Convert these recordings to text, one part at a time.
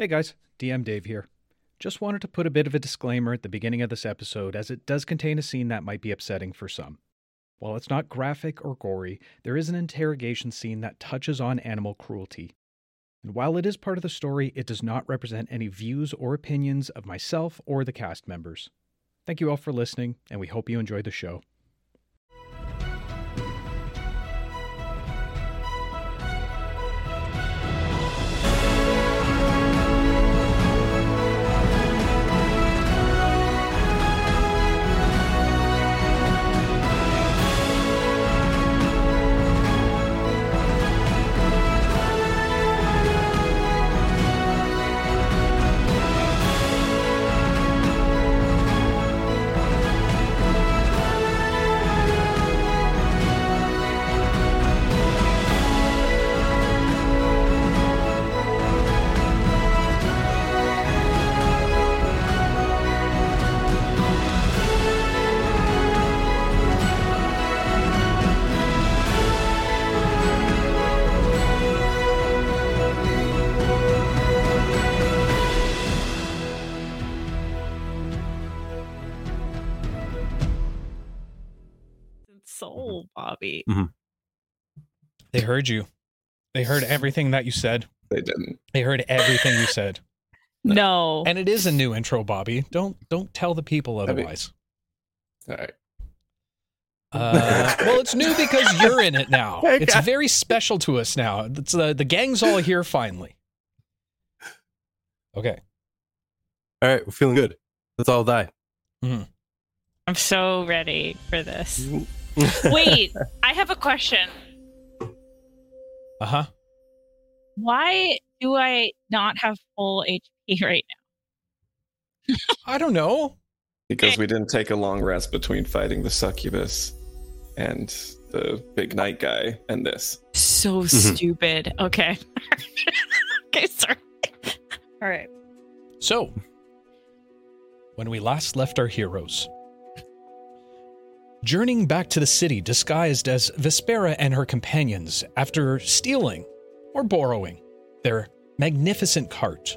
Hey guys, DM Dave here. Just wanted to put a bit of a disclaimer at the beginning of this episode as it does contain a scene that might be upsetting for some. While it's not graphic or gory, there is an interrogation scene that touches on animal cruelty. And while it is part of the story, it does not represent any views or opinions of myself or the cast members. Thank you all for listening, and we hope you enjoy the show. Soul, Bobby. They heard you. They heard everything that you said. They didn't. They heard everything you said. No. And it is a new intro, Bobby. Don't don't tell the people mean- otherwise. All right. Uh, well, it's new because you're in it now. Okay. It's very special to us now. It's uh, the gang's all here finally. Okay. All right, we're feeling good. Let's all die. I'm so ready for this. Wait, I have a question. Uh huh. Why do I not have full HP right now? I don't know. Because we didn't take a long rest between fighting the succubus and the big night guy and this. So Mhm. stupid. Okay. okay, sorry. All right. So, when we last left our heroes, journeying back to the city disguised as Vespera and her companions after stealing or borrowing their magnificent cart,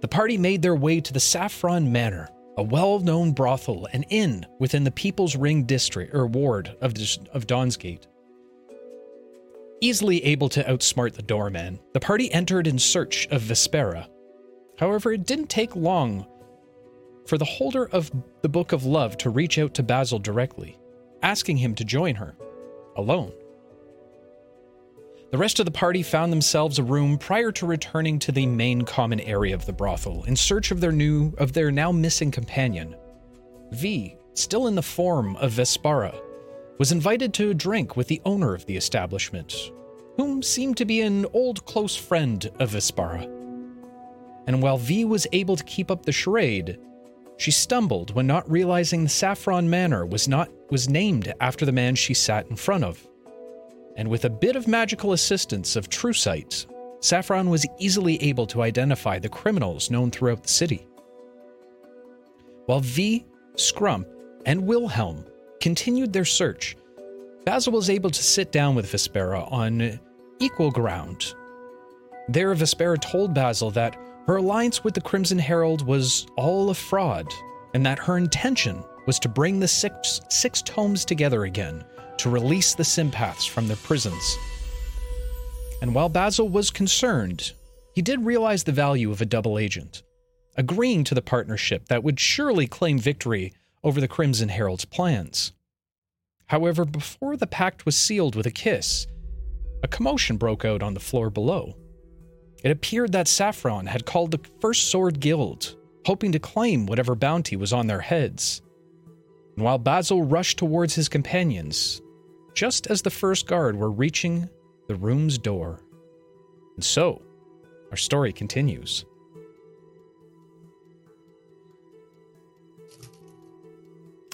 the party made their way to the Saffron Manor, a well-known brothel and inn within the People's Ring district or ward of, of Dawnsgate. Easily able to outsmart the doorman, the party entered in search of Vespera, However, it didn't take long for the holder of the Book of Love to reach out to Basil directly, asking him to join her, alone. The rest of the party found themselves a room prior to returning to the main common area of the brothel in search of their new of their now missing companion. V, still in the form of Vespara, was invited to a drink with the owner of the establishment, whom seemed to be an old close friend of Vespara and while V was able to keep up the charade, she stumbled when not realizing the Saffron Manor was not was named after the man she sat in front of. And with a bit of magical assistance of True Sight, Saffron was easily able to identify the criminals known throughout the city. While V, Scrump, and Wilhelm continued their search, Basil was able to sit down with Vespera on equal ground. There, Vespera told Basil that her alliance with the Crimson Herald was all a fraud, and that her intention was to bring the six, six tomes together again to release the sympaths from their prisons. And while Basil was concerned, he did realize the value of a double agent, agreeing to the partnership that would surely claim victory over the Crimson Herald's plans. However, before the pact was sealed with a kiss, a commotion broke out on the floor below. It appeared that Saffron had called the First Sword Guild, hoping to claim whatever bounty was on their heads. And while Basil rushed towards his companions, just as the first guard were reaching the room's door. And so, our story continues.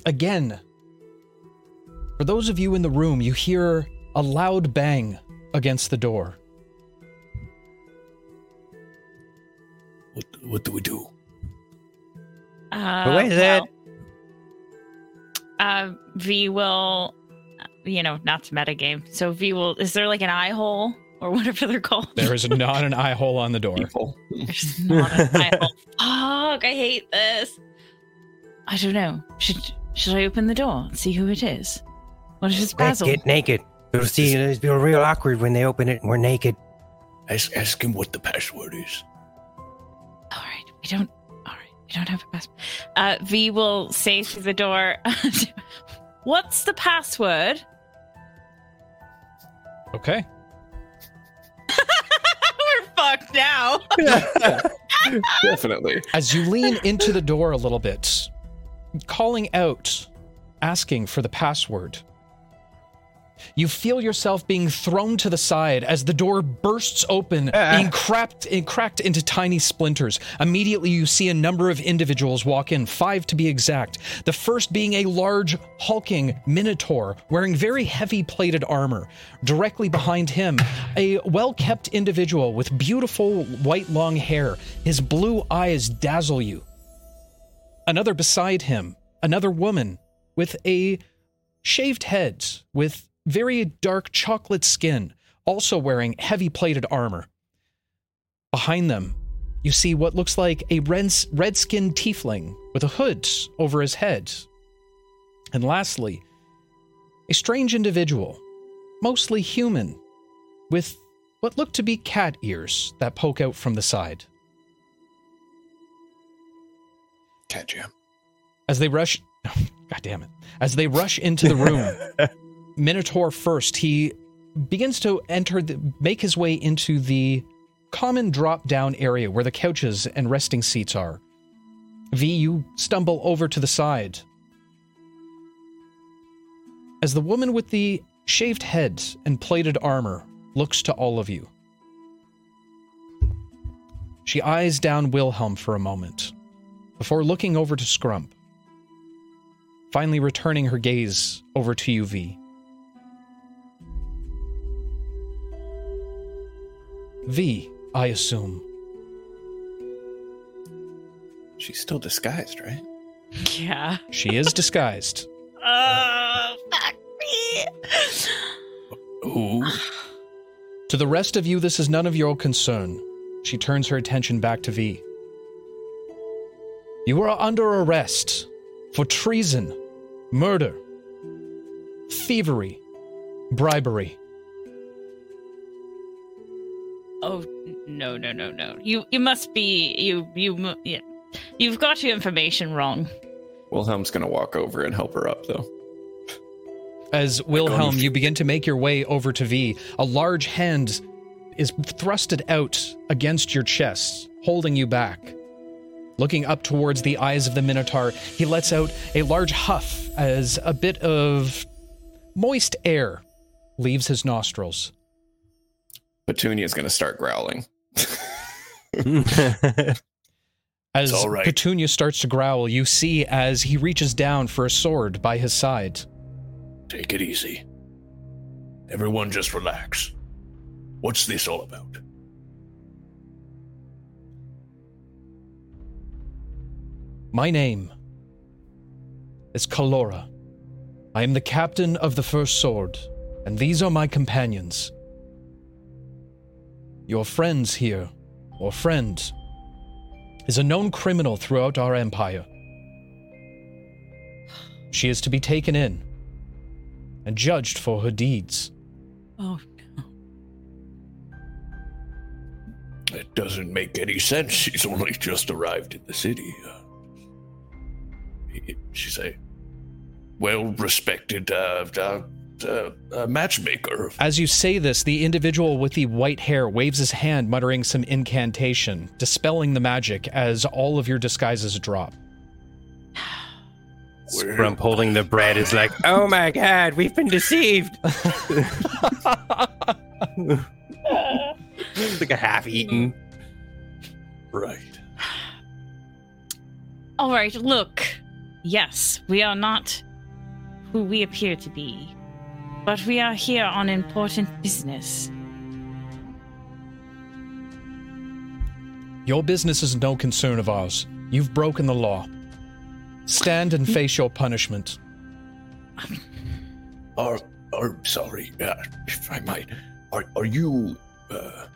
Again, for those of you in the room, you hear a loud bang against the door. What, what do we do? Uh, Who is well, it? Uh, v will, uh, you know, not to metagame. So V will. Is there like an eye hole or whatever they're called. There is not an eye hole on the door. People. There's not an eye hole. Fuck, I hate this. I don't know. Should should I open the door and see who it is? What if it's Quick, Basil? get naked. You'll see, it'll be real awkward when they open it and we're naked. Ask, ask him what the password is. All right, we don't. All right, we don't have a password. Uh, v will say through the door. What's the password? Okay. We're fucked now. Definitely. As you lean into the door a little bit, calling out, asking for the password, you feel yourself being thrown to the side as the door bursts open, being cracked, eh, cracked into tiny splinters. Immediately, you see a number of individuals walk in, five to be exact. The first being a large, hulking minotaur wearing very heavy plated armor. Directly behind him, a well kept individual with beautiful white long hair. His blue eyes dazzle you. Another beside him, another woman with a shaved head with very dark chocolate skin, also wearing heavy plated armor. Behind them, you see what looks like a red skinned tiefling with a hood over his head. And lastly, a strange individual, mostly human, with what look to be cat ears that poke out from the side. Cat jam. As they rush, God damn it! As they rush into the room, Minotaur first, he begins to enter, the, make his way into the common drop down area where the couches and resting seats are. V, you stumble over to the side. As the woman with the shaved head and plated armor looks to all of you, she eyes down Wilhelm for a moment before looking over to Scrump, finally returning her gaze over to you, V. V, I assume. She's still disguised, right? Yeah. She is disguised. Oh, fuck me. Who? To the rest of you, this is none of your concern. She turns her attention back to V. You are under arrest for treason, murder, thievery, bribery. No no no no! You you must be you you yeah. You've got your information wrong. Wilhelm's gonna walk over and help her up, though. As Wilhelm, you begin to make your way over to V, a large hand is thrusted out against your chest, holding you back. Looking up towards the eyes of the Minotaur, he lets out a large huff as a bit of moist air leaves his nostrils. Petunia's gonna start growling. As right. Petunia starts to growl, you see as he reaches down for a sword by his side. Take it easy. Everyone just relax. What's this all about? My name is Kalora. I am the captain of the First Sword, and these are my companions. Your friends here, or friend, is a known criminal throughout our empire. She is to be taken in and judged for her deeds. Oh no. It doesn't make any sense. She's only just arrived in the city. Uh, she's a well-respected uh, uh, uh, uh, matchmaker. As you say this, the individual with the white hair waves his hand, muttering some incantation, dispelling the magic as all of your disguises drop. Scrump holding the bread is like, oh my god, we've been deceived. it's like a half eaten. Right. All right, look. Yes, we are not who we appear to be, but we are here on important business. Your business is no concern of ours. You've broken the law. Stand and face your punishment. Are are sorry, uh, if I might. Are are you Uh,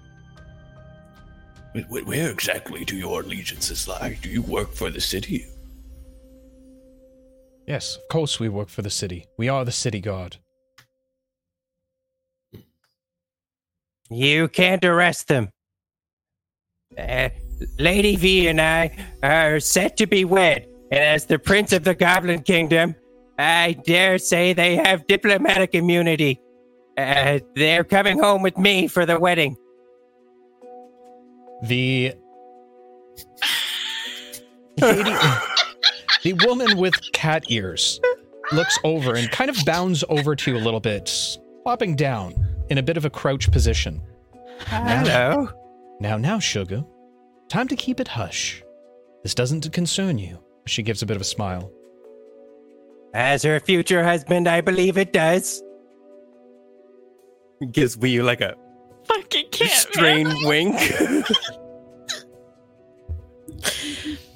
wh- wh- where exactly do your allegiances lie? Do you work for the city? Yes, of course we work for the city. We are the city guard. You can't arrest them. Uh, Lady V and I are set to be wed, and as the Prince of the Goblin Kingdom, I dare say they have diplomatic immunity. Uh, they're coming home with me for the wedding. The the woman with cat ears looks over and kind of bounds over to you a little bit, flopping down in a bit of a crouch position. Hello. Now, now, sugar, time to keep it hush. This doesn't concern you. She gives a bit of a smile. As her future husband, I believe it does. Gives Wii like a Fucking can't. strained wink.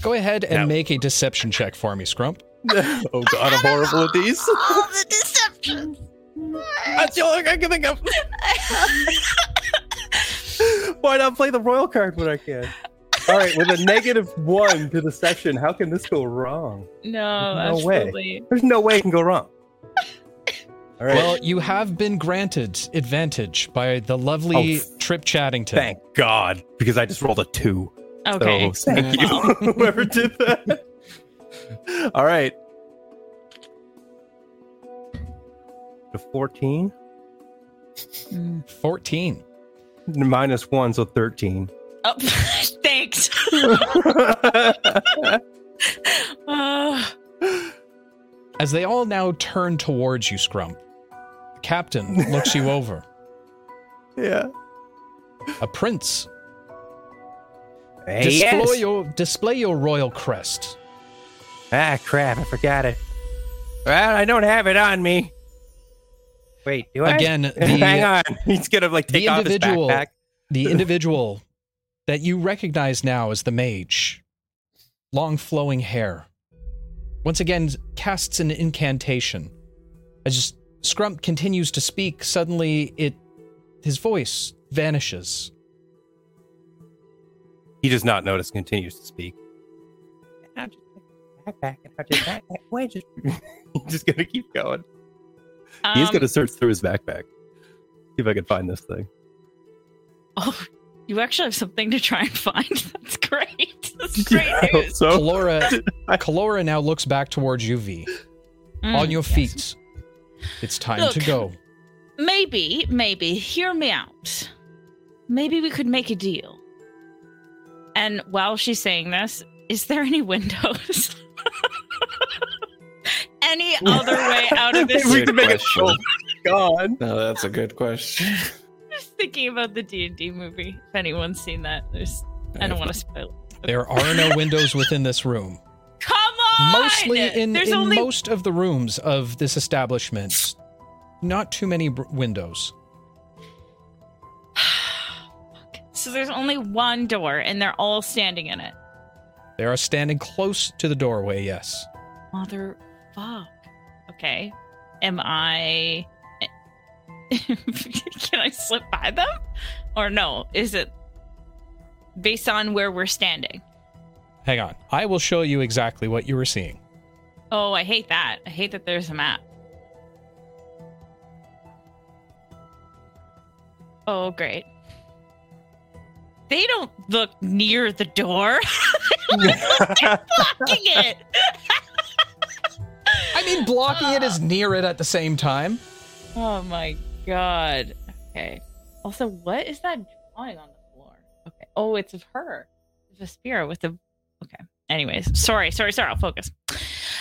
Go ahead and Now- make a deception check for me, Scrump. oh god, I'm horrible at these. All the deceptions. That's the only I can think of. Why not play the royal card when I can? All right, with a negative one to the section, how can this go wrong? No, No way. There's no way it can go wrong. All right. Well, you have been granted advantage by the lovely Oh, Trip Chattington. thank God, because I just rolled a two. Okay. So thank you, whoever did that. All right. To 14 Mm. 14. minus one, so 13. Oh, thanks. Uh, As they all now turn towards you, Scrump, the captain looks you over. yeah. A prince. Hey, Display yes. your display your royal crest. Ah, crap! I forgot it. Well, I don't have it on me. Wait, do I? Again, Hang on. He's gonna like The take off his individual- backpack. the individual that you recognize now as the mage, long flowing hair, once again casts an incantation. As Scrump continues to speak, suddenly it his voice vanishes. He does not notice. Continues to speak. I'll just take backpack and I'll just backpack. Wait, just just gonna keep going. Um, He's gonna search through his backpack. See if I can find this thing. Oh, you actually have something to try and find. That's great. That's great I hope news. so. Kalora, Kalora now looks back towards you, V. Mm, On your yes. feet. It's time to go. Maybe, maybe, hear me out. Maybe we could make a deal. And while she's saying this, is there any windows? Any other way out of this? we Good can make it. question. Oh, God. No, that's a good question. just thinking about the D and D movie. If anyone's seen that, there's. I don't want to spoil. it. There are no windows within this room. Come on. Mostly in, in only most of the rooms of this establishment, not too many br- windows. so there's only one door, and they're all standing in it. They are standing close to the doorway, yes. Mother fuck. Okay. Am I Can I slip by them? Or no? Is it based on where we're standing? Hang on. I will show you exactly what you were seeing. Oh, I hate that. I hate that there's a map. Oh, great. They don't look near the door. They're Blocking it. I mean, blocking it is near it at the same time. Oh my god. Okay. Also, what is that drawing on the floor? Okay. Oh, it's of her. It's a spear with a. Okay. Anyways, sorry, sorry, sorry. I'll focus.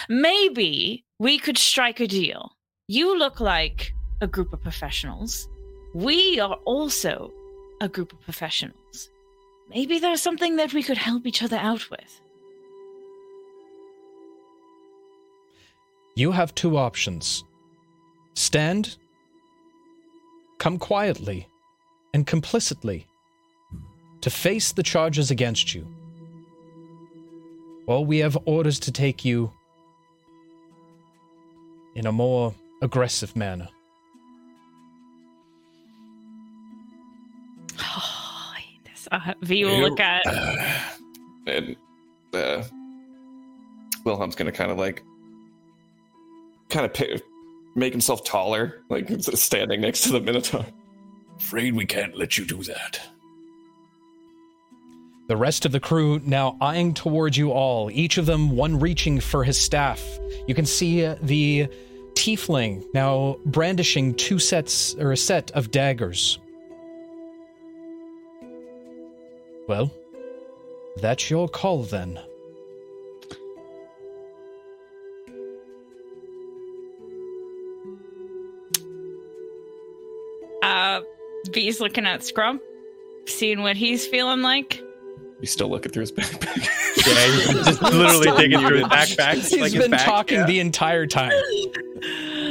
Maybe we could strike a deal. You look like a group of professionals. We are also a group of professionals. Maybe there's something that we could help each other out with. You have two options stand, come quietly and complicitly to face the charges against you, or we have orders to take you in a more aggressive manner. this Uh, v will look at. and uh, Wilhelm's gonna kind of like, kind of pi make himself taller, like standing next to the Minotaur. Afraid we can't let you do that. The rest of the crew now eyeing towards you all, each of them one reaching for his staff. You can see uh, the tiefling now brandishing two sets or a set of daggers. Well, that's your call then. V's looking at Scrump, seeing what he's feeling like. He's still looking through his backpack. Yeah, he's just literally digging through his backpack. He's like been back, talking yeah. the entire time.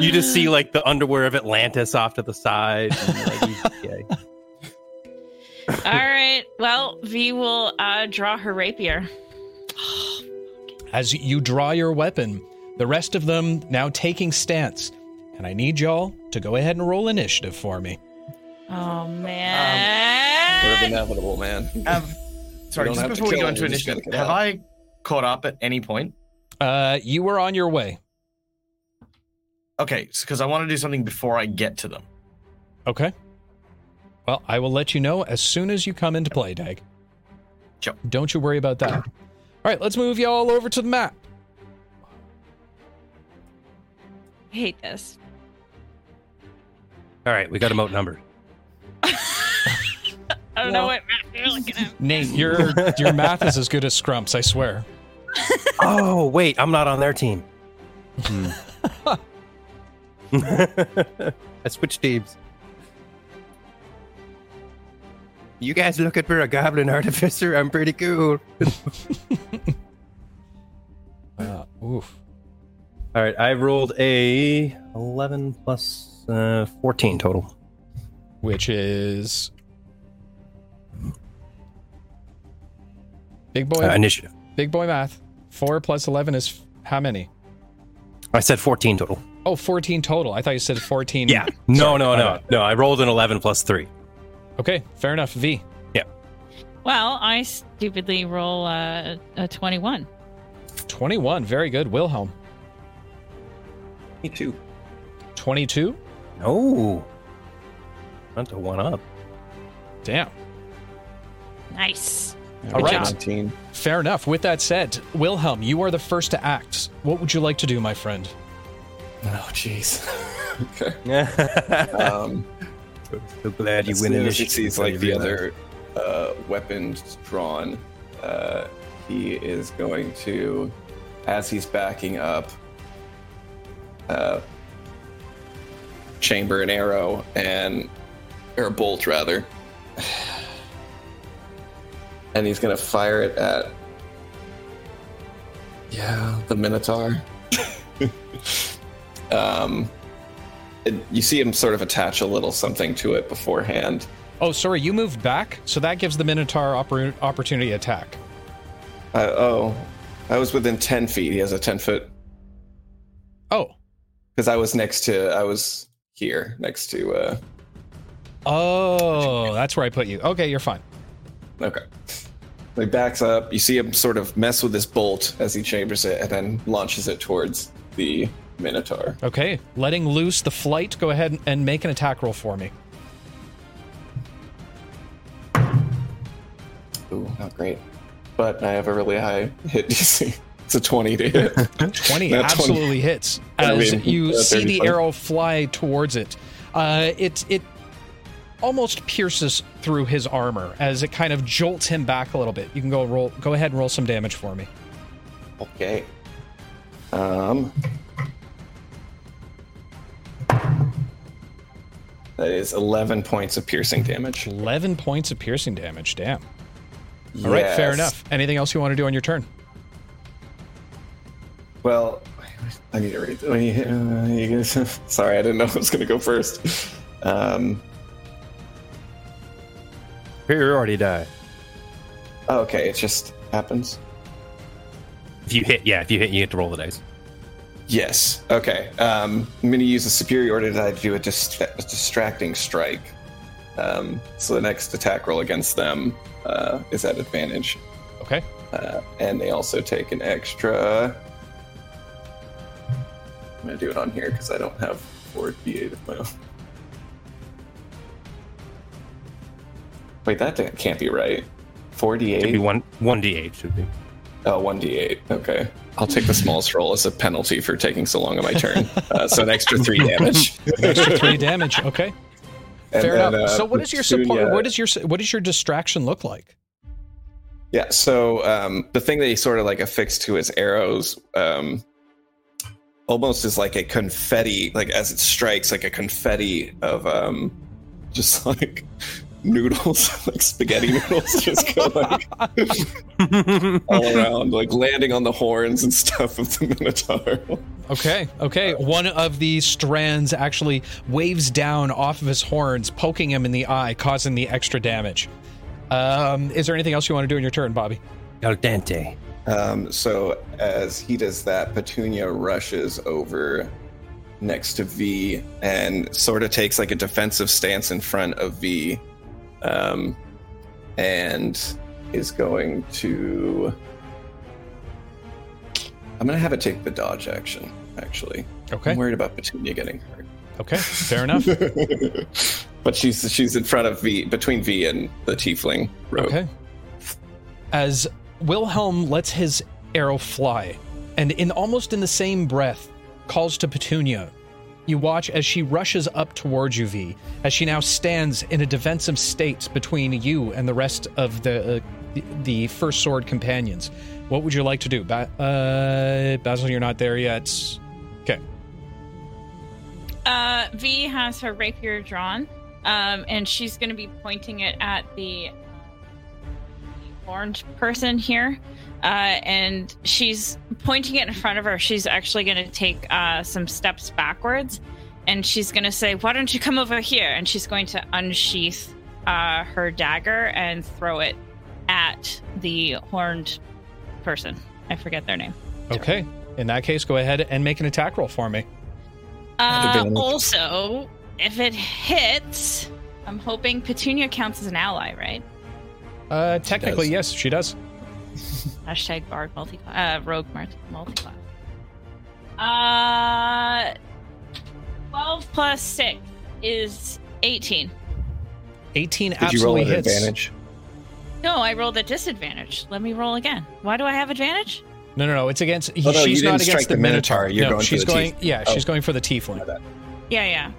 You just see like the underwear of Atlantis off to the side. and, like, yeah. All right. Well, V will uh, draw her rapier. As you draw your weapon, the rest of them now taking stance. And I need y'all to go ahead and roll initiative for me. Oh Sort of man. inevitable, man. Um, sorry, just have before we go into initiative, have out. I caught up at any point? Uh, you were on your way. Okay, because I want to do something before I get to them. Okay. Well, I will let you know as soon as you come into play, Dag. Sure. Don't you worry about that. All right, let's move y'all over to the map. I hate this. All right, we got a them outnumbered. I don't know what map you're looking at. Nate, your your math is as good as Scrump's, I swear. Oh wait, I'm not on their team. Hmm. I switched teams. You guys looking for a goblin artificer? I'm pretty cool. Uh, oof. All right, I rolled a 11 plus uh, 14 total. Which is big boy. Uh, initiative. big boy math. Four plus eleven is how many? I said 14 total. Oh, 14 total. I thought you said 14. Yeah. No, Sorry, no, no. bad. No, I rolled an 11 plus 3. Okay, fair enough. V. Yeah. Well, I stupidly roll uh, a 21. 21. Very good. Wilhelm. Me too. 22. No. Not to one up. Damn. Nice. All right. 19. Fair enough. With that said, Wilhelm, you are the first to act. What would you like to do, my friend? Oh, jeez. okay. Um, so glad you win soon he initiative. sees like the other uh, weapons drawn, uh, he is going to, as he's backing up, uh, chamber an arrow and or a bolt rather, and he's gonna fire it at yeah the Minotaur. um, it, you see him sort of attach a little something to it beforehand. Oh, sorry, you moved back, so that gives the Minotaur oppor- opportunity attack. I, oh, I was within 10 feet. He has a 10 foot. Oh. Because I was next to, I was here next to, uh, Oh, that's where I put you. Okay, you're fine. okay. He backs up. You see him sort of mess with this bolt as he chambers it and then launches it towards the Minotaur. Okay, letting loose the flight. Go ahead and make an attack roll for me. Ooh, not great. But I have a really high hit DC. It's a 20 to hit. 20 Not 20. absolutely hits I as mean, you see the arrow fly towards it. Uh, it it almost pierces through his armor as it kind of jolts him back a little bit. You can go roll. Go ahead and roll some damage for me. Okay. Um. That is 11 points of piercing damage. 11 points of piercing damage. Damn. All right, fair enough. Anything else you want to do on your turn? Well, I need to read. Uh, you guys, sorry, I didn't know I was going to go first. Um, Superiority die. oh, okay, it just happens. If you hit, yeah, if you hit, you get to roll the dice. Yes. Okay. Um, I'm going to use a superiority die to do a, dist- a distracting strike. Um, so the next attack roll against them uh, is at advantage, Okay. uh, and they also take an extra. I'm gonna do it on here because I don't have four d8 of my own. Wait, that can't be right. Four Should be d8. one one d8 should be. Oh, one d8. Okay, I'll take the smallest roll as a penalty for taking so long on my turn. Uh, so an extra three damage. An extra three damage. Okay. And Fair then, enough. uh, so what is your support? Petunia- What is your what does your distraction look like? Yeah, so um, the thing that he sort of like affixed to his arrows um, almost is like a confetti, like as it strikes, like a confetti of um, just like noodles, like spaghetti noodles, just go like all around, like landing on the horns and stuff of the Minotaur. Okay, okay. One of the strands actually waves down off of his horns, poking him in the eye, causing the extra damage. Um, is there anything else you want to do in your turn, Bobby? Al dente. Um, so as he does that, Petunia rushes over next to V and sort of takes like a defensive stance in front of V, um, and is going to. I'm gonna have it take the dodge action. Actually, Okay, I'm worried about Petunia getting hurt. okay. Fair enough. but she's she's in front of V, between V and the Tiefling. rogue. Okay. As Wilhelm lets his arrow fly, and in almost in the same breath, calls to Petunia. You watch as she rushes up towards you, V, as she now stands in a defensive state between you and the rest of the uh, the, first sword companions. What would you like to do? Ba- uh, Basil, you're not there yet. Okay. Uh, V has her rapier drawn, um, and she's going to be pointing it at the, horned person here. Uh, and she's pointing it in front of her. She's actually going to take uh, some steps backwards, and she's going to say, "Why don't you come over here?" And she's going to unsheath uh, her dagger and throw it at the horned person. I forget their name. Okay. In that case, go ahead and make an attack roll for me. Uh, also, if it hits, I'm hoping Petunia counts as an ally, right? Uh, technically, yes, she does. Hashtag bard multi uh, rogue multi class. Uh, twelve plus six is eighteen. 18 Did you roll absolutely an hits. advantage? No, I rolled a disadvantage. Let me roll again. Why do I have advantage? No, no, no. It's against. He, Oh, no, you she's didn't not strike against the the Minotaur, Minotaur. you're no, going for she's the going. tief- Yeah, Oh. she's going for the tiefling. Yeah, yeah.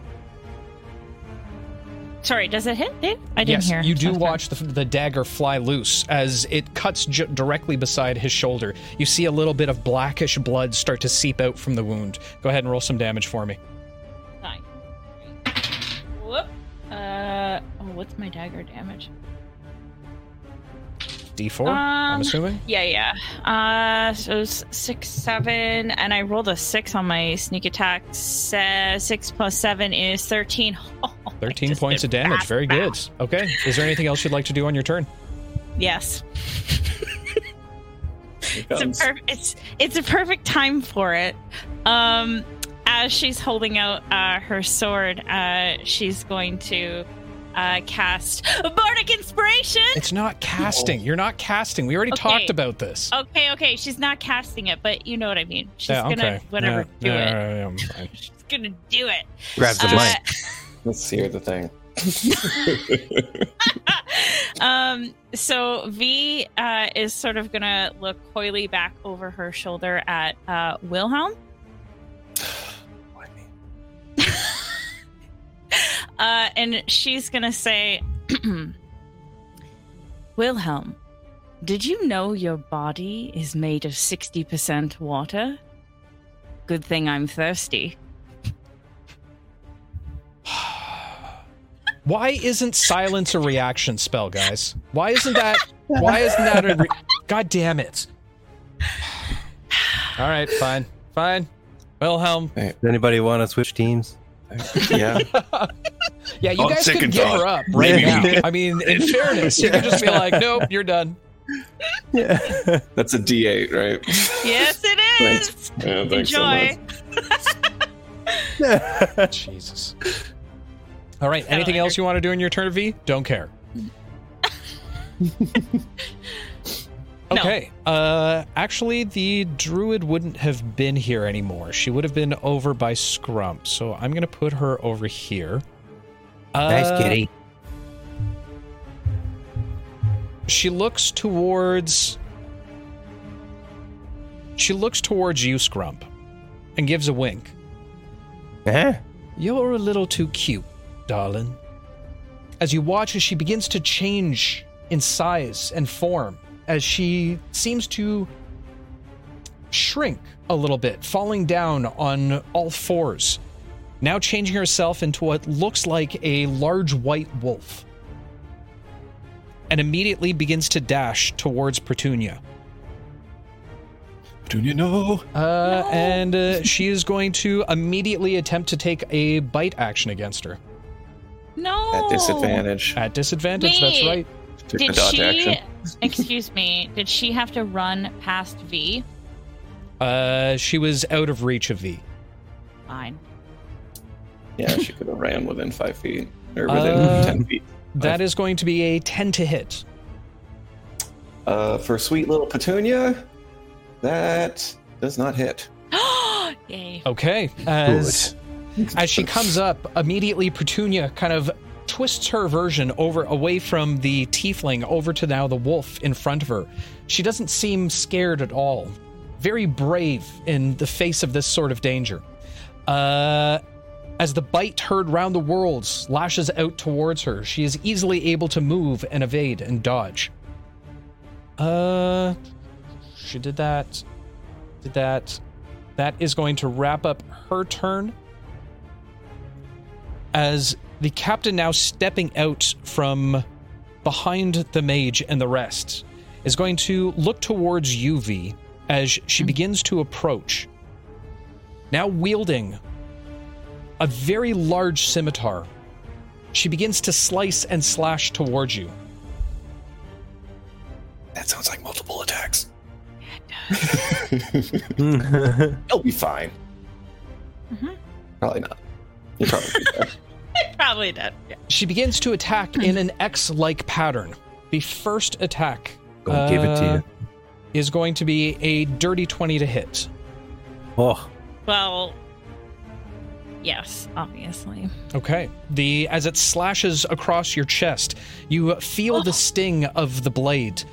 Sorry, does it hit? I didn't yes, hear. you do watch the, the dagger fly loose as it cuts j- directly beside his shoulder. You see a little bit of blackish blood start to seep out from the wound. Go ahead and roll some damage for me. Nine. Whoop. Uh, oh, what's my dagger damage? D4. I'm Um, assuming. Yeah, yeah. Uh, so it's six, seven, and I rolled a six on my sneak attack. Se- six plus seven is thirteen. Oh, 13 points of damage. fast Very good. Okay. Is there anything else you'd like to do on your turn? Yes, it's a comes. per- it's it's a perfect time for it. Um, as she's holding out uh, her sword, uh, she's going to uh, cast bardic inspiration. It's not casting. You're not casting. We already Okay. talked about this. Okay, okay, she's not casting it, but you know what I mean. She's yeah, gonna okay. whatever Yeah, do yeah, it. yeah, yeah, I'm. She's gonna do it. Grabs the Uh, mic. Let's hear the thing. um so v uh is sort of gonna look coyly back over her shoulder at uh wilhelm uh and she's gonna say wilhelm did you know your body is made of 60% water good thing i'm thirsty Why isn't silence a reaction spell, guys? Why isn't that? Why isn't that a? Re- God damn it! All right, fine, fine. Wilhelm. Does anybody want to switch teams? Yeah. Yeah, you On guys can second give thought, her up right maybe now. I mean, in fairness, you can just be like, "Nope, you're done." Yeah. That's a D8, right? yes it is Thanks. Yeah, thanks so enjoy much. Jesus. All right. Anything else you want to do in your turn, V? Don't care. No. Okay. Uh, actually, the druid wouldn't have been here anymore. She would have been over by Scrump. So I'm gonna put her over here. Uh, Nice kitty. She looks towards. She looks towards you, Scrump, and gives a wink. Huh? You're a little too cute, darling. As you watch as she begins to change in size and form, as she seems to shrink a little bit, falling down on all fours, now changing herself into what looks like a large white wolf, and immediately begins to dash towards Petunia. Petunia, no. Uh, And uh, she is going to immediately attempt to take a bite action against her. No. At disadvantage. At disadvantage, that's right. Took Did dodge she? action. excuse me. Did she have to run past V? Uh, she was out of reach of V. Fine. Yeah, she could have ran within five feet or within Uh, ten feet. That is going to be a 10 to hit. Uh, for sweet little Petunia, that does not hit. Yay. Okay. As as she comes up, immediately Petunia kind of twists her version over away from the tiefling over to now the wolf in front of her. She doesn't seem scared at all. Very brave in the face of this sort of danger. Uh as the bite heard round the worlds lashes out towards her, she is easily able to move and evade and dodge. Uh she did that. Did that. That is going to wrap up her turn. As the captain now stepping out from behind the mage and the rest is going to look towards UV as she begins to approach. Now wielding a very large scimitar, she begins to slice and slash towards you. That sounds like multiple attacks. Huh? He'll be fine. Mhm. Probably not. You'll probably be fine. Probably did. Yeah. She begins to attack in an X like pattern. The first attack Gonna give it to uh, you. is going to be a dirty 20 to hit. Oh, Well, yes, obviously. Okay. The as it slashes across your chest, you feel the sting of the blade.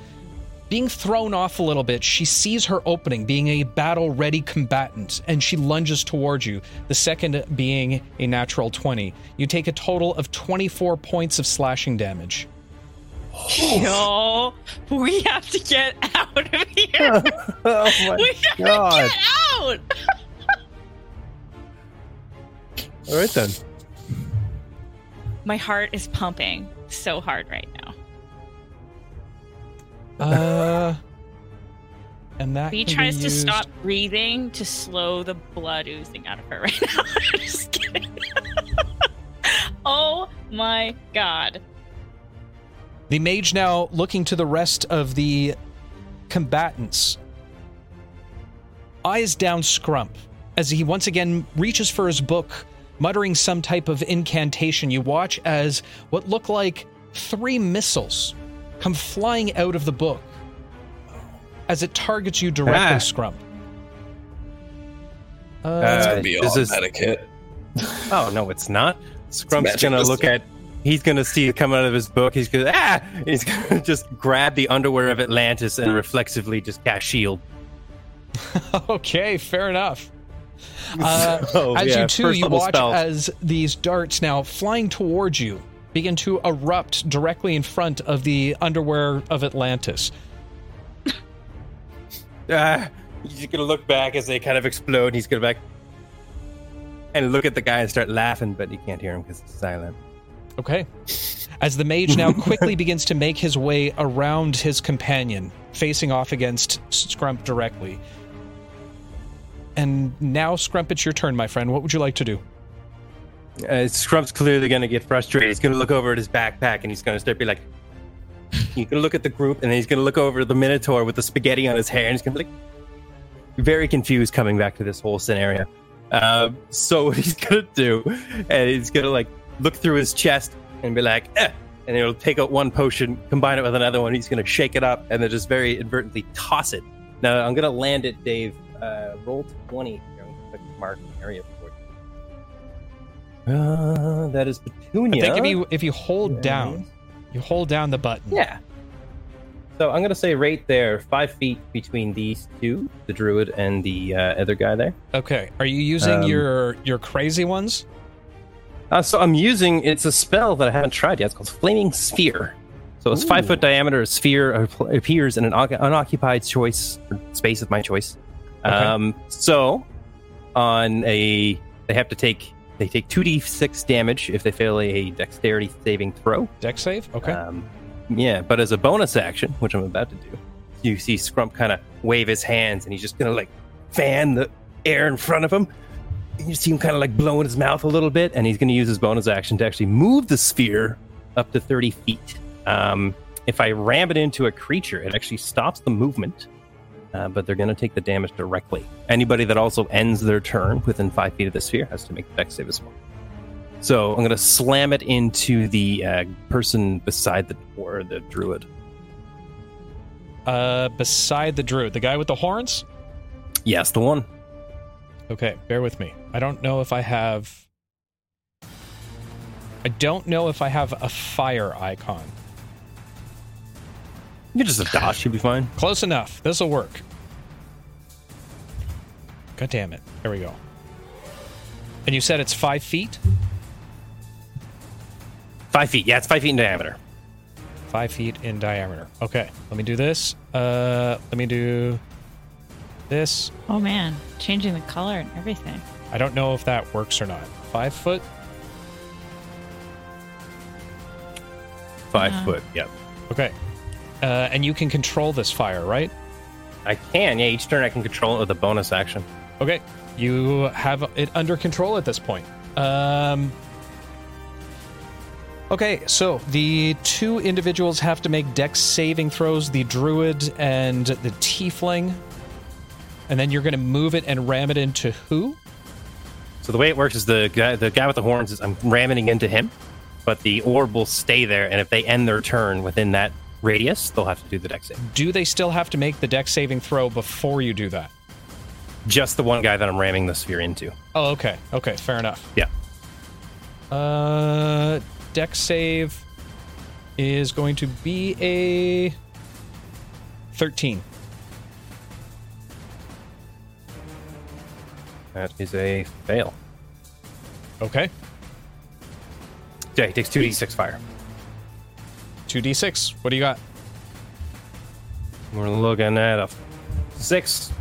Being thrown off a little bit, she sees her opening, being a battle ready combatant, and she lunges towards you, the second being a natural 20. You take a total of 24 points of slashing damage. Yo, we have to get out of here. oh my we gotta God. get out. All right then. My heart is pumping so hard right now. Uh and that V can be tries to stop breathing to slow the blood oozing out of her right now. I'm just kidding. oh my god. The mage now looking to the rest of the combatants. Eyes down Scrump as he once again reaches for his book, muttering some type of incantation. You watch as what look like three missiles come flying out of the book as it targets you directly, Ah. Scrump. Uh, Uh, It'll be this is- automatic hit. oh no, it's not. Scrump's magic gonna missile. look at. He's gonna see it come out of his book. He's gonna ah. He's gonna just grab the underwear of Atlantis and reflexively just cast shield. okay, fair enough. Uh, So, as yeah, you two, first you watch spells. as these darts now flying towards you begin to erupt directly in front of the underwear of Atlantis. Ah, he's gonna look back as they kind of explode. He's gonna back and look at the guy and start laughing, but you can't hear him because it's silent. Okay. As the mage now quickly begins to make his way around his companion, facing off against Scrump directly. And now, Scrump, it's your turn, my friend. What would you like to do? Uh, clearly gonna get frustrated. He's gonna look over at his backpack and he's gonna start be like, he's gonna look at the group and then he's gonna look over at the Minotaur with the spaghetti on his hair and he's gonna be like, very confused coming back to this whole scenario. Um, so what he's gonna do, and he's gonna like look through his chest and be like, eh, and he'll take out one potion, combine it with another one. He's going to shake it up and then just very inadvertently toss it. Now I'm going to land it, Dave. Uh, roll twenty. I'm gonna click mark an area. Uh, that is I think if you if you hold Yes. down, you hold down the button. Yeah. So I'm gonna say right there, five feet between these two, the druid and the uh, other guy there. Okay. Are you using Um, your your crazy ones? Uh, so I'm using it's a spell that I haven't tried yet. It's called Flaming Sphere. So it's five foot diameter. A sphere appears in an unoccupied choice space of my choice. Okay. Um, so on a they have to take they take two d six damage if they fail a dexterity saving throw. Dex save. Okay. Um, yeah, but as a bonus action, which I'm about to do, you see Scrump kind of wave his hands and he's just gonna like fan the air in front of him. And you see him kind of like blowing his mouth a little bit, and he's gonna use his bonus action to actually move the sphere up to 30 feet. Um, if I ram it into a creature, it actually stops the movement, uh, but they're gonna take the damage directly. Anybody that also ends their turn within five feet of the sphere has to make the dex save as well. So I'm gonna slam it into the uh, person beside the or the druid. Uh, beside the druid, the guy with the horns. Yes, the one. Okay, bear with me. I don't know if I have. I don't know if I have a fire icon. You can just a dodge, you'll be fine. Close enough. This will work. God damn it. There we go. And you said it's five feet? Five feet. Yeah, it's five feet in diameter. Five feet in diameter. Okay, let me do this. Uh, let me do this. Oh man, changing the color and everything. I don't know if that works or not. Five foot? Five Yeah. foot. Yep. Okay. Uh, and you can control this fire, right? I can. Yeah, each turn I can control it with a bonus action. Okay. You have it under control at this point. Um, okay, so the two individuals have to make dex saving throws the druid and the tiefling. And then you're going to move it and ram it into who? So the way it works is the guy, the guy with the horns is I'm ramming into him, but the orb will stay there, and if they end their turn within that radius, they'll have to do the dex save. Do they still have to make the dex saving throw before you do that? Just the one guy that I'm ramming the sphere into. Oh, okay. Okay, fair enough. Yeah. Uh, dex save is going to be a 13. That is a fail. Okay. Yeah, he takes two d six fire. 2d6. What do you got? We're looking at a six.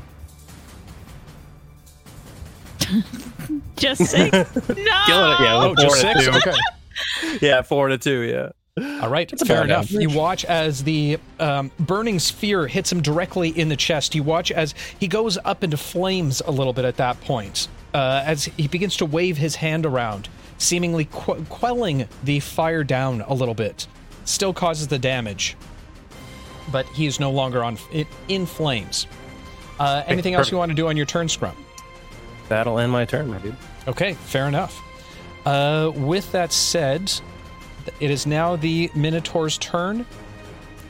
Just six? no. Killing it. Yeah, Oh, just four to six? two. Okay. Yeah, four to two. Yeah. All right, That's fair enough. average. You watch as the um, burning sphere hits him directly in the chest. You watch as he goes up into flames a little bit at that point, uh, as he begins to wave his hand around, seemingly que- quelling the fire down a little bit. Still causes the damage, but he is no longer on in, in flames. Uh, anything else you want to do on your turn, Scrump? That'll end my turn, my dude. Okay, fair enough. Uh, with that said, it is now the Minotaur's turn.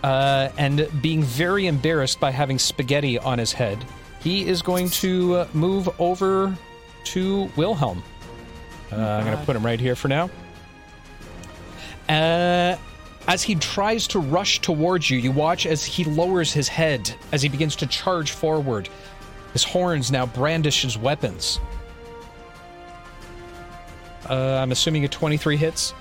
Uh, and being very embarrassed by having spaghetti on his head, he is going to uh, move over to Wilhelm. Uh, I'm going to put him right here for now. Uh, as he tries to rush towards you, you watch as he lowers his head as he begins to charge forward. His horns now brandish his weapons. Uh, I'm assuming a 23 hits.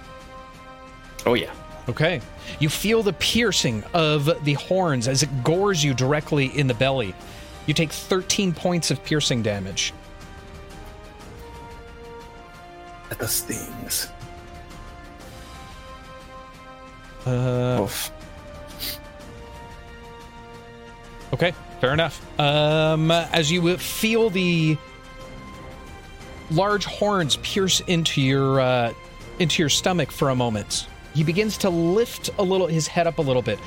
Oh yeah. Okay. You feel the piercing of the horns as it gores you directly in the belly. You take 13 points of piercing damage. The stings. Uh, Oof. okay, fair enough. Um, as you feel the large horns pierce into your uh, into your stomach for a moment, he begins to lift a little his head up a little bit,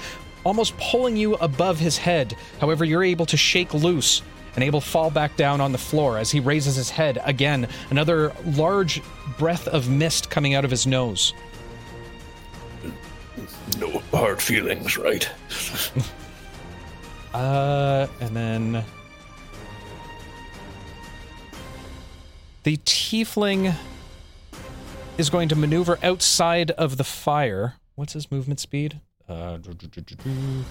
almost pulling you above his head. However, you're able to shake loose and able to fall back down on the floor as he raises his head again. Another large breath of mist coming out of his nose. No hard feelings, right? Uh, and then the tiefling is going to maneuver outside of the fire. What's his movement speed? Uh, do- do- do- do- do.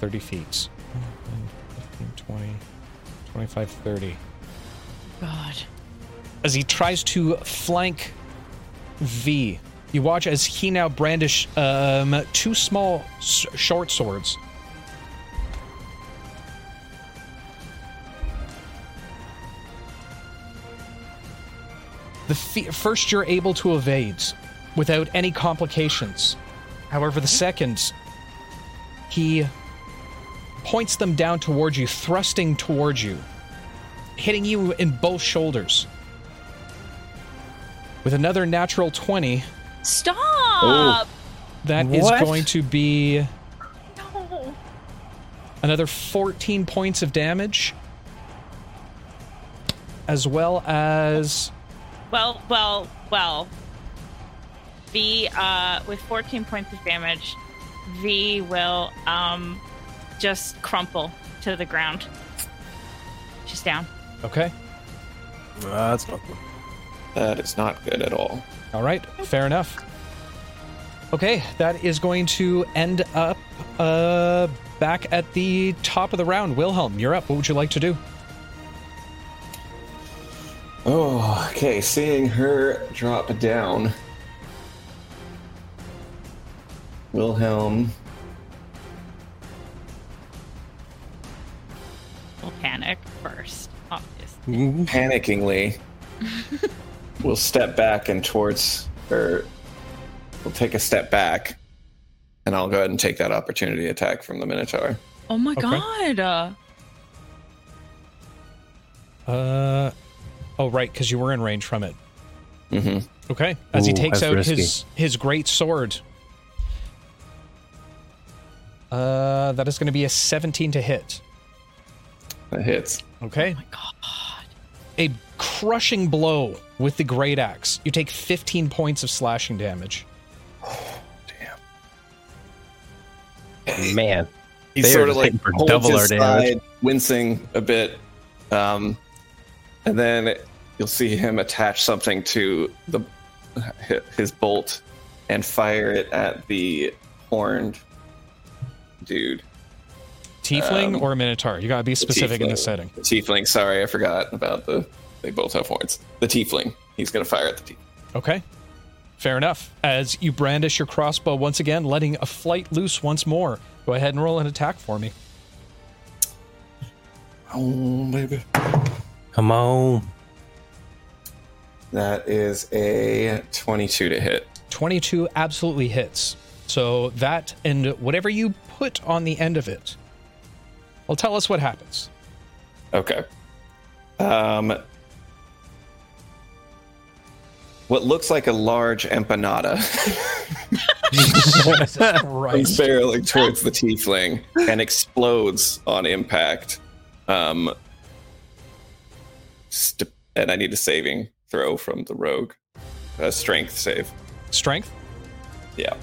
30 feet. 15, 20, 25, 30. God. As he tries to flank V, you watch as he now brandish um, two small s- short swords. The fe- first you're able to evade without any complications. However, the second, he points them down towards you, thrusting towards you, hitting you in both shoulders. With another natural 20, Stop! that is What? going to be No. another 14 points of damage, as well as Well, well, well. V, uh, with 14 points of damage, V will, um, just crumple to the ground. She's down. okay. That's not good. That is not good at all. All right, fair enough. Okay, that is going to end up uh, back at the top of the round. Wilhelm, you're up. What would you like to do? Oh, okay. Seeing her drop down, Wilhelm. We'll panic first, obviously. panickingly will step back and towards or we'll take a step back and I'll go ahead and take that opportunity attack from the Minotaur. Oh my Okay. god. Uh, Uh, oh, right, because you were in range from it. Mm-hmm. Okay, as he takes out risky. his his great sword. Uh, that is going to be a 17 to hit. That hits. Okay. oh my god. A crushing blow with the great axe. You take 15 points of slashing damage. Damn. Man. He's sort of like hitting holds double his our damage. side, wincing a bit, um, and then you'll see him attach something to the his bolt and fire it at the horned dude. Tiefling Um, or Minotaur? You got to be specific in this setting. The tiefling. Sorry, I forgot about the. They both have horns. The tiefling. He's gonna fire at the tiefling. Okay. Fair enough. As you brandish your crossbow once again, letting a flight loose once more. Go ahead and roll an attack for me. Oh baby. Come on. That is a twenty-two to hit. 22 absolutely hits. So that and whatever you put on the end of it will tell us what happens. Okay. Um. What looks like a large empanada. He's Christ. barreling towards the tiefling and explodes on impact. Um, st- and I need a saving throw from the rogue. A strength save. Strength? Yeah.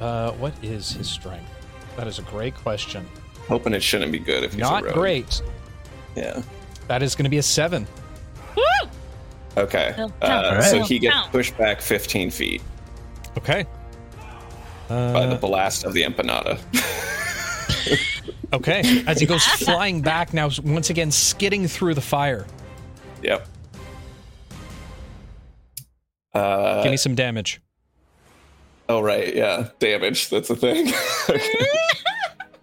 Uh, what is his strength? That is a great question. Hoping it shouldn't be good if he's Not a rogue. great. Yeah. That is going to be a seven. Okay. Uh, count, so he gets count. pushed back 15 feet Okay. by the Uh, blast of the empanada. okay. As he goes flying back now, once again skidding through the fire. yep. Uh, Give me some damage. oh right, yeah, damage. That's a thing.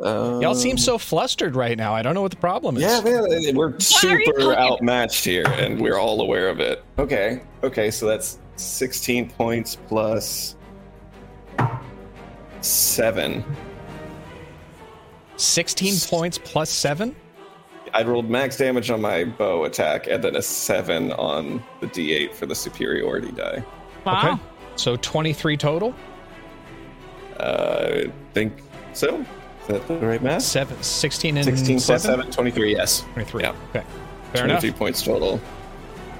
okay. Y'all Um, seem so flustered right now. I don't know what the problem is. Yeah, man, we're super outmatched here, and we're all aware of it. Okay, okay, so that's 16 points plus seven. 16 points plus seven? I rolled max damage on my bow attack, and then a seven on the d8 for the superiority die. Wow. Okay. So 23 total? Uh, I think so. Is that the right math? Seven, 16 and 16 plus seven? 7, 23, yes. 23. Yeah. Okay. Fair 23 enough. points total.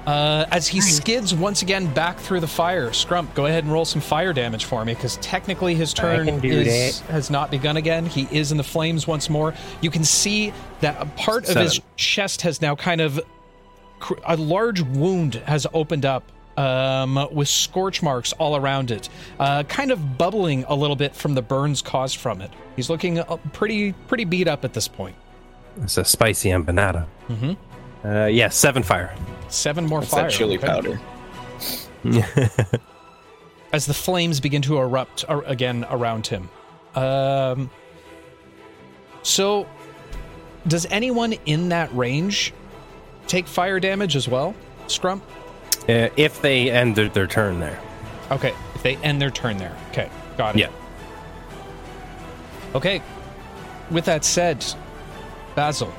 Uh, as he skids once again back through the fire, Scrump, go ahead and roll some fire damage for me because technically his turn is, has not begun again. He is in the flames once more. You can see that a part of his chest has now kind of a large wound has opened up um, with scorch marks all around it, uh, kind of bubbling a little bit from the burns caused from it. He's looking uh, pretty pretty beat up at this point. It's a spicy empanada. Mhm. Uh, yeah, seven fire. Seven more It's fire. that chili okay. powder. as the flames begin to erupt ar- again around him. Um, so, does anyone in that range take fire damage as well, Scrump? Uh, if they end their, their turn there. Okay, if they end their turn there. Okay, got it. Yeah. Okay, with that said, Basil,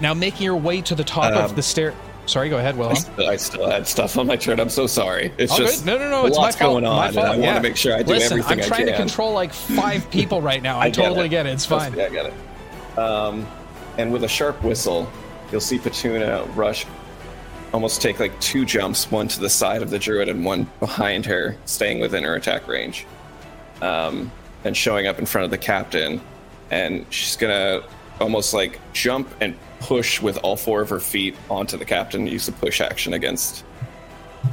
now making your way to the top of Um, the stair. Sorry, go ahead, I I still had stuff on my turn. I'm so sorry. It's All just good. No, no, no. a It's my fault. going on. My and fault. I want to make sure I do Listen, everything I'm trying I to control like five people right now. I, get totally it. get it. It's fine. me, I get it. Um, and with a sharp whistle, you'll see Petunia rush, almost take like two jumps, one to the side of the druid and one behind her, staying within her attack range, um, and showing up in front of the captain. And she's gonna almost like jump and push with all four of her feet onto the captain. Use the push action against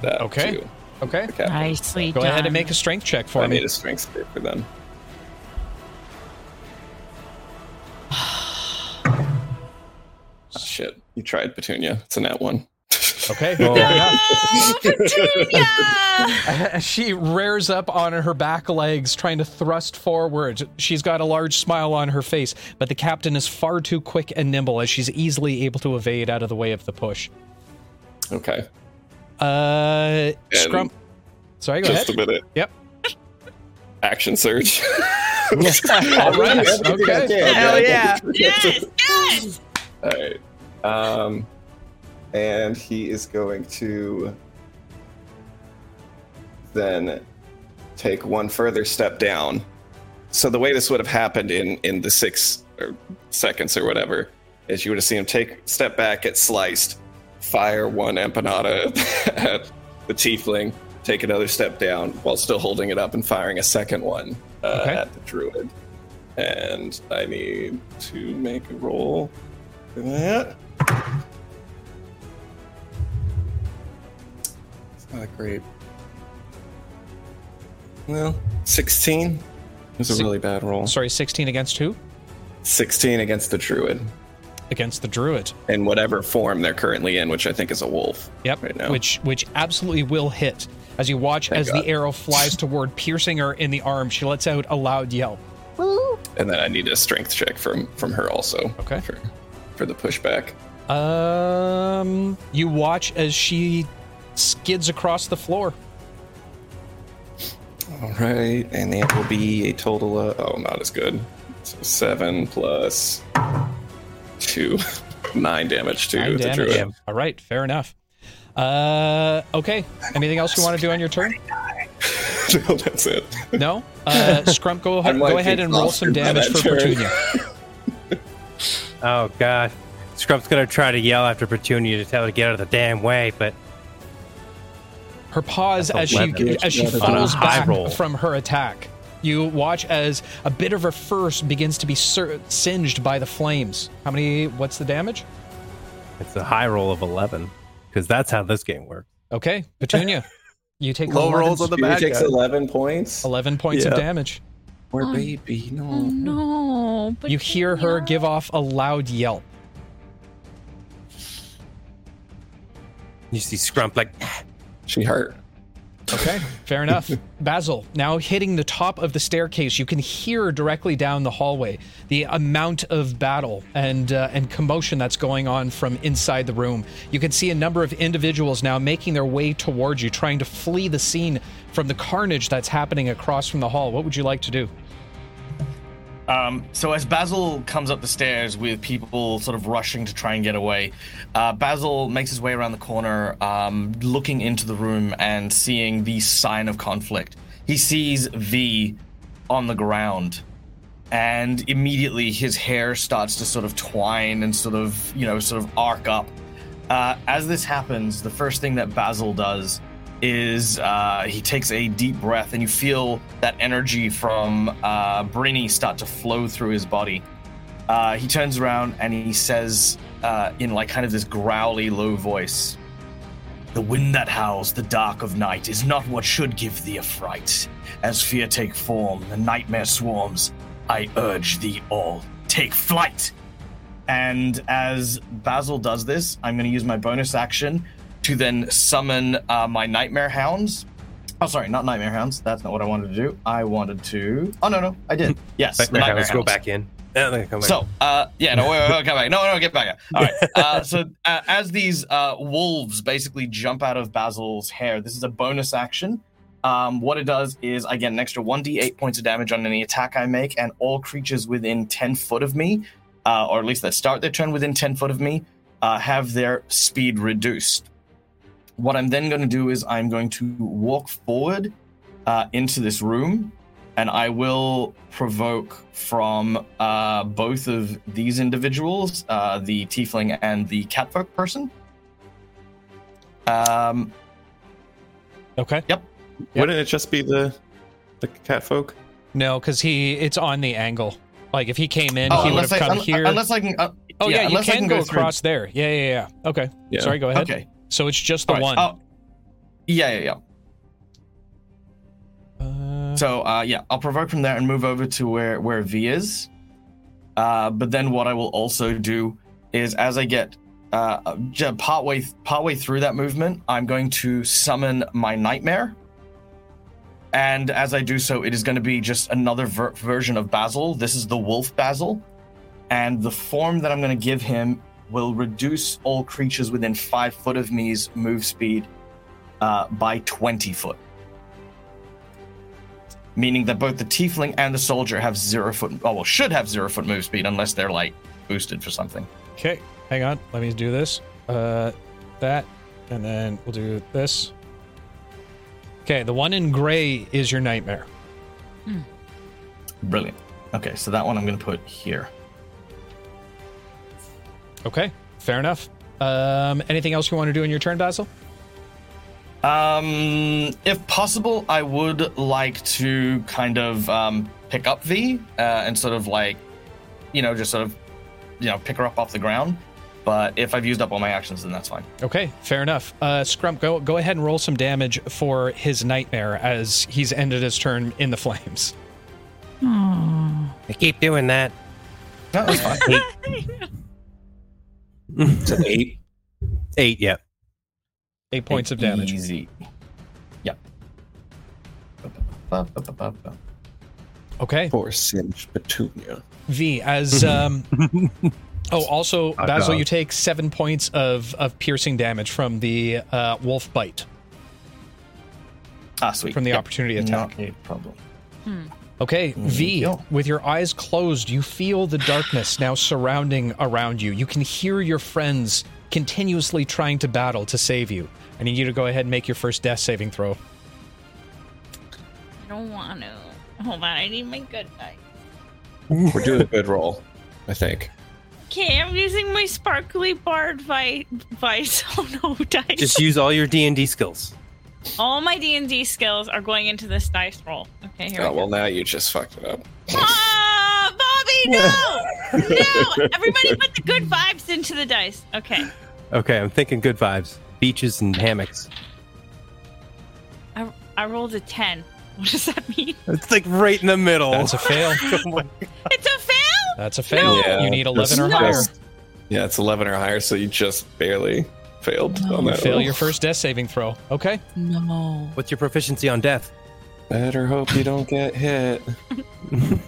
that. Okay. too, Okay. the captain. Nicely Go done. ahead and make a strength check for me. I me. need a strength check for them. Shit, you tried Petunia. It's a net one. Okay. Oh. fair she rears up on her back legs, trying to thrust forward. She's got a large smile on her face, but the captain is far too quick and nimble as she's easily able to evade out of the way of the push. Okay, Uh, Scrump. Sorry, go just ahead. Just a minute. Yep. Action surge. All right. Okay. Hell yeah. yes, yes! All right. Um, and he is going to then take one further step down. So the way this would have happened in in the six or seconds or whatever is you would have seen him take step back, get sliced, fire one empanada at the tiefling, take another step down while still holding it up and firing a second one uh, Okay. at the druid. And I need to make a roll for that. Not great. Well, 16 It was a really bad roll. Sorry, 16 against who? 16 against the druid Against the druid. in whatever form they're currently in, which I think is a wolf. Yep. Right now. Which which absolutely will hit. As you watch Thank as God. the arrow flies toward piercing her in the arm, she lets out a loud yelp. And then I need a strength check from from her also. Okay. For, for the pushback. Um, you watch as she skids across the floor. All right, and that will be a total of oh, not as good. So seven plus two, nine damage to Nine the damage. druid. All right, fair enough. Uh, okay. Anything else you want to do on your turn? no, that's it. No. Uh, Scrump, go ahead. I'm Go like ahead and roll some exhausted by damage for that turn. Petunia. Oh god. Scrump's gonna try to yell after Petunia to tell her to get out of the damn way, but Her paws as she 11. as she falls back roll. from her attack. You watch as a bit of her fur begins to be sur- singed by the flames. How many? What's the damage? it's a high roll of eleven. Because that's how this game works. Okay, Petunia, you take Low 11, rolls on the He bad takes guy. eleven points. 11 points of damage. Poor Oh. baby, no. Oh no. You hear her give off a loud yelp. You see Scrump like She hurt. Okay, fair enough. Basil, now hitting the top of the staircase, you can hear directly down the hallway the amount of battle and uh, and commotion that's going on from inside the room. You can see a number of individuals now making their way towards you, trying to flee the scene from the carnage that's happening across from the hall. What would you like to do? Um, so as Basil comes up the stairs with people sort of rushing to try and get away, uh, Basil makes his way around the corner, um, looking into the room and seeing the sign of conflict. He sees V on the ground, and immediately his hair starts to sort of twine and sort of, you know, sort of arc up. Uh, as this happens, the first thing that Basil does is uh, he takes a deep breath, and you feel that energy from uh, Brinny start to flow through his body. Uh, he turns around and he says, uh, in like kind of this growly, low voice, "The wind that howls the dark of night is not what should give thee a fright. As fear take form, the nightmare swarms. I urge thee all, take flight." And as Basil does this, I'm going to use my bonus action to then summon uh, my Nightmare Hounds. Oh, sorry, not Nightmare Hounds. That's not what I wanted to do. I wanted to. Oh no, no, I did. Yes, the Nightmare Hounds go back in. So, uh, yeah, no, wait, wait, wait, come back. No, no, get back. All right. Uh, so, uh, as these uh, wolves basically jump out of Basil's hair, this is a bonus action. Um, what it does is I get an extra 1d8 points of damage on any attack I make, and all creatures within 10 foot of me, uh, or at least that start their turn within 10 foot of me, uh, have their speed reduced. What I'm then going to do is I'm going to walk forward uh, into this room, and I will provoke from uh, both of these individuals, uh, the tiefling and the catfolk person. Um, Okay. Yep. Wouldn't it just be the the cat folk? No, because he it's on the angle. Like if he came in, oh, he would have come un- here. unless I can. Uh, oh yeah, you unless I can, go, through- across there. Yeah, yeah, yeah. Okay. Yeah. Sorry, go ahead. Okay. So it's just the right. one. Yeah, yeah, yeah. Uh, So uh, yeah, I'll provoke from there and move over to where where V is. Uh, but then what I will also do is as I get uh, partway partway through that movement, I'm going to summon my nightmare. And as I do so, it is going to be just another ver- version of Basil. This is the Wolf Basil, and the form that I'm going to give him will reduce all creatures within five foot of me's move speed uh, by 20 foot meaning that both the tiefling and the soldier have zero foot, oh, well, should have zero foot move speed unless they're like boosted for something. okay, hang on. Let me do this. Uh, that, and then we'll do this. Okay, the one in gray is your nightmare. Brilliant. Okay, so that one I'm going to put here. Okay, fair enough. Um, anything else you want to do in your turn, Basil? Um, if possible, I would like to kind of um, pick up V uh, and sort of like, you know, just sort of, you know, pick her up off the ground. But if I've used up all my actions, then that's fine. Okay, fair enough. Uh, Scrump, go go ahead and roll some damage for his nightmare as he's ended his turn in the flames. I keep doing that. No, that's fine. It's an eight. Eight, yeah. Eight points of damage. Easy. Yep. Okay, Poor Singe Petunia. V as um. Oh, also, Basil, you take seven points of of piercing damage from the uh, wolf bite Ah, sweet. from the Yep. opportunity attack. Not a problem. Okay, mm, V, with your eyes closed, you feel the darkness now surrounding around you. You can hear your friends continuously trying to battle to save you. I need you to go ahead and make your first death saving throw. I don't want to. Hold on, I need my good dice. We're doing a good roll, I think. Okay, I'm using my sparkly bard vi- vice. Oh no, dice. Just use all your D and D skills. All my D and D skills are going into this dice roll. Okay, here Oh we well, go. now you just fucked it up. Ah, Bobby, no, no! Everybody put the good vibes into the dice. Okay, Okay, I'm thinking good vibes. Beaches and hammocks. I, I rolled a ten. What does that mean? It's like right in the middle. That's a fail. It's a fail. That's a fail. Yeah, you need 11 or No. higher. just- Yeah, it's eleven or higher, so you just barely failed on You that. fail roll. your first death saving throw. Okay. No. What's your proficiency on death? Better hope you don't get hit.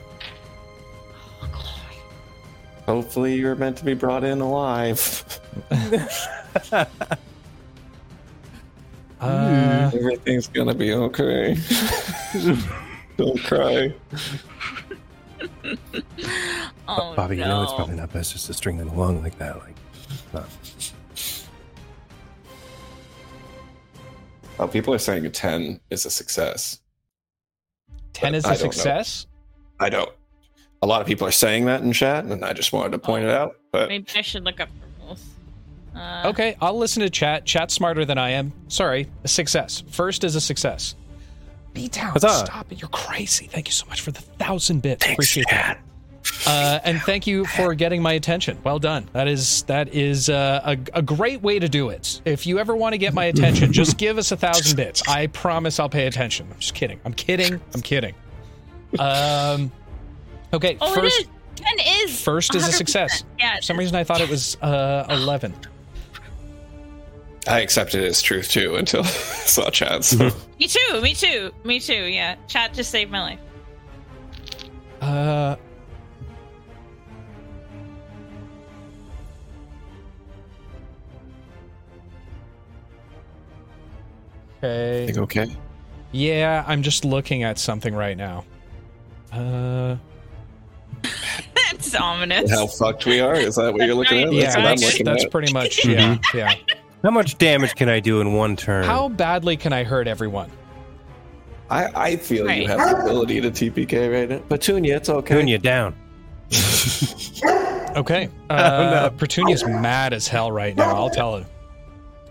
Hopefully, you're meant to be brought in alive. Uh, Everything's gonna be okay. don't cry. Oh Bobby, no. you know it's probably not best just to string them along like that. Like, no. Oh, people are saying a ten is a success. 10 is I a don't know. success. I don't. A lot of people are saying that in chat, and I just wanted to point it out. But Maybe I should look up the rules. Uh, Okay, I'll listen to chat. Chat's smarter than I am. Sorry, a success. First is a success. B Town, stop it. You're crazy. Thank you so much for the thousand bits. Appreciate that. Uh, and thank you for getting my attention. Well done. That is that is uh, a, a great way to do it. If you ever want to get my attention, just give us a thousand bits. I promise I'll pay attention. I'm just kidding. I'm kidding. I'm kidding. Um, okay, Oh, first it is. Ten is. first is a success. Yeah. For some reason, I thought it was uh, eleven. I accepted it as truth too until I saw chat. So. Me too. Me too. Me too. Yeah. Chat just saved my life. Uh. Okay. Think okay? Yeah, I'm just looking at something right now. Uh. That's ominous. How fucked we are? Is that what you're looking at? Yeah, That's what I'm that's, looking that's at. pretty much. Yeah, yeah. How much damage can I do in one turn? How badly can I hurt everyone? I, I feel Right. you have the ability to TPK right now. Petunia, it's okay. Petunia down. Okay. Uh, Petunia's mad as hell right now. I'll tell her.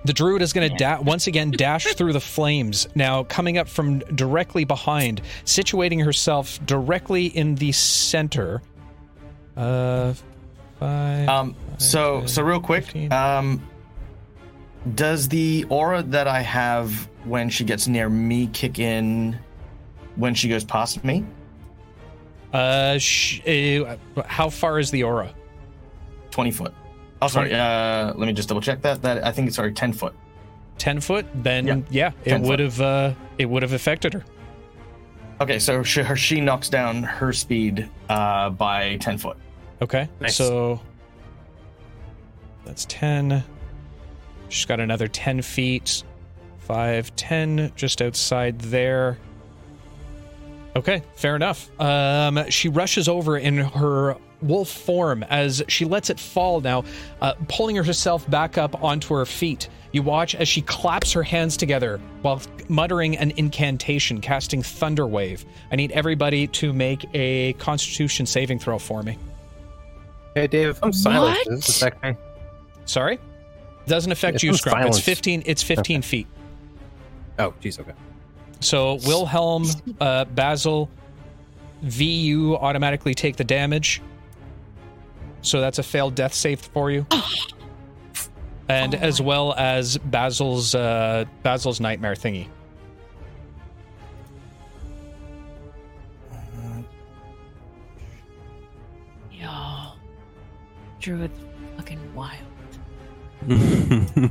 The druid is going to da- once again dash through the flames. Now, coming up from directly behind, situating herself directly in the center. Uh, five. Um, so so real quick, 15. um, does the aura that I have when she gets near me kick in when she goes past me? Uh, sh- uh, how far is the aura? Twenty foot. Oh, sorry. Uh, let me just double check that. That I think it's sorry, ten foot. Ten foot? Then Yeah, yeah, it would have. Uh, it would have affected her. Okay, so she, her, she knocks down her speed uh, by ten foot. Okay. Nice. So that's 10. She's got another 10 feet. 5, 10, just outside there. Okay, fair enough. Um, she rushes over in her wolf form as she lets it fall now, uh, pulling herself back up onto her feet. You watch as she claps her hands together while muttering an incantation, casting Thunder Wave. I need everybody to make a Constitution saving throw for me. Hey, Dave, I'm silent, What? does this affect me? Sorry? Doesn't affect It's you, from Scrump. It's 15 it's 15 feet. Oh, jeez, okay. So Wilhelm, uh, Basil, VU automatically take the damage. So that's a failed death save for you. And as well as Basil's uh, Basil's nightmare thingy. Yo. Druid's fucking wild.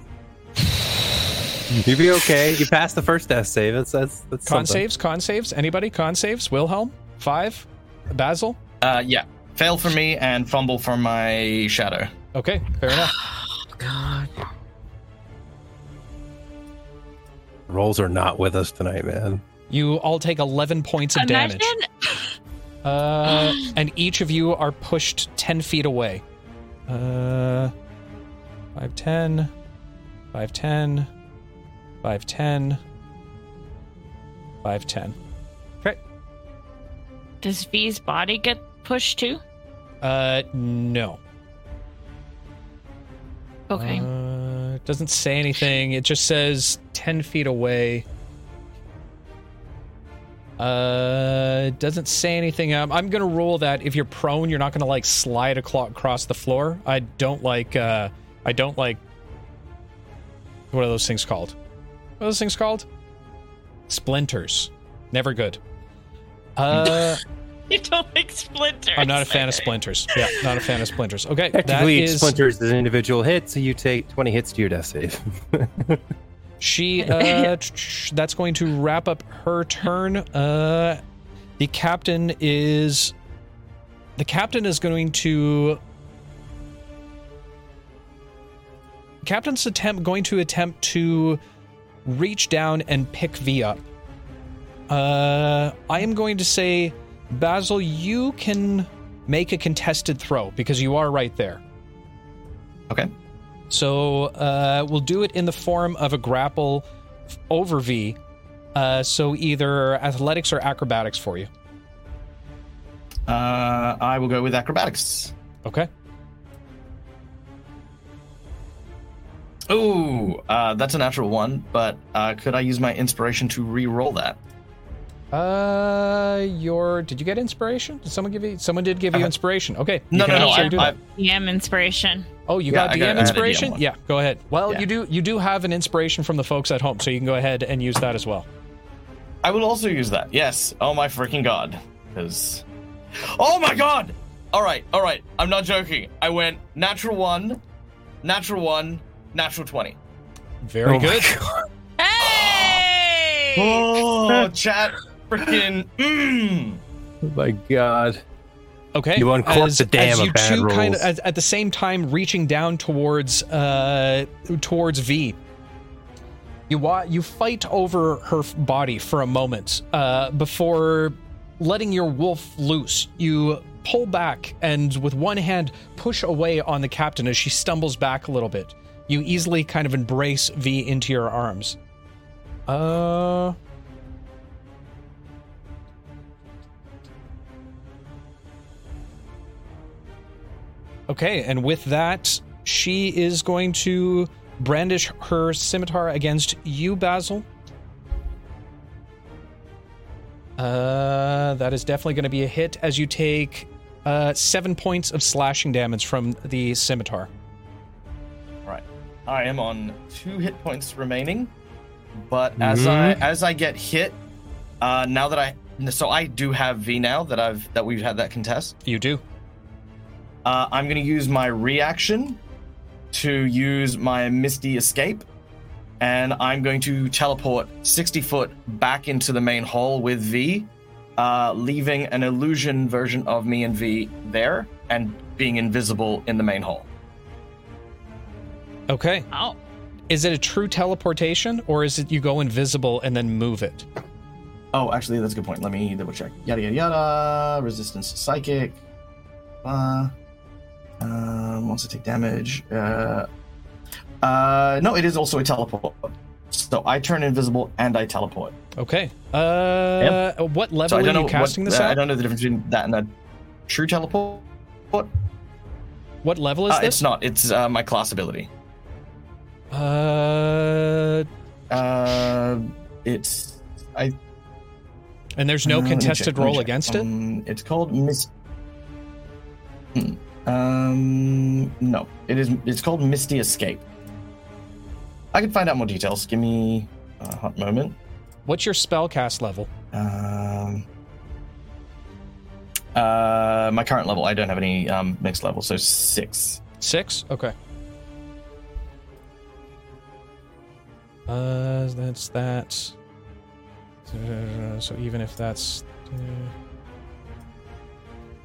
You'll be okay. You passed the first death save. That's that's that's Con something. saves, con saves. Anybody? Con saves. Wilhelm, five. Basil. Uh, yeah, fail for me and fumble for my shadow. Okay, fair enough. God. Rolls are not with us tonight, man. You all take 11 points of damage. Uh, and each of you are pushed 10 feet away. Uh, 5, 10, 5, 10, 5, 10, 5, 10. Okay. Does V's body get pushed too? Uh, no. Okay. Uh, it doesn't say anything. It just says 10 feet away. Uh, it doesn't say anything. Um, I'm gonna rule that if you're prone, you're not gonna like slide aclo- across the floor. I don't like. Uh, I don't like. What are those things called? What are those things called? Splinters. Never good. Uh, you don't like splinters. I'm not a fan of splinters. Yeah, not a fan of splinters. Okay, that Technically, each is splinter is an individual hit, so you take 20 hits to your death save. She uh that's going to wrap up her turn. Uh the captain is the captain is going to Captain's attempt going to attempt to reach down and pick V up. Uh I am going to say Basil you can make a contested throw because you are right there. Okay. So uh, we'll do it in the form of a grapple over V. Uh, so either athletics or acrobatics for you. Uh, I will go with acrobatics. Okay. Ooh, uh, that's a natural one, but uh, could I use my inspiration to re-roll that? Uh, your did you get inspiration? Did someone give you? Someone did give you Uh, inspiration. Okay. No, can no, no. I, do I, that. DM inspiration. Oh, you Yeah, got DM got- I had a DM inspiration? yeah, go ahead. Well, Yeah. you do you do have an inspiration from the folks at home, so you can go ahead and use that as well. I will also use that. Yes. Oh my freaking god. Because. Oh my god! All right, all right. I'm not joking. I went natural one, natural one, natural 20. Very Oh my good. God. Hey! Oh, chat. Freaking. Mmm. Oh my god. Okay. You uncorked the dam as of you bad two kind of rolls. at, at the same time reaching down towards uh towards V. You wa- you fight over her f- body for a moment uh, before letting your wolf loose. You pull back and with one hand push away on the captain as she stumbles back a little bit. You easily kind of embrace V into your arms. Uh Okay, and with that, she is going to brandish her scimitar against you, Basil. Uh, that is definitely going to be a hit as you take uh, seven points of slashing damage from the scimitar. Right. I am on two hit points remaining, but as I Mhm. as I get hit, uh, now that I so I do have V now that I've that we've had that contest. You do. Uh, I'm going to use my reaction to use my Misty Escape, and I'm going to teleport 60 foot back into the main hall with V, uh, leaving an illusion version of me and V there, and being invisible in the main hall. Okay. Oh, Is it a true teleportation, or is it you go invisible and then move it? Oh, actually, that's a good point. Let me double check. Yada yada yada. Resistance to psychic. Uh, um, wants to take damage. Uh, uh, no, it is also a teleport. So I turn invisible and I teleport. Okay. Uh, what level I are you casting what, this uh, at? I don't know the difference between that and a true teleport. What level is Uh, this? it's not. It's uh, my class ability. Uh, Uh, it's I. and there's no uh, check, contested let roll check. against it. Um, It's called Miss. Hmm. Um, no, it is. It's called Misty Escape. I can find out more details. Give me a hot moment. What's your spell cast level? Um, uh, my current level. I don't have any um mixed level, so six. Six. Okay. Uh, that's that. So even if that's. uh,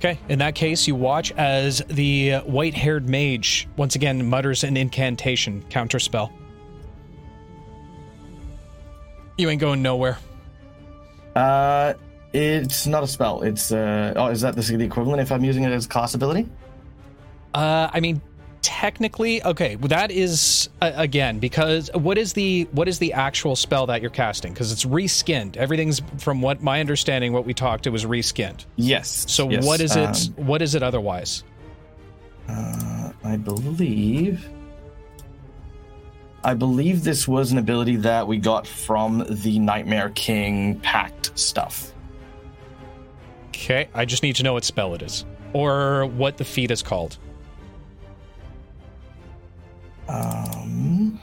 Okay, in that case, you watch as the white haired mage once again mutters an incantation counterspell. You ain't going nowhere. Uh, it's not a spell. It's uh. Oh, is that the, the equivalent if I'm using it as class ability? Uh, I mean, technically, okay. well, That is uh, again because what is the what is the actual spell that you're casting? Because it's reskinned. Everything's from what my understanding, what we talked, it was reskinned. Yes. So yes, what is it? um, what is it otherwise? Uh, I believe. I believe this was an ability that we got from the Nightmare King Pact stuff. Okay, I just need to know what spell it is or what the feat is called. Um.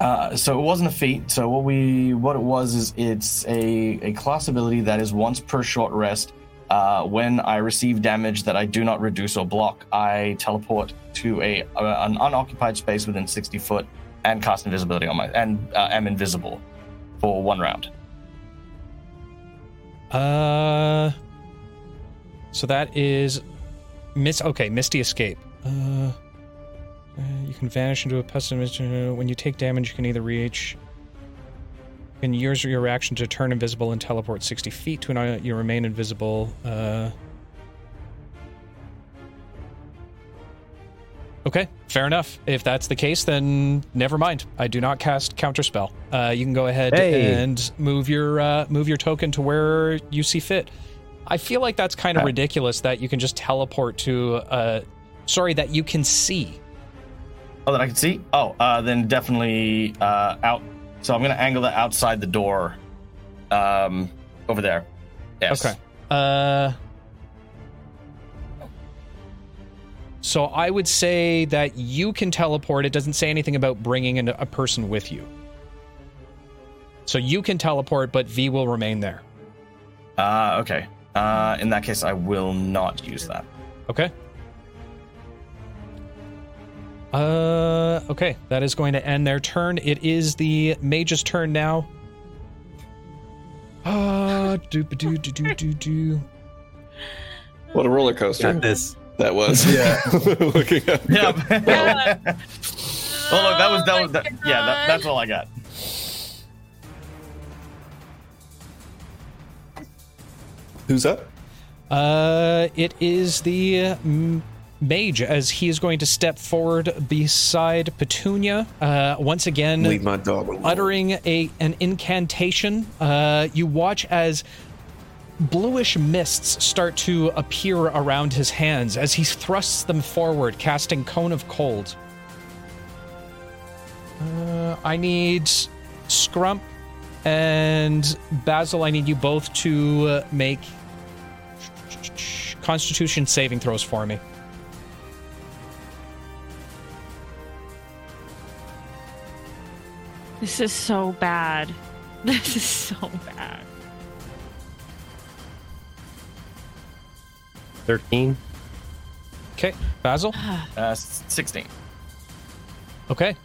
Uh, so it wasn't a feat. So what we what it was is it's a a class ability that is once per short rest. Uh, when I receive damage that I do not reduce or block, I teleport to a, a an unoccupied space within sixty foot and cast invisibility on my and uh, am invisible for one round. Uh, so that is miss. Okay, Misty Escape. Uh, uh, you can vanish into a pessimist. When you take damage, you can either reach. You can use your reaction to turn invisible and teleport 60 feet to an. Uh, you remain invisible. Uh. Okay, fair enough. If that's the case, then never mind. I do not cast counterspell. Uh, you can go ahead Hey. and move your uh, move your token to where you see fit. I feel like that's kind of Okay. ridiculous that you can just teleport to a Sorry, that you can see. Oh, that I can see. Oh, uh, then definitely uh, out. So I'm gonna angle that outside the door, um, over there. Yes. Okay. Uh. So I would say that you can teleport. It doesn't say anything about bringing in a person with you. So you can teleport, but V will remain there. Uh, okay. Uh, in that case, I will not use that. Okay. Uh, okay. That is going to end their turn. It is the mage's turn now. Uh, do do do do do do. What a roller coaster Got this. that was. Yeah. Looking up. Yeah. Yeah. Oh, look, that was that Oh was that, yeah. That, that's all I got. Who's up? Uh, it is the uh, mage as he is going to step forward beside Petunia. Uh, once again, Leave my dog alone. uttering a an incantation. Uh, you watch as bluish mists start to appear around his hands as he thrusts them forward, casting cone of cold. Uh, I need Scrump and Basil. I need you both to uh, make Constitution saving throws for me. This is so bad. This is so bad. 13. Okay, Basil. Uh, sixteen. Okay.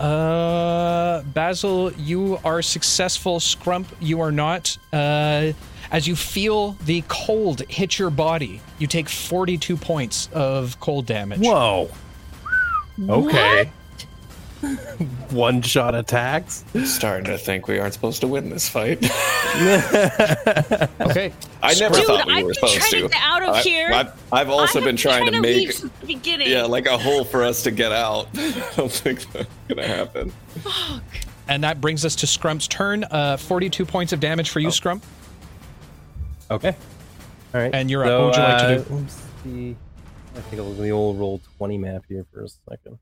Uh, Basil, you are successful. Scrump, you are not. Uh, as you feel the cold hit your body, you take 42 points of cold damage. Whoa. Okay. One shot attacks. Starting to think we aren't supposed to win this fight. Okay. I never Dude, thought we I've were been supposed trying to. to get out of I, here. I've, I've also I been trying tried to leave make since the beginning. yeah, like a hole for us to get out. I don't think that's gonna happen. Fuck. And that brings us to Scrump's turn. Uh, 42 points of damage for you, Scrump. Okay. All right. And you're up. What would you like to do? uh, Let's see. I think I'll look at the old roll 20 map here for a second.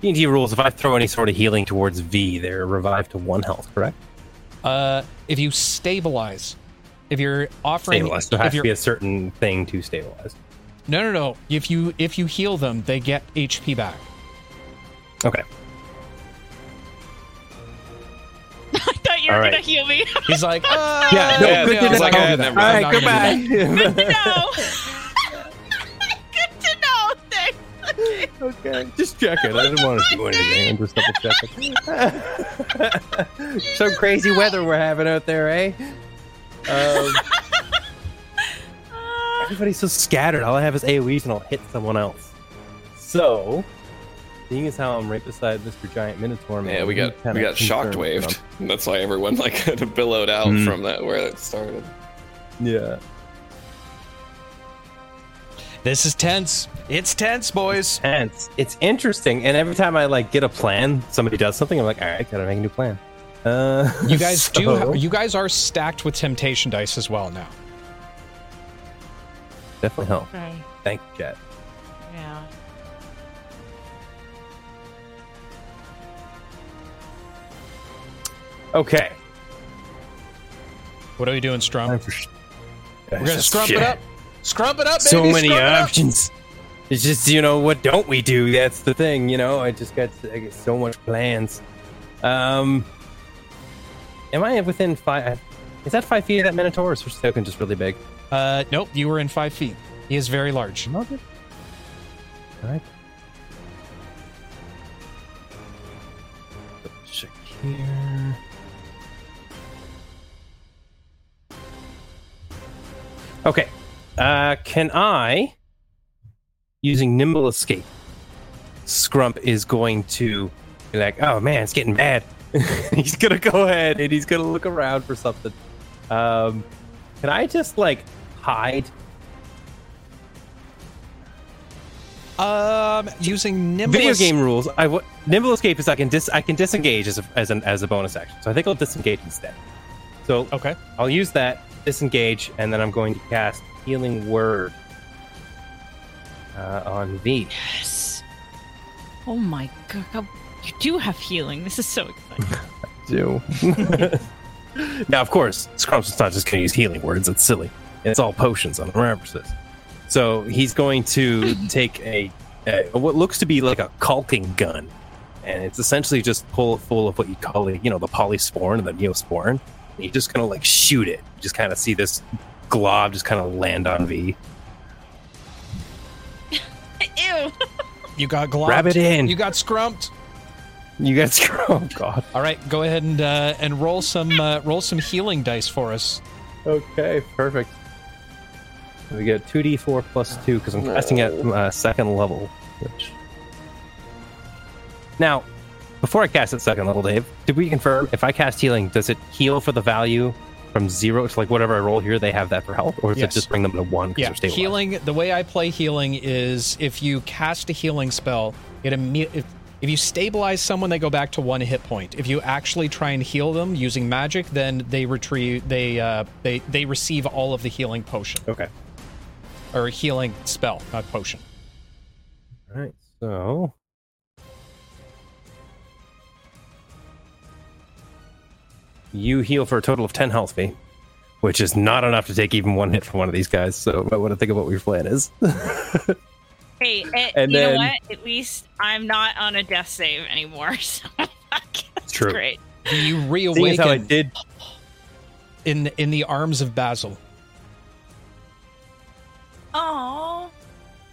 D&D rules, if I throw any sort of healing towards V, they're revived to one health, correct? Uh, if you stabilize, if you're offering, Stabilized. So it has if to be a certain thing to stabilize. no, no, no. If you if you heal them, they get HP back. Okay. I thought you were All right. gonna heal me. He's like, uh, Yeah, no, Yeah, good I to know. like, eh, All never All mind. right, I'm not goodbye. no. Good to know. Thanks. okay, just checking. I didn't want to do anything. I'm just double checking. Some crazy weather we're having out there, eh? Um, everybody's so scattered. All I have is AoEs and I'll hit someone else. So, seeing as how I'm right beside Mr. Giant Minotaur, man, Yeah, we got kinda we got concerned shockwaved. That's why everyone like kind of billowed out Mm. from that where it started. Yeah. This is tense. It's tense, boys. Tense. It's interesting, and every time I like get a plan, somebody does something. I'm like, all right, gotta make a new plan. Uh, You guys do. Ha- you guys are stacked with temptation dice as well now. definitely help. Okay. Thank you, Jet. Okay. What are we doing, Scrump? Time for sh- We're gonna scrump Shit. it up. Scrump it up, baby. So many scrump it up. options. It's just you know what don't we do? That's the thing. You know, I just got I get so much plans. Um, am I within five? Is that five feet of that Minotaur, or is this token just really big? Uh, nope. You were in five feet. He is very large. Mother. All right. Check here. Okay. Uh, can I, using Nimble Escape, Scrump is going to be like, oh man, it's getting bad. he's going to go ahead and he's going to look around for something. Um, can I just like hide Um, using nimble. Video game rules. I w- nimble escape is I can dis I can disengage as a, as an as a bonus action. So I think I'll disengage instead. So Okay. I'll use that disengage, and then I'm going to cast Healing Word uh, on V. Yes. Oh my god. You do have healing. This is so exciting. I do. now, of course, Scrump's not just going to use healing words. It's silly. It's all potions on this. So he's going to take a, a what looks to be like a caulking gun, and it's essentially just full full of what you call it, you know, the polysporin and the neosporin. And he's just kind of like shoot it. You just kind of see this glob just kind of land on V. Ew. You got globbed. Grab it in. You got scrumped. You guys, oh god. All right, go ahead and uh, and roll some uh, roll some healing dice for us. Okay, perfect. We get two d four plus two because I'm casting at uh, second level. Which now, before I cast at second level, Dave, did we confirm if I cast healing, does it heal for the value from zero to like whatever I roll here? They have that for health, or does Yes. it just bring them to one because Yeah, they're healing. The way I play healing is if you cast a healing spell, it imme- if, if you stabilize someone, they go back to one hit point. If you actually try and heal them using magic, then they retrieve they uh, they they receive all of the healing potion Okay. or healing spell, not potion. All right. So. You heal for a total of 10 health fee, which is not enough to take even one hit from one of these guys. So I want to think about what your plan is. Hey, eh, And you then- know what? At least I'm not on a death save anymore. So that's True. great. You Seeing reawaken how I did in in the arms of Basil. Oh,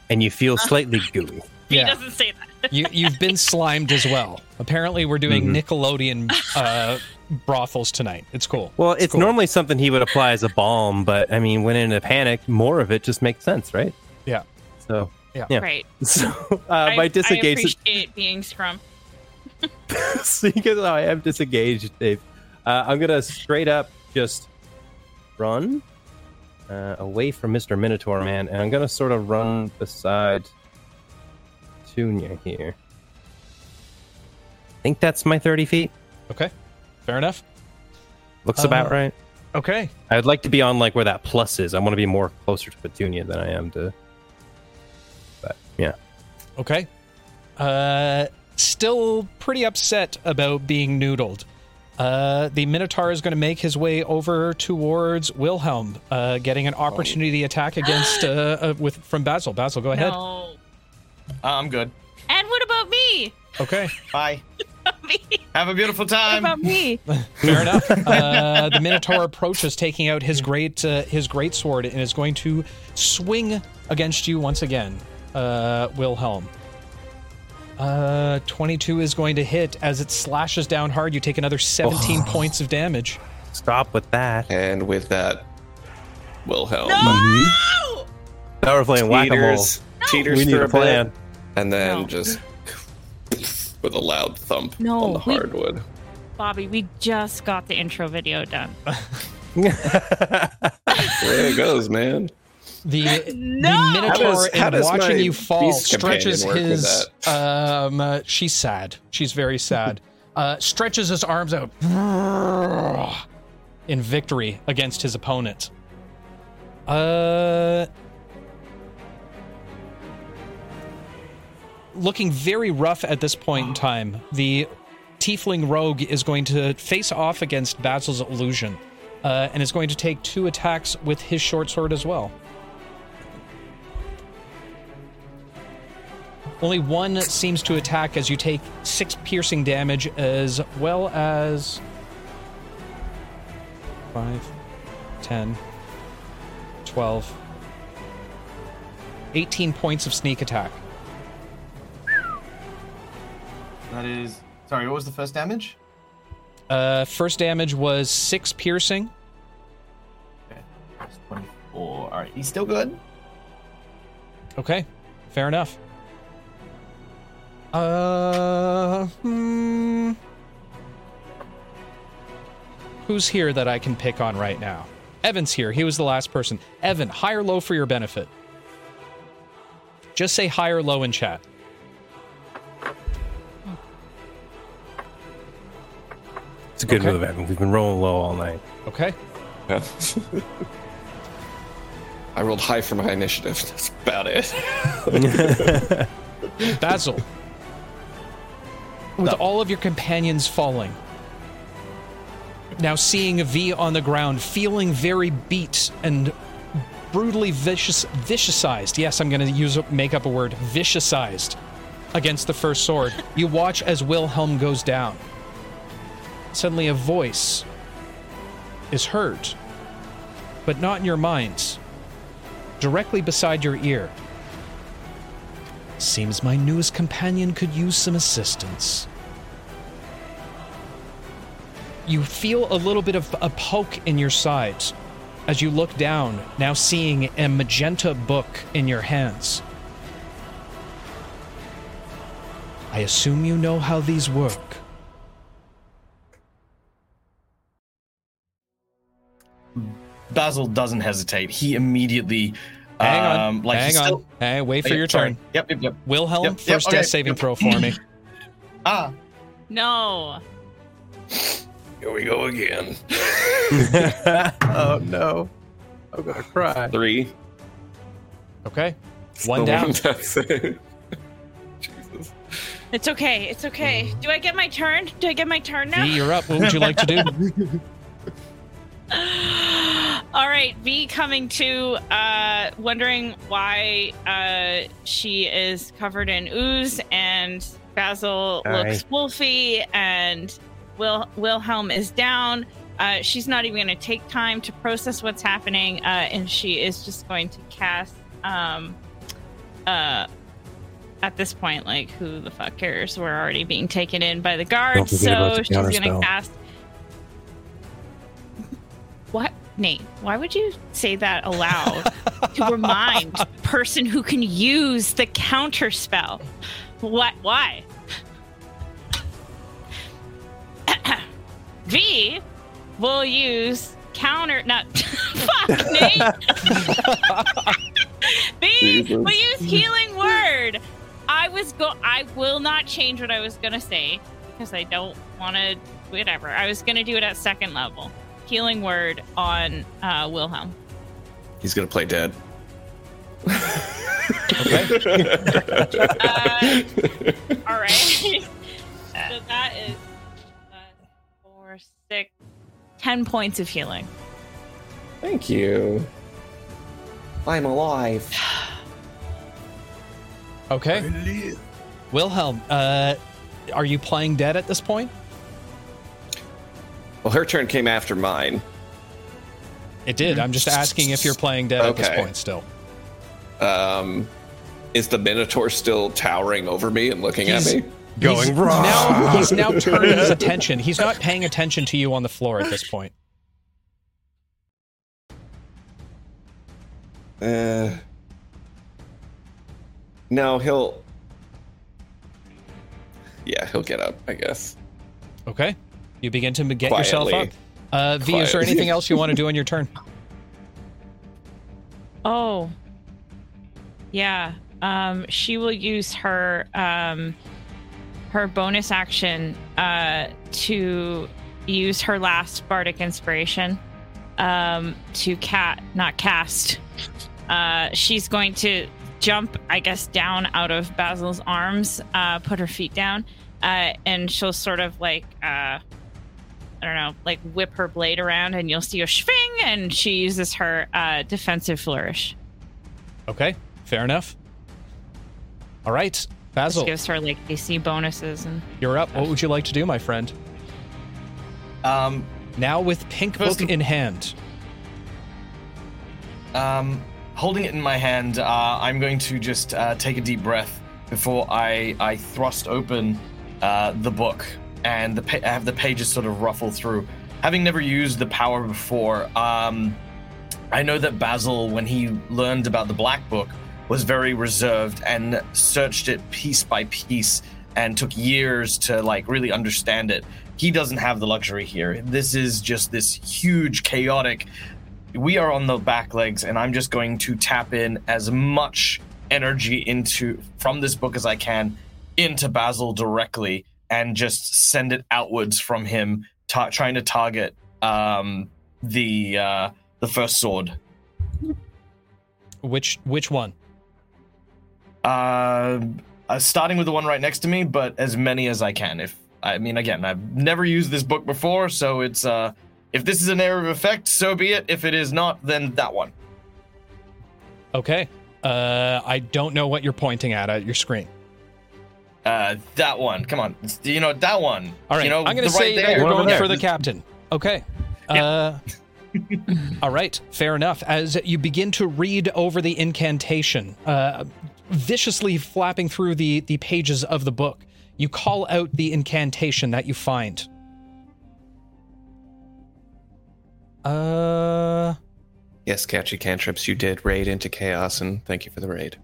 and you feel slightly gooey. he Yeah. doesn't say that. you you've been slimed as well. Apparently, we're doing Mhm. Nickelodeon uh, brothels tonight. It's cool. Well, it's cool. normally something he would apply as a balm, but I mean, when in a panic, more of it just makes sense, right? Yeah. So, Yeah. Yeah. Right. so uh, I, by I appreciate being scrum. seeing as how I am disengaged, Dave, uh, I'm gonna straight up just run uh, away from Mr. Minotaur Man, and I'm gonna sort of run beside Tunya here. I think that's my 30 feet. Okay, fair enough. Looks about Uh, right. Okay, I'd like to be on like where that plus is. I want to be more closer to Petunia than I am to. But yeah, okay. Uh, still pretty upset about being noodled. Uh, the Minotaur is going to make his way over towards Wilhelm, uh, getting an opportunity attack against uh, uh, with from Basil. Basil, go ahead. No. Uh, I'm good. And what about me? Okay, Bye. me? Have a beautiful What time. about me? fair enough. Uh, the Minotaur approaches, taking out his great uh, his great sword, and is going to swing against you once again, uh, Wilhelm. Uh, 22 is going to hit as it slashes down hard. You take another 17 points of damage. stop with that. And with that, Wilhelm No! Now we're playing whack a mole. teeters, teeters We need for a a plan. bit, and then No. just with a loud thump No, on the we- hardwood. Bobby, we just got the intro video done. There it goes, man. The, No! the Minotaur, How does- how in does watching you fall, stretches companion work with his. Um, uh, she's sad. She's very sad. uh, stretches his arms out in victory against his opponent. Uh, looking very rough at this point in time. The tiefling rogue is going to face off against Basil's illusion, uh, and is going to take two attacks with his short sword as well. Only one seems to attack as you take six piercing damage, as well as five, 10, 12, 18 points of sneak attack. That is. Sorry, what was the first damage? Uh, first damage was six piercing. Okay. That's 24. Alright, he's still good. Okay, fair enough. Uh, hmm. Who's here that I can pick on right now? Evan's here. He was the last person. Evan, high or low for your benefit? Just say high or low in chat. It's a good Okay. move, Evan. We've been rolling low all night. Okay. Yeah. I rolled high for my initiative. That's about it. Basil, with all of your companions falling, now seeing a V on the ground, feeling very beat and brutally vicious, viciousized. Yes, I'm going to use make up a word, viciousized against the first sword. You watch as Wilhelm goes down. Suddenly, a voice is heard, but not in your minds, directly beside your ear. Seems my newest companion could use some assistance. You feel a little bit of a poke in your sides as you look down, now seeing a magenta book in your hands. I assume you know how these work. Basil doesn't hesitate. He immediately. Hang on, um, like hang he's on. still- Hey, wait for Okay, your sorry. turn. Yep, yep, yep. Wilhelm, Yep, yep, first okay, death saving yep. throw for me. Ah, No. Here we go again. oh no. I'm gonna cry. Three. Okay. One down. death save. Jesus. It's okay. It's okay. Do I get my turn? Do I get my turn now? V, you're up. What would you like to do? All right, V coming to, uh, wondering why uh, she is covered in ooze, and Basil looks wolfy, and Wil- Wilhelm is down. Uh, she's not even going to take time to process what's happening, uh, and she is just going to cast. Um, uh, at this point, like, who the fuck cares? We're already being taken in by the guards, so she's going to cast. What, Nate? Why would you say that aloud to remind person who can use the counter spell? What? Why? V will use counter. Not fuck Nate. V will use healing word. I was go. I will not change what I was gonna say because I don't want to. Whatever. I was gonna do it at second level. Healing word on uh, Wilhelm. He's gonna play dead. Okay. Uh, all right. so that is uh, four, six, ten points of healing. Thank you. I'm alive. Okay. Wilhelm, uh, are you playing dead at this point? Well, her turn came after mine. It did. I'm just asking if you're playing dead at this Okay. point still. Um, is the Minotaur still towering over me and looking He's- at me? Going he's wrong. Now, he's now turning his attention. He's not paying attention to you on the floor at this point. Uh, no, he'll. Yeah, he'll get up, I guess. Okay. You begin to get yourself up. Quietly. Uh, v, is there anything else you want to do on your turn? Oh. Yeah. Um, she will use her um, her bonus action uh, to use her last bardic inspiration um, to cat not cast. Uh, she's going to jump, I guess, down out of Basil's arms, uh, put her feet down, uh, and she'll sort of like uh, I don't know, like whip her blade around, and you'll see a swing, and she uses her uh, defensive flourish. Okay. Fair enough. All right. This Basil, gives her like AC bonuses and you're up. What would you like to do, my friend? um, Now with pink book in hand. Um, holding it in my hand, uh, I'm going to just uh, take a deep breath before I I thrust open uh, the book and the have the pages sort of ruffle through. Having never used the power before, um, I know that Basil, when he learned about the Black Book, was very reserved and searched it piece by piece and took years to like really understand it. He doesn't have the luxury here. This is just this huge, chaotic. We are on the back legs, and I'm just going to tap in as much energy into from this book as I can into Basil directly, and just send it outwards from him, ta- trying to target um, the uh, the first sword. Which which one? Uh, uh, starting with the one right next to me, but as many as I can. If I mean, again, I've never used this book before, so it's uh, if this is an area of effect, so be it. If it is not, then that one. Okay. Uh, I don't know what you're pointing at at your screen. Uh, that one. Come on, you know that one. All right, you know, I'm going to the say right that there. you're going there. for the captain. Okay. Uh, all right, fair enough. As you begin to read over the incantation, uh, viciously flapping through the, the pages of the book, you call out the incantation that you find. Uh, Yes, catchy cantrips. You did raid into chaos, and thank you for the raid.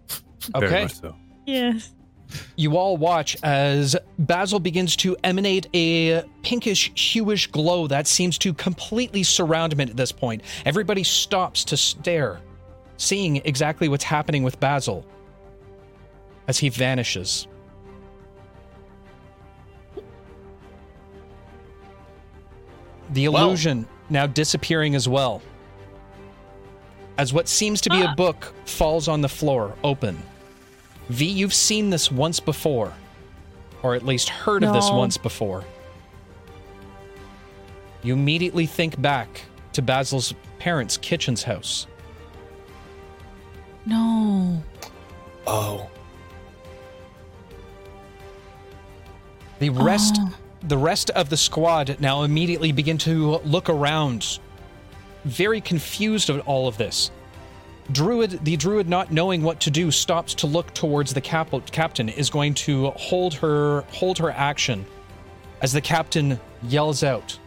Very okay. much so. Yes. You all watch as Basil begins to emanate a pinkish, huish glow that seems to completely surround him at this point. Everybody stops to stare, seeing exactly what's happening with Basil as he vanishes. The Well- illusion now disappearing as well. As what seems to be a Ah. book falls on the floor, open. V, you've seen this once before, or at least heard of this once before. You immediately think back to Basil's parents' kitchen's house. No. Oh, The rest, Oh. the rest of the squad now immediately begin to look around, very confused at all of this. Druid, the druid, not knowing what to do, stops to look towards the cap- captain. Is going to hold her hold her action as the captain yells out,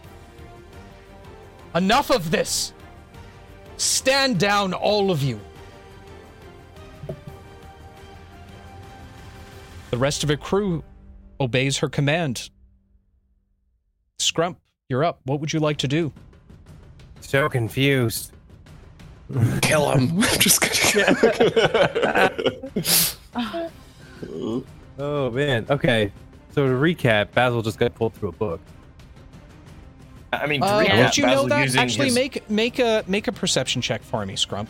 "Enough of this! Stand down, all of you!" The rest of her crew obeys her command. Scrump, you're up. What would you like to do? So confused. Kill him! I'm Just kidding. Oh man. Okay. So to recap, Basil just got pulled through a book. I mean, to Uh, recap, would you know that? Actually, his- make make a make a perception check for me, Scrump.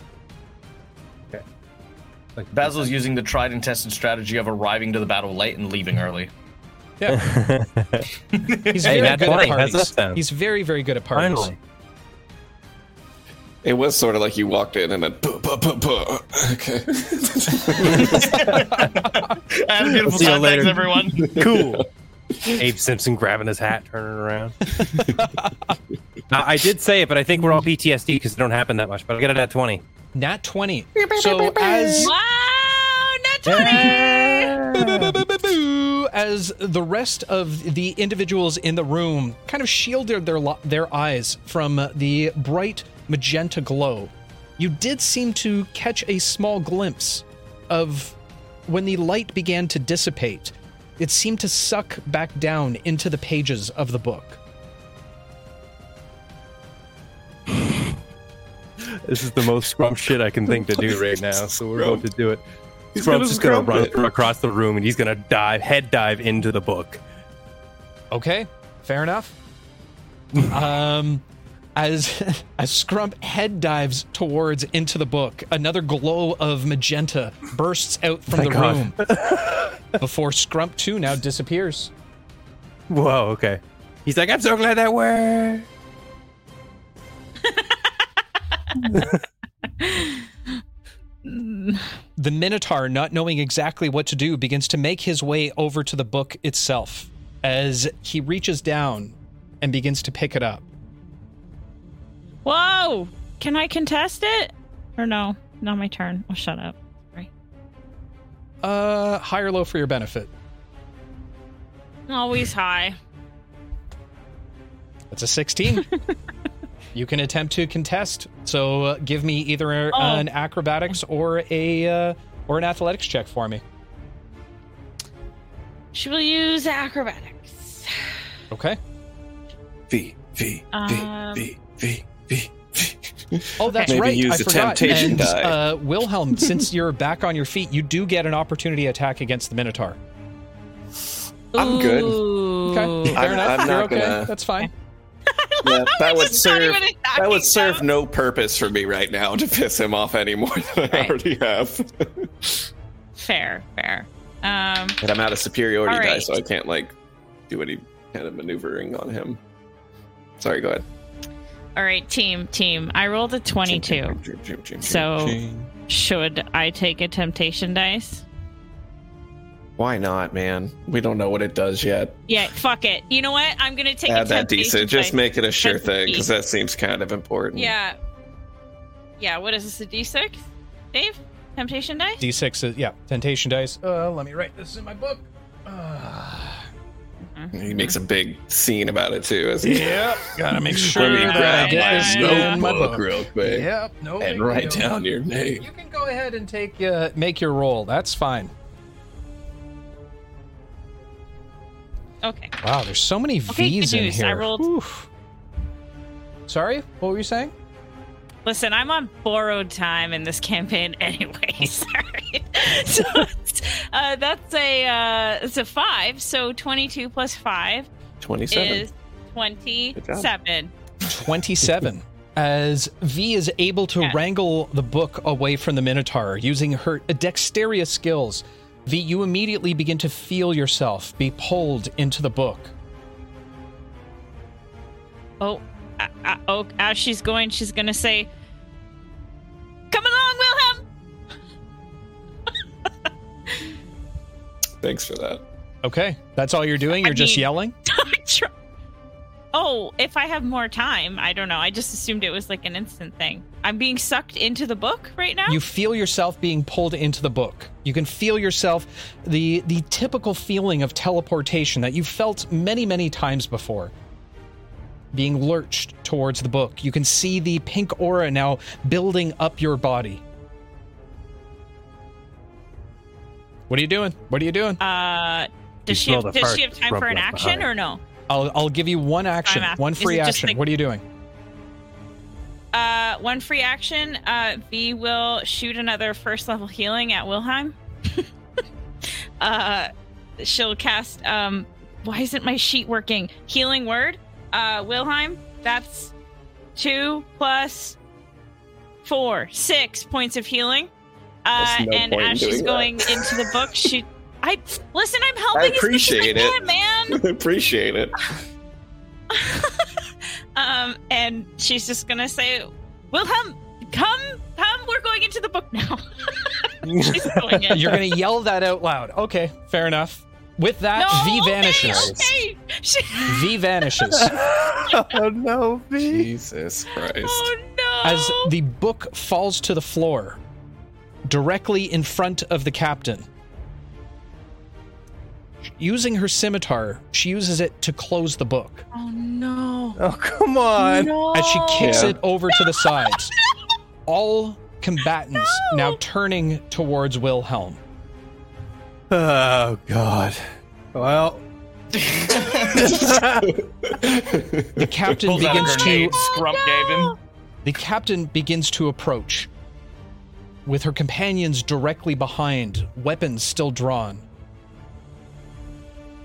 Like, Basil's using the tried and tested strategy of arriving to the battle late and leaving early. Yeah, he's Hey, very nat good 20. at parties. He's very very good at parties. Finally. It was sort of like you walked in and then. "Puh, puh, puh, puh." Okay. and beautiful see you time, later. thanks everyone. Cool. Abe Simpson grabbing his hat, turning around. Now, I did say it, but I think we're all PTSD because it don't happen that much. But I'll get it at 20. Nat twenty. So as Wow, not 20! as the rest of the individuals in the room kind of shielded their lo- their eyes from the bright magenta glow, you did seem to catch a small glimpse of when the light began to dissipate. It seemed to suck back down into the pages of the book. This is the most scrump shit I can think to do right now. So we're going to do it. He's gonna Scrump's just going to run it. across the room and he's going to dive, head dive into the book. Okay, fair enough. um, as as Scrump head dives towards into the book, another glow of magenta bursts out from Thank the God. room before Scrump too now disappears. Whoa, okay. He's like, I'm so glad that worked. The Minotaur, not knowing exactly what to do, begins to make his way over to the book itself as he reaches down and begins to pick it up. Whoa! Can I contest it? Or no? Not my turn. Oh, shut up. Sorry. Uh, high or low for your benefit. Always high. That's a 16. you can attempt to contest. So uh, give me either Oh. an acrobatics or a uh, or an athletics check for me. She will use acrobatics. Okay. V V Um, V V V V. Oh, that's Maybe right. use I the forgot. temptation and, die. Uh, Wilhelm, since you're back on your feet, you do get an opportunity attack against the Minotaur. I'm good. Okay, fair I'm- enough. I'm You're not okay. gonna- That's fine. Yeah, that would serve. That would serve them. no purpose for me right now to piss him off any more than I already have. Fair, fair. Um, but I'm out of superiority All die, so I can't like do any kind of maneuvering on him. Sorry, go ahead. All right, team, team. I rolled a 22. So should I take a temptation dice? why not, man? We don't know what it does yet. Yeah, fuck it. You know what? I'm gonna take a Add that temptation decent. Just dice. make it a sure That's thing because that seems kind of important. Yeah. Yeah, what is this, a d6? Dave? Temptation dice? D6 is, yeah, temptation dice. Uh, let me write this in my book. He makes a big scene about it too. As he, Yep, gotta make sure Let me I grab get my this notebook my book. real quick Yep, no and big write deal. down your name. You can go ahead and take uh, make your roll. That's fine. Okay. Wow, there's so many Okay, V's good in here. I rolled- Oof. Sorry, what were you saying? Listen, I'm on borrowed time in this campaign anyway. Sorry. so uh, that's a uh, it's a five. So 22 plus five Twenty-seven. is 27. 27. As V is able to Yeah. wrangle the book away from the Minotaur using her dexterous skills, V, you immediately begin to feel yourself be pulled into the book. Oh, uh, uh, oh, as she's going, she's gonna say, "Come along, Wilhelm." Thanks for that. Okay, that's all you're doing? You're just mean- yelling? I try- oh, if I have more time, I don't know. I just assumed it was like an instant thing. I'm being sucked into the book right now. You feel yourself being pulled into the book. You can feel yourself the the typical feeling of teleportation that you've felt many, many times before. Being lurched towards the book. You can see the pink aura now building up your body. What are you doing? What are you doing? Uh, does she have, does she have time for an action behind. or no? I'll I'll give you one action, asking, one free action. like- what are you doing? Uh, one free action. Uh, V will shoot another first level healing at Wilhelm. uh, she'll cast. Um, why isn't my sheet working? Healing word. Uh, Wilhelm. That's two plus four, six points of healing. Uh, no and as she's doing going into the book, she. I listen. I'm helping I appreciate as much as I it. can, man. I appreciate it. um, and she's just gonna say, "Wilhelm, come, come. We're going into the book now." she's going in. You're gonna yell that out loud. Okay, fair enough. With that, no, V vanishes. Okay, She- V vanishes. oh no, V. Jesus Christ. oh no! as the book falls to the floor directly in front of the captain. Using her scimitar, she uses it to close the book oh no! Oh come on. No! as she kicks Yeah. it over to the sides. All combatants now turning towards Wilhelm. Oh god. Well, The captain Pulls out a begins to grenade Scrump oh, gave him. The captain begins to approach, with her companions directly behind, weapons still drawn.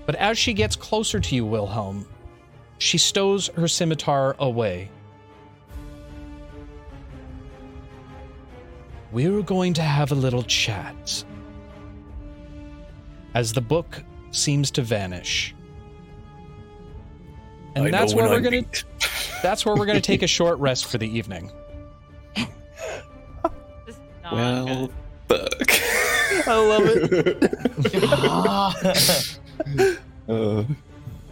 But as she gets closer to you, Wilhelm, she stows her scimitar away. We're going to have a little chat. As the book seems to vanish. And I that's where we're I'm going to beat. that's where we're going to take a short rest for the evening. This is not Well, good. fuck. I love it. Uh,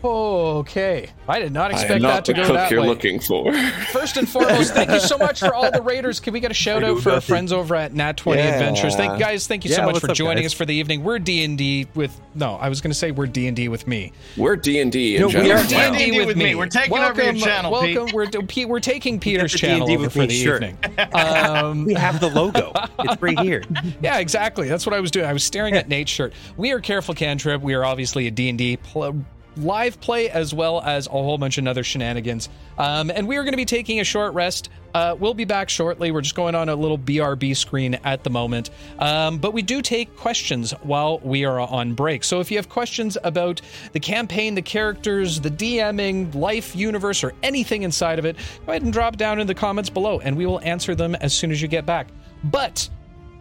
Okay. I did not I expect am that to the go cook that you're way. looking for. First and foremost, thank you so much for all the raiders. Can we get a shout out do for our friends over at Nat 20 Yeah. Adventures? Thank guys, thank you so much for up, joining guys? us for the evening. We're D&D with No, I was going to say we're D&D with me. We're D and D No, we are D&D D&D with, with me. me. We're taking over your channel, Pete. Welcome. We're Pete, we're taking Peter's the channel D&D over with for me the shirt. evening. Um, We have the logo. It's right here. yeah, exactly. That's what I was doing. I was staring at Nate's shirt. We are Careful Cantrip. We are obviously a D&D pl- live play as well as a whole bunch of other shenanigans. Um, and we are going to be taking a short rest. Uh, we'll be back shortly. We're just going on a little BRB screen at the moment. Um, but we do take questions while we are on break. So if you have questions about the campaign, the characters, the DMing, life, universe, or anything inside of it, go ahead and drop down in the comments below and we will answer them as soon as you get back. But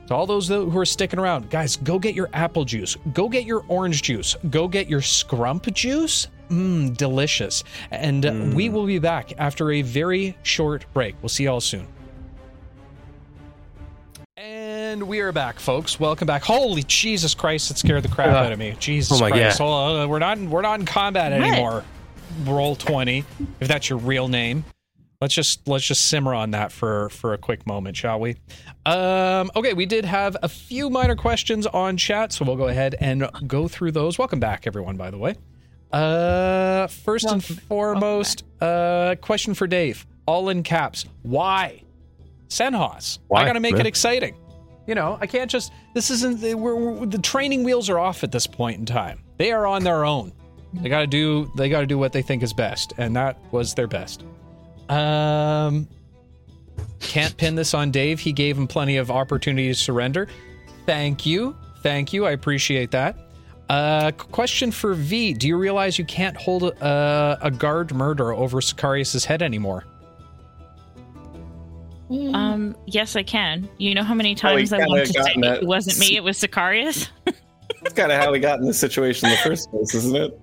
to all those who are sticking around, guys, go get your apple juice. Go get your orange juice. Go get your scrump juice. Mmm, delicious. And uh, we will be back after a very short break. We'll see y'all soon. And we are back, folks. Welcome back. Holy Jesus Christ! It scared the crap Uh, out of me. Jesus oh my Christ! God. Hold on, we're not we're not in combat What? anymore. Roll twenty, if that's your real name. Let's just let's just simmer on that for for a quick moment, shall we? Um, okay, we did have a few minor questions on chat, so we'll go ahead and go through those. Welcome back, everyone. By the way, uh, first and Welcome- foremost, uh, question for Dave, all in caps. Why, Senhas? I got to make man? it exciting. You know, I can't just. This isn't. the- We're, we're, the training wheels are off at this point in time. They are on their own. They got to do. They got to do what they think is best, and that was their best. Um, can't pin this on Dave. He gave him plenty of opportunity to surrender. Thank you, thank you. I appreciate that. Uh, question for V: Do you realize you can't hold a, a guard murder over Sicarius's head anymore? Um, yes, I can. You know how many Oh, times I kinda wanted to say gotten that- it wasn't me, it was Sicarius? That's kind of how we got in this situation in the first place, isn't it?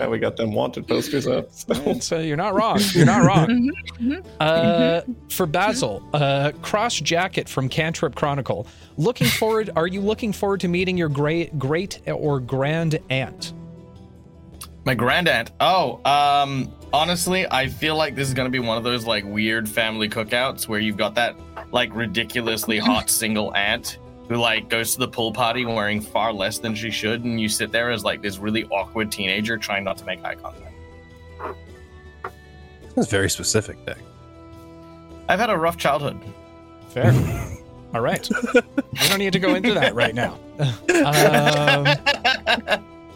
How we got them wanted posters up. So. So you're not wrong. You're not wrong. Mhm, Uh, for Basil, uh, cross jacket from Cantrip Chronicle. Looking forward. Are you looking forward to meeting your great, great or grand aunt? My grand aunt. Oh, um, honestly, I feel like this is gonna be one of those like weird family cookouts where you've got that like ridiculously hot single aunt who like goes to the pool party wearing far less than she should, and you sit there as like this really awkward teenager trying not to make eye contact. That's very specific, Deck. I've had a rough childhood. Fair. All right. We don't need to go into that right now. Um,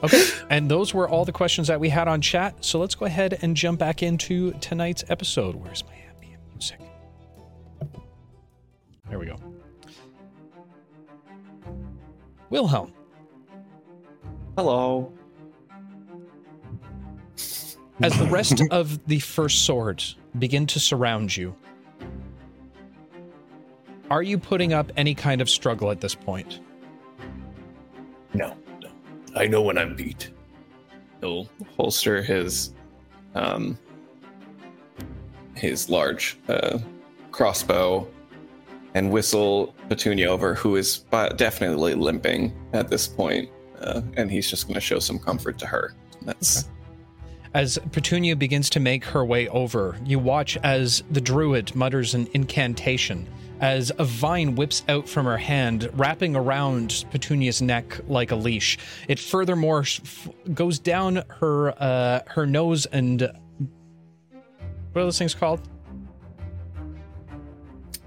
okay. And those were all the questions that we had on chat. So let's go ahead and jump back into tonight's episode. Where's my happy music? There we go. Wilhelm. Hello. As the rest of the first swords begin to surround you, are you putting up any kind of struggle at this point? No, no. I know when I'm beat. He'll holster his um his large uh, crossbow and whistle Petunia over, who is definitely limping at this point, uh, and he's just going to show some comfort to her. That's As Petunia begins to make her way over, you watch as the druid mutters an incantation as a vine whips out from her hand, wrapping around Petunia's neck like a leash. It furthermore f- goes down her uh, her nose and what are those things called?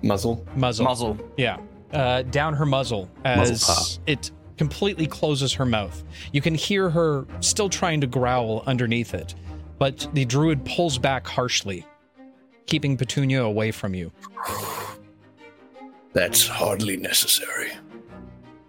Muzzle. Muzzle. Muzzle. Yeah, uh, down her muzzle Muzzle as pop. it completely closes her mouth. You can hear her still trying to growl underneath it, but the druid pulls back harshly, keeping Petunia away from you. That's hardly necessary.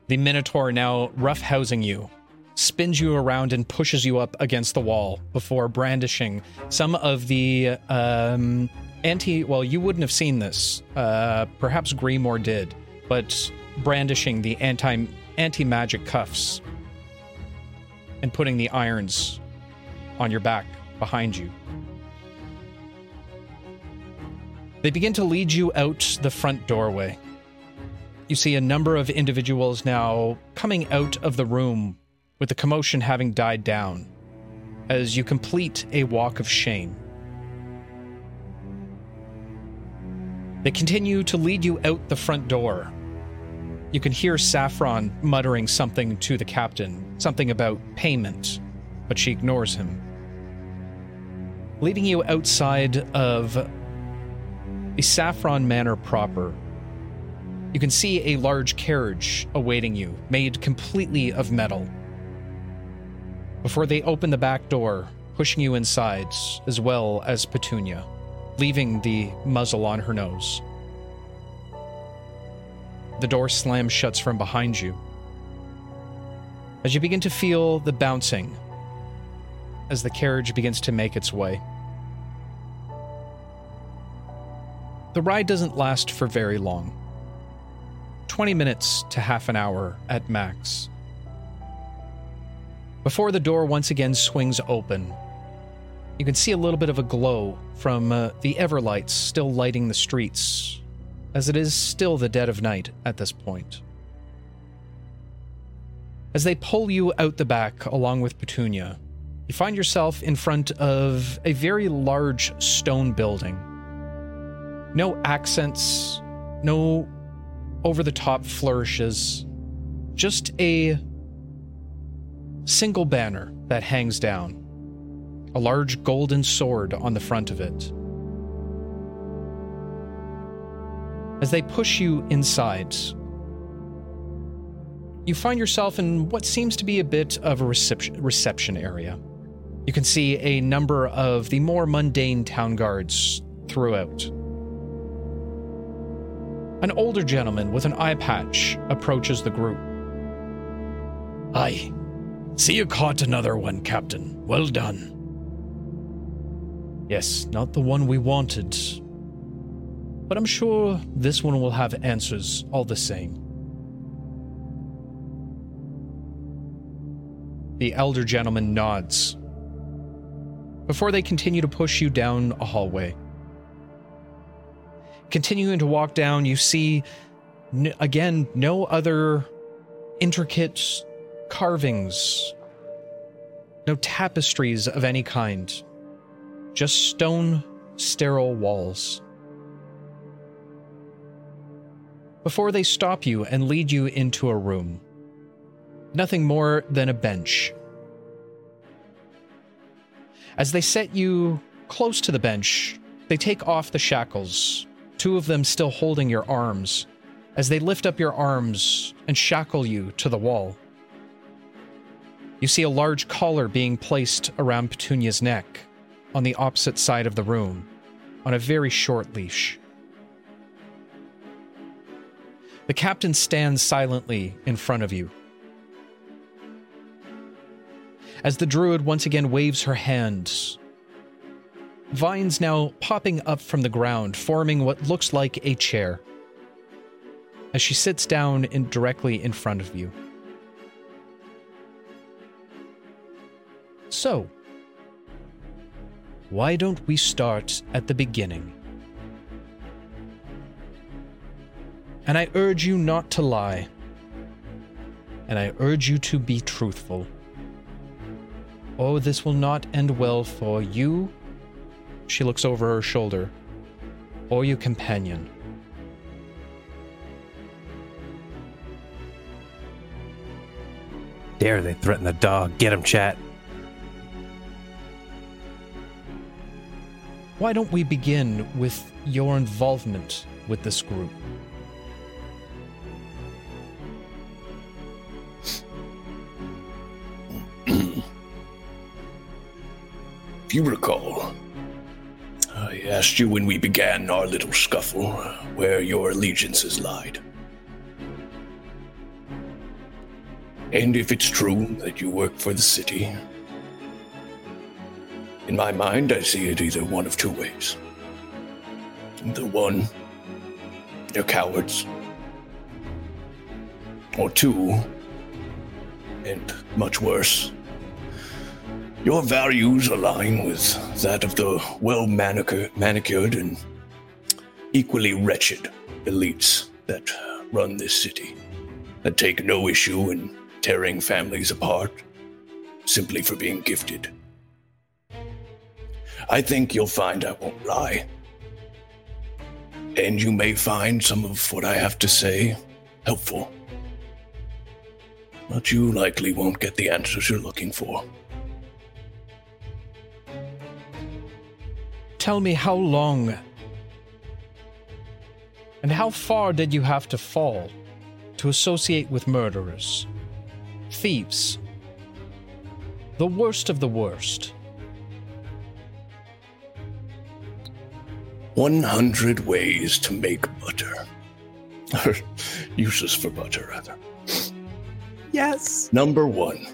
The Minotaur, now roughhousing you, spins you around and pushes you up against the wall before brandishing some of the um, anti. Well, you wouldn't have seen this. Uh, perhaps Greenmore did, but brandishing the anti anti magic cuffs and putting the irons on your back behind you. They begin to lead you out the front doorway. You see a number of individuals now coming out of the room with the commotion having died down as you complete a walk of shame. They continue to lead you out the front door. You can hear Saffron muttering something to the captain, something about payment, but she ignores him. Leading you outside of the Saffron Manor proper, you can see a large carriage awaiting you, made completely of metal. before they open the back door, pushing you inside, as well as Petunia, leaving the muzzle on her nose. The door slams shuts from behind you. As you begin to feel the bouncing as the carriage begins to make its way. The ride doesn't last for very long 20 minutes to half an hour at max. Before the door once again swings open, you can see a little bit of a glow from uh, the Everlights still lighting the streets, as it is still the dead of night at this point. As they pull you out the back along with Petunia, you find yourself in front of a very large stone building. No accents, no over the top flourishes, just a single banner that hangs down, a large golden sword on the front of it. As they push you inside, you find yourself in what seems to be a bit of a reception, reception area. You can see a number of the more mundane town guards throughout. An older gentleman with an eye patch approaches the group. Aye. See you caught another one, Captain. Well done. Yes, not the one we wanted. But I'm sure this one will have answers all the same. The elder gentleman nods before they continue to push you down a hallway. Continuing to walk down, you see n- again no other intricate carvings, no tapestries of any kind, just stone, sterile walls. Before they stop you and lead you into a room, nothing more than a bench. As they set you close to the bench, they take off the shackles, two of them still holding your arms, as they lift up your arms and shackle you to the wall. You see a large collar being placed around Petunia's neck on the opposite side of the room on a very short leash. The captain stands silently in front of you. As the druid once again waves her hands, vines now popping up from the ground, forming what looks like a chair. As she sits down in directly in front of you. So, why don't we start at the beginning? And I urge you not to lie. And I urge you to be truthful. Oh, this will not end well for you. She looks over her shoulder. Or your companion. Dare they threaten the dog? Get him, chat. Why don't we begin with your involvement with this group? If you recall, I asked you when we began our little scuffle where your allegiances lied. And if it's true that you work for the city, in my mind, I see it either one of two ways. The one, you're cowards. Or two, and much worse, your values align with that of the well manicured and equally wretched elites that run this city, that take no issue in tearing families apart simply for being gifted. I think you'll find I won't lie. And you may find some of what I have to say helpful. But you likely won't get the answers you're looking for. Tell me how long and how far did you have to fall to associate with murderers, thieves, The worst of the worst. 100 ways to make butter. Or uses for butter, rather. Yes. Number one,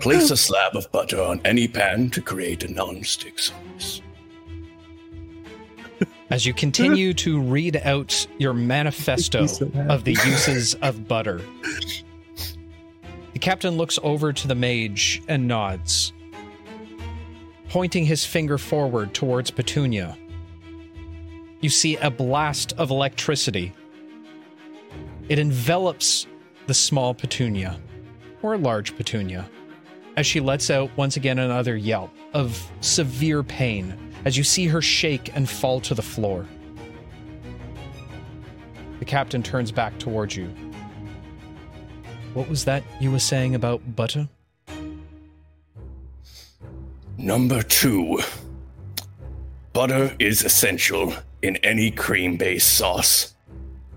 place a slab of butter on any pan to create a non-stick surface. As you continue to read out your manifesto so of the uses of butter, the captain looks over to the mage and nods, pointing his finger forward towards Petunia. You see a blast of electricity. It envelops the small Petunia, or large Petunia, as she lets out once again another yelp of severe pain as you see her shake and fall to the floor. The captain turns back towards you. What was that you were saying about butter? Number two, butter is essential in any cream-based sauce.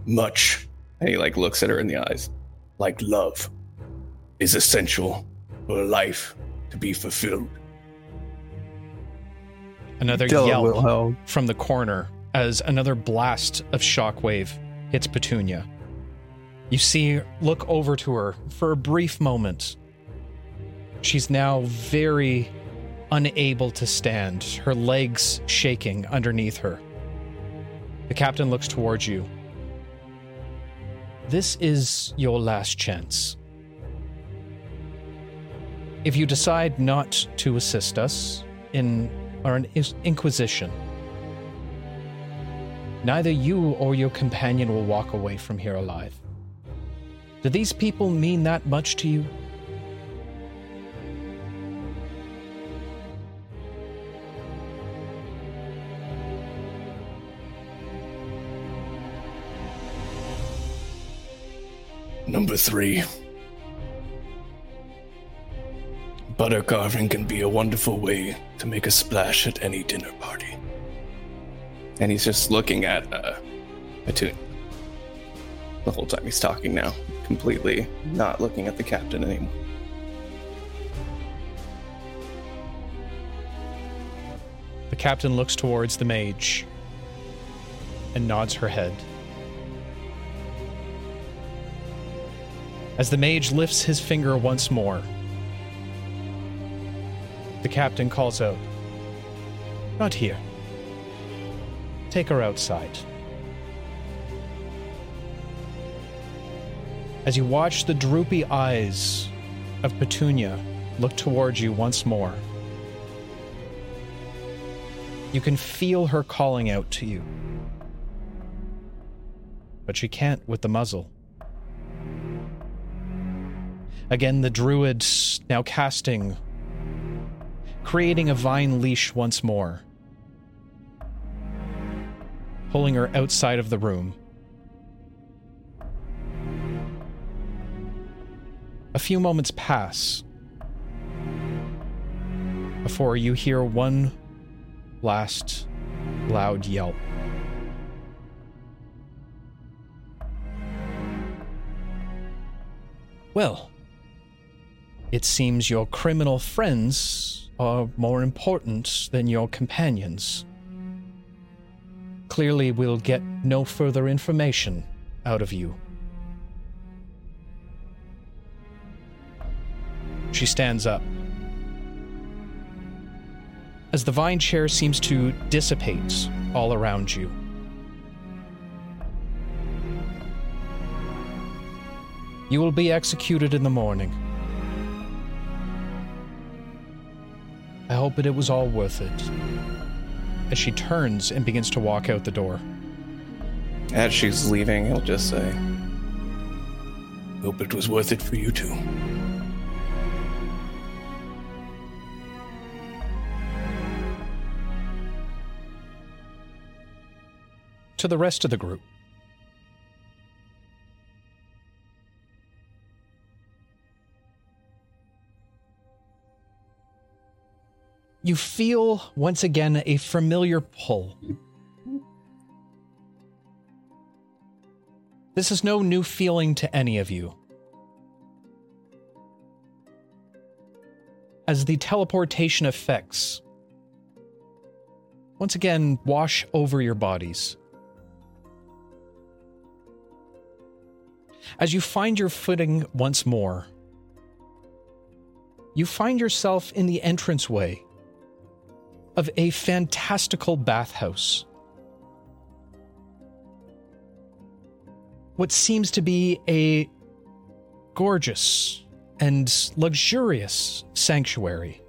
Much And he like looks at her in the eyes. like love is essential for life to be fulfilled. Another Tell yelp Wilhelm. from the corner as another blast of shockwave hits Petunia. You see, look over to her for a brief moment. She's now very unable to stand, her legs shaking underneath her. The captain looks towards you. This is your last chance. If you decide not to assist us in our inquisition, neither you or your companion will walk away from here alive. Do these people mean that much to you? Number three, butter carving can be a wonderful way to make a splash at any dinner party. And he's just looking at uh Petunia. The whole time he's talking now. Completely not looking at the captain anymore. The captain looks towards the mage and nods her head. As the mage lifts his finger once more, the captain calls out, Not here. Take her outside. As you watch the droopy eyes of Petunia look towards you once more, you can feel her calling out to you. But she can't with the muzzle. Again, the druid now casting, creating a vine leash once more, pulling her outside of the room. A few moments pass before you hear one last loud yelp. Well, it seems your criminal friends are more important than your companions. Clearly, we'll get no further information out of you. She stands up. As the vine chair seems to dissipate all around you. You will be executed in the morning. I hope that it was all worth it. As she turns and begins to walk out the door. As she's leaving, he'll just say, Hope it was worth it for you too. To the rest of the group. You feel once again a familiar pull. This is no new feeling to any of you. as the teleportation effects once again wash over your bodies. As you find your footing once more, you find yourself in the entranceway of a fantastical bathhouse. What seems to be a gorgeous and luxurious sanctuary.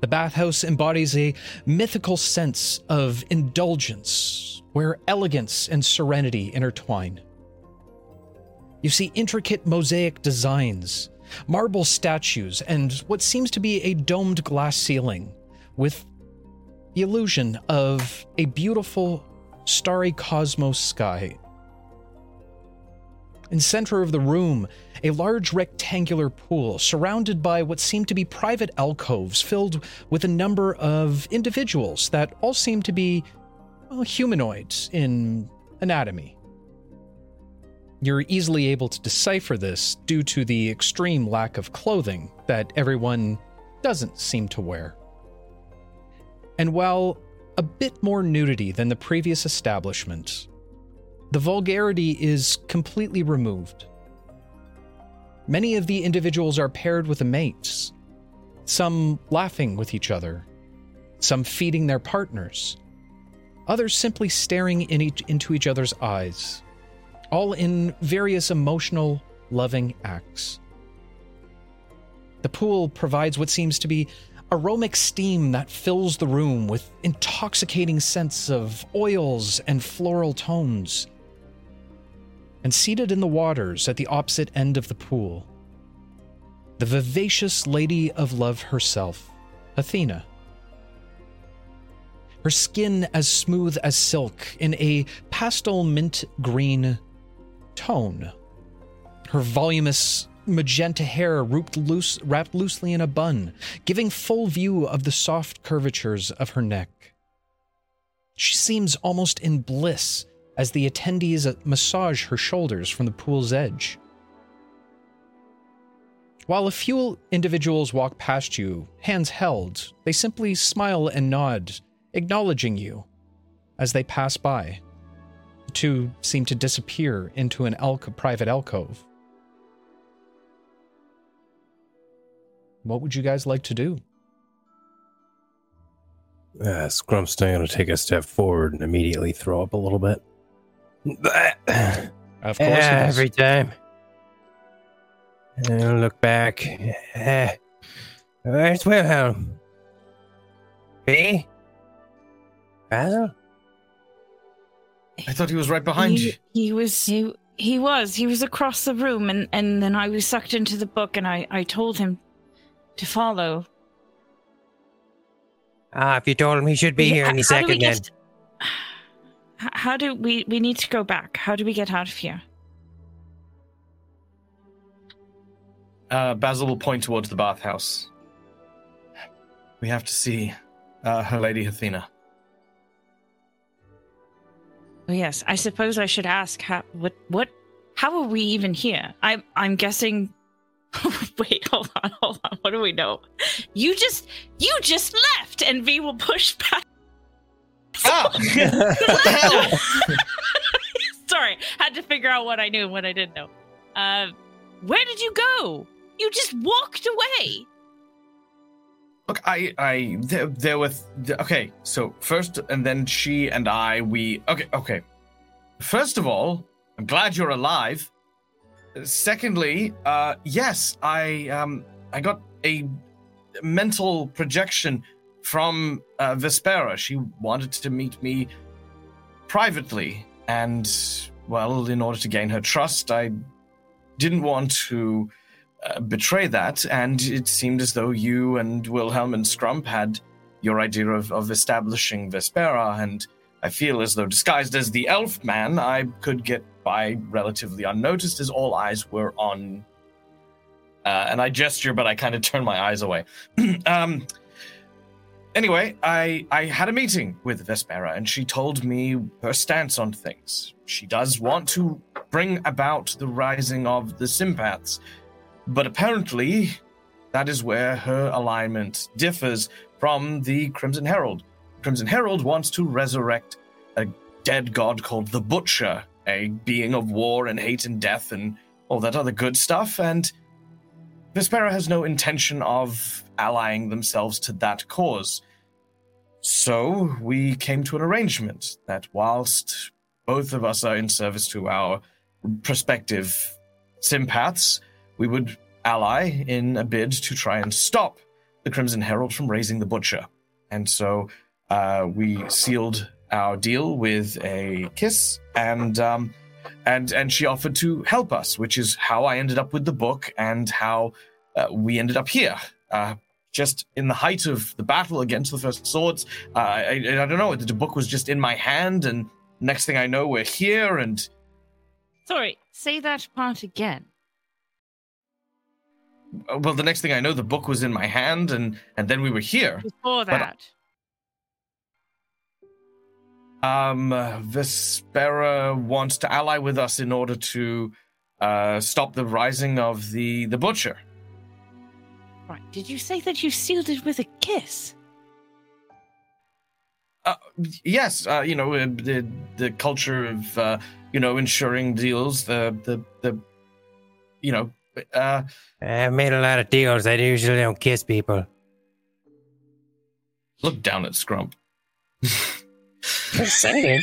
The bathhouse embodies a mythical sense of indulgence where elegance and serenity intertwine. You see intricate mosaic designs, marble statues, and what seems to be a domed glass ceiling with the illusion of a beautiful starry cosmos sky. In center of the room, a large rectangular pool surrounded by what seem to be private alcoves filled with a number of individuals that all seem to be well, humanoids in anatomy. You're easily able to decipher this due to the extreme lack of clothing that everyone doesn't seem to wear. And while a bit more nudity than the previous establishment, the vulgarity is completely removed. Many of the individuals are paired with a mate, some laughing with each other, some feeding their partners, others simply staring in each, into each other's eyes, all in various emotional, loving acts. The pool provides what seems to be aromatic steam that fills the room with intoxicating scents of oils and floral tones and seated in the waters at the opposite end of the pool, the vivacious lady of love herself, Athena. Her skin as smooth as silk in a pastel mint green tone. Her voluminous magenta hair wrapped, loose, wrapped loosely in a bun, giving full view of the soft curvatures of her neck. She seems almost in bliss as the attendees uh, massage her shoulders from the pool's edge. While a few individuals walk past you, hands held, they simply smile and nod, acknowledging you as they pass by. The two seem to disappear into an alco- private alcove. What would you guys like to do? Uh, Scrump's going to take a step forward and immediately throw up a little bit. Of course, it is. every time. And look back. Uh, where's Wilhelm? Me? Basil? I thought he was right behind you. he, he was he, he was he was across the room and and then i was sucked into the book and i i told him to follow Ah, if you told him he should be Yeah, here any how do we second, then. get- how do we we need to go back how do we get out of here Uh, Basil will point towards the bathhouse. We have to see uh, her lady Athena. oh yes i suppose i should ask how what what how are we even here i'm i'm guessing wait hold on hold on what do we know you just you just left and v will push back what the hell? Sorry, had to figure out what I knew and what I didn't know. Uh, where did you go? You just walked away. Look, I, I, there, there with, okay, so first, and then she and I, we, okay, okay. First of all, I'm glad you're alive. Secondly, uh, yes, I, um, I got a mental projection from uh, Vespera. She wanted to meet me privately, and, well, in order to gain her trust, I didn't want to uh, betray that, and it seemed as though you and Wilhelm and Scrump had your idea of, of establishing Vespera, and I feel as though disguised as the elf man, I could get by relatively unnoticed as all eyes were on. Uh, and I gesture, but I kind of turn my eyes away. um, anyway, I I had a meeting with Vespera, and she told me her stance on things. She does want to bring about the rising of the sympaths, but apparently, that is where her alignment differs from the Crimson Herald. Crimson Herald wants to resurrect a dead god called the Butcher, a being of war and hate and death and all that other good stuff, and Vespera has no intention of allying themselves to that cause. So we came to an arrangement that whilst both of us are in service to our prospective sympaths, we would ally in a bid to try and stop the Crimson Herald from raising the Butcher. And so uh, we sealed our deal with a kiss, and um, and and she offered to help us, which is how I ended up with the book and how uh, we ended up here. Uh, just in the height of the battle against the First Swords, uh, I, I don't know. The book was just in my hand, and next thing I know, we're here, and Sorry, say that part again. uh, well, the next thing I know, the book was in my hand, and and then we were here. Before that. Um, Vespera wants to ally with us in order to uh, stop the rising of the the butcher. Right. Did you say that you sealed it with a kiss? Uh, yes, uh, you know uh, the the culture of uh, you know ensuring deals. The the the you know uh, I've made a lot of deals. I usually don't kiss people. look down at Scrump. Just saying.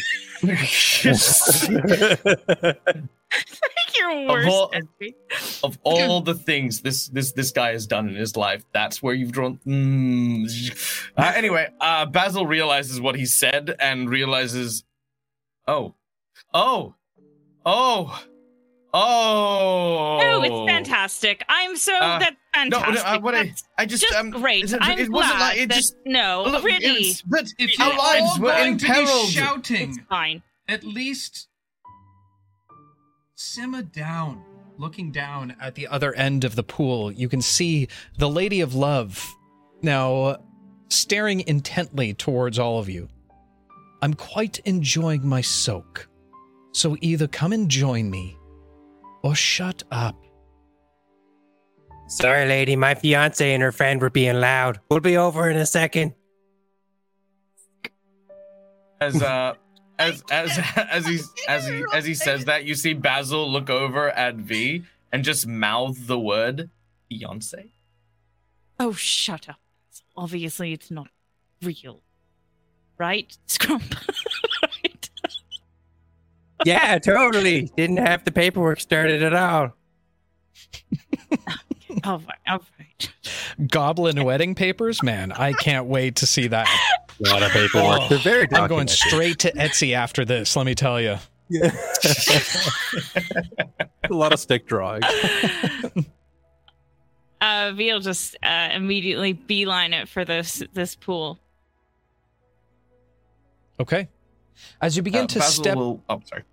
Your worst all- enemy. of all the things this this this guy has done in his life, that's where you've drawn. Mm. Uh, anyway, uh, Basil realizes what he said and realizes, oh, oh, oh, oh. Oh, it's fantastic. I'm so Uh, that's fantastic. no uh, what I, That's I just, just um, great. It, I'm it glad wasn't like it that, just. no, look, really, but If our lives were be imperiled. shouting, it's fine. at least simmer down. Looking down at the other end of the pool, you can see the Lady of Love now staring intently towards all of you. I'm quite enjoying my soak, so either come and join me or shut up. Sorry, lady. My fiance and her friend were being loud. We'll be over in a second. as uh as as as he as he as he says that you see Basil look over at V and just mouth the word Beyonce. Oh, shut up. Obviously, it's not real, right, Scrump? right. Yeah, totally. Didn't have the paperwork started at all. All right. All right. Goblin wedding papers? Man, I can't wait to see that. A lot of paperwork. Oh, They're very I'm going straight to Etsy after this, let me tell you. a lot of stick drawings. Uh, Veal just uh, immediately beeline it for this this pool. Okay. As you begin Uh, to Basil step will, oh sorry.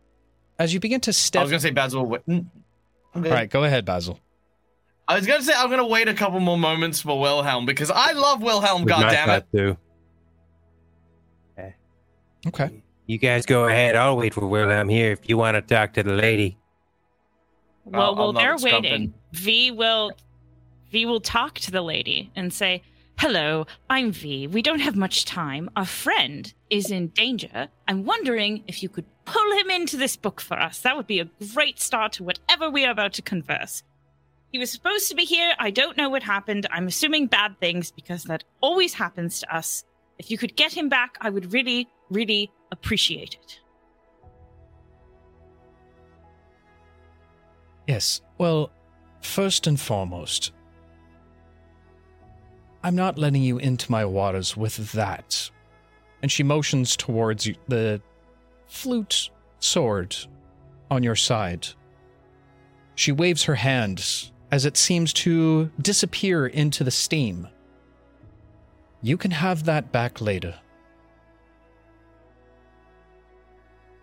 As you begin to step, I was gonna say Basil will wait. All right, go ahead, Basil. I was gonna say I'm gonna wait a couple more moments for Wilhelm because I love Wilhelm, Nice goddammit. that too. Okay. You guys go ahead. I'll wait for Wilhelm here if you want to talk to the lady. Well, I'll- while I'll they're nod at Scrump waiting, V will V will talk to the lady and say, "Hello, I'm V. We don't have much time. Our friend is in danger. I'm wondering if you could pull him into this book for us. That would be a great start to whatever we are about to converse." He was supposed to be here. I don't know what happened. I'm assuming bad things because that always happens to us. If you could get him back, I would really, really appreciate it. Yes. Well, first and foremost, I'm not letting you into my waters with that. And she motions towards the flute sword on your side. She waves her hand as it seems to disappear into the steam. You can have that back later.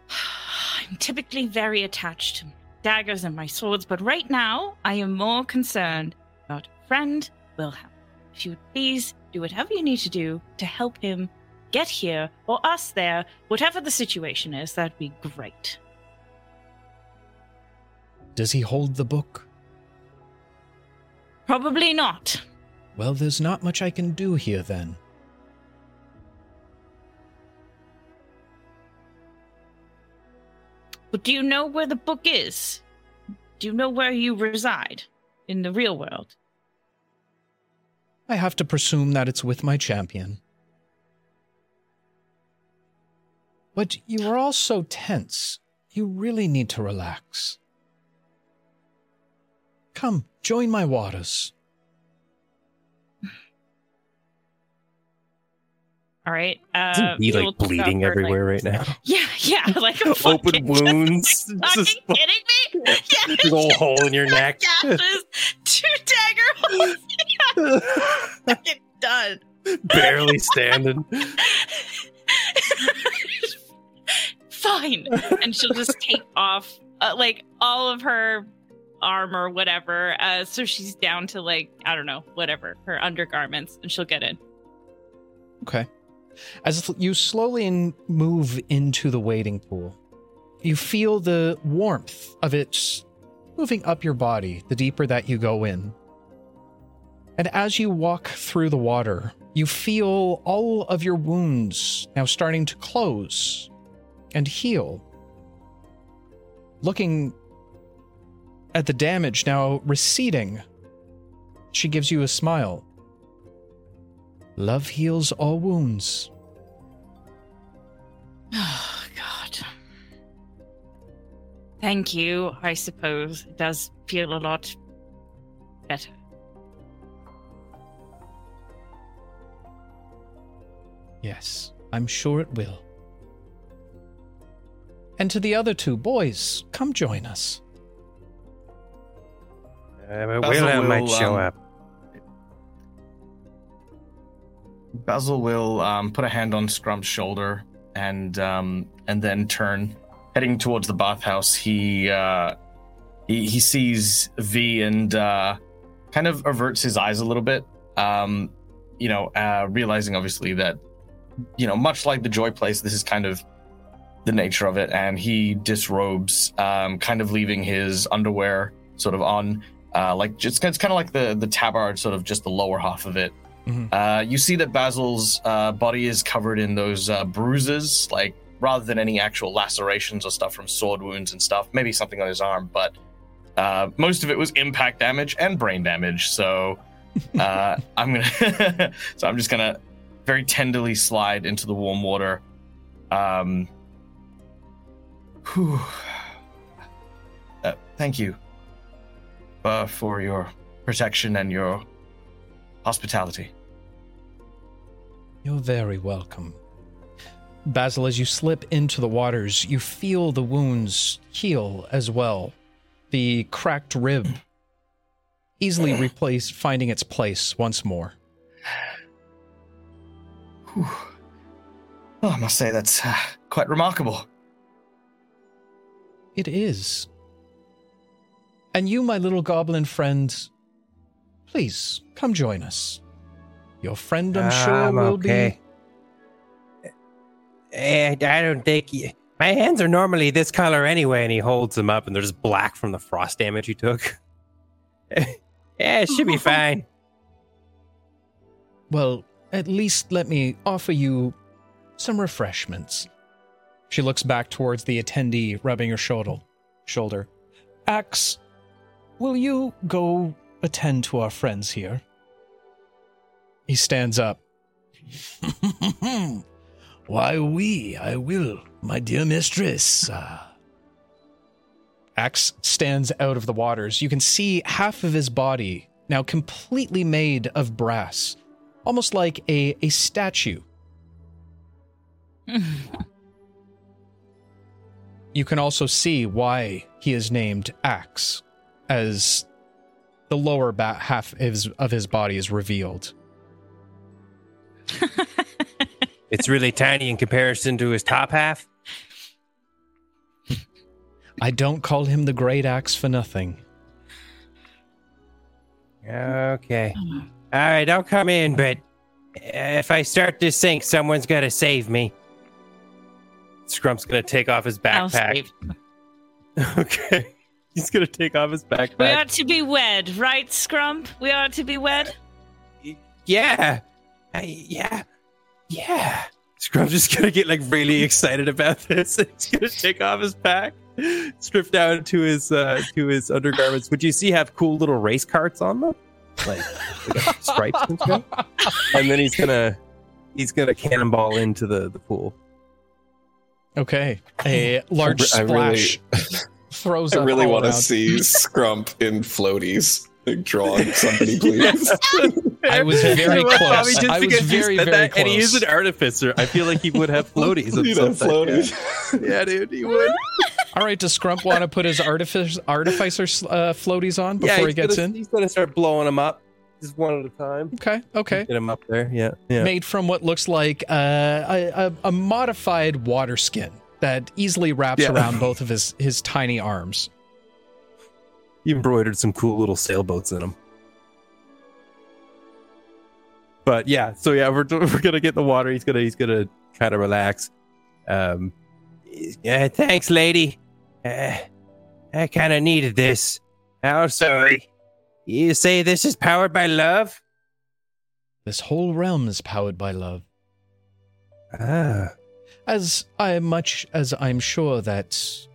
I'm typically very attached to daggers and my swords, but right now I am more concerned about friend Wilhelm. If you would please do whatever you need to do to help him get here or us there, whatever the situation is, that'd be great. Does he hold the book? Probably not. Well, there's not much I can do here then. But do you know where the book is? Do you know where you reside in the real world? I have to presume that it's with my champion. But you are all so tense. You really need to relax. Come, join my waters. All right. Uh, Isn't he like bleeding cover, like- everywhere right now? Yeah, yeah, like a Open fucking- wounds. Fucking Just kidding me? Yeah, big old hole in your neck. gashes, two dagger holes. Fucking done. Barely standing. Fine. And she'll just take off uh, like all of her armor, whatever. Uh, so she's down to like I don't know, whatever her undergarments, and she'll get in. Okay. As you slowly move into the wading pool, you feel the warmth of it moving up your body the deeper that you go in. And as you walk through the water, you feel all of your wounds now starting to close and heal. Looking at the damage now receding, she gives you a smile. Love heals all wounds. Oh God. Thank you. I suppose it does feel a lot better. Yes, I'm sure it will. And to the other two boys, come join us. Uh, but Basil Willow might will, show um, up. Basil will um, put a hand on Scrump's shoulder and um, and then turn, heading towards the bathhouse. He uh, he, he sees V and uh, kind of averts his eyes a little bit. Um, you know, uh, realizing obviously that you know, much like the Joy Place, this is kind of the nature of it. And he disrobes, um, kind of leaving his underwear sort of on, uh, like just it's kind of like the the tabard, sort of just the lower half of it. Mhm. Uh, you see that Basil's uh, body is covered in those uh, bruises, like rather than any actual lacerations or stuff from sword wounds and stuff. Maybe something on his arm, but uh, most of it was impact damage and brain damage. So uh, I'm gonna, so I'm just gonna very tenderly slide into the warm water. Um, whew. Uh, thank you uh, for your protection and your hospitality. You're very welcome. Basil, as you slip into the waters, you feel the wounds heal as well. The cracked rib easily replaced, finding its place once more. Whew. Oh, I must say that's uh, quite remarkable. It is. And you, my little goblin friend, please come join us. Your friend, I'm sure, I'm will okay. Eh, I don't think my hands are normally this color anyway. And he holds them up, and they're just black from the frost damage he took. Yeah, it should be fine. Well, at least let me offer you some refreshments. She looks back towards the attendee, rubbing her shoulder. Shoulder. Axe, will you go attend to our friends here? He stands up. Why, we, I will, my dear mistress. Uh, Axe stands out of the waters. You can see half of his body now completely made of brass, almost like a, a statue. You can also see why he is named Axe, as the lower half of his, of his body is revealed. It's really tiny in comparison to his top half. I don't call him the Great Axe for nothing. Okay. All right, I'll come in, but if I start to sink, someone's got to save me. Scrump's gonna take off his I'll backpack. save. okay. He's gonna take off his backpack. We are to be wed, right, Scrump? We are to be wed. yeah, I, yeah, yeah. Scrump's just gonna get like really excited about this. He's gonna take off his pack, strip down to his uh to his undergarments, which you see have cool little race carts on them, like they got stripes and stuff. And then he's gonna he's gonna cannonball into the the pool. Okay. A large I really- splash throws I up really all want to around. see Scrump in floaties. Like, drawing somebody, please. I was very close. Tommy, just I was because you very, said very that, And he is an artificer. I feel like he would have floaties. of He'd have floaties. Yeah, dude, he would. All right, does Scrump want to put his artificer artificer uh, floaties on before yeah, he gets gonna, in? He's gonna start blowing them up, just one at a time. Okay, okay. Get him up there. Yeah, yeah. Made from what looks like uh, a, a, a modified water skin that easily wraps Yeah. around both of his, his tiny arms. He embroidered some cool little sailboats in them. But yeah, so yeah, we're we're gonna get the water. He's gonna he's gonna kind of relax. Um, yeah, thanks, lady. Uh, I kind of needed this. How sorry. You say this is powered by love? This whole realm is powered by love. Ah, As I much as I'm sure that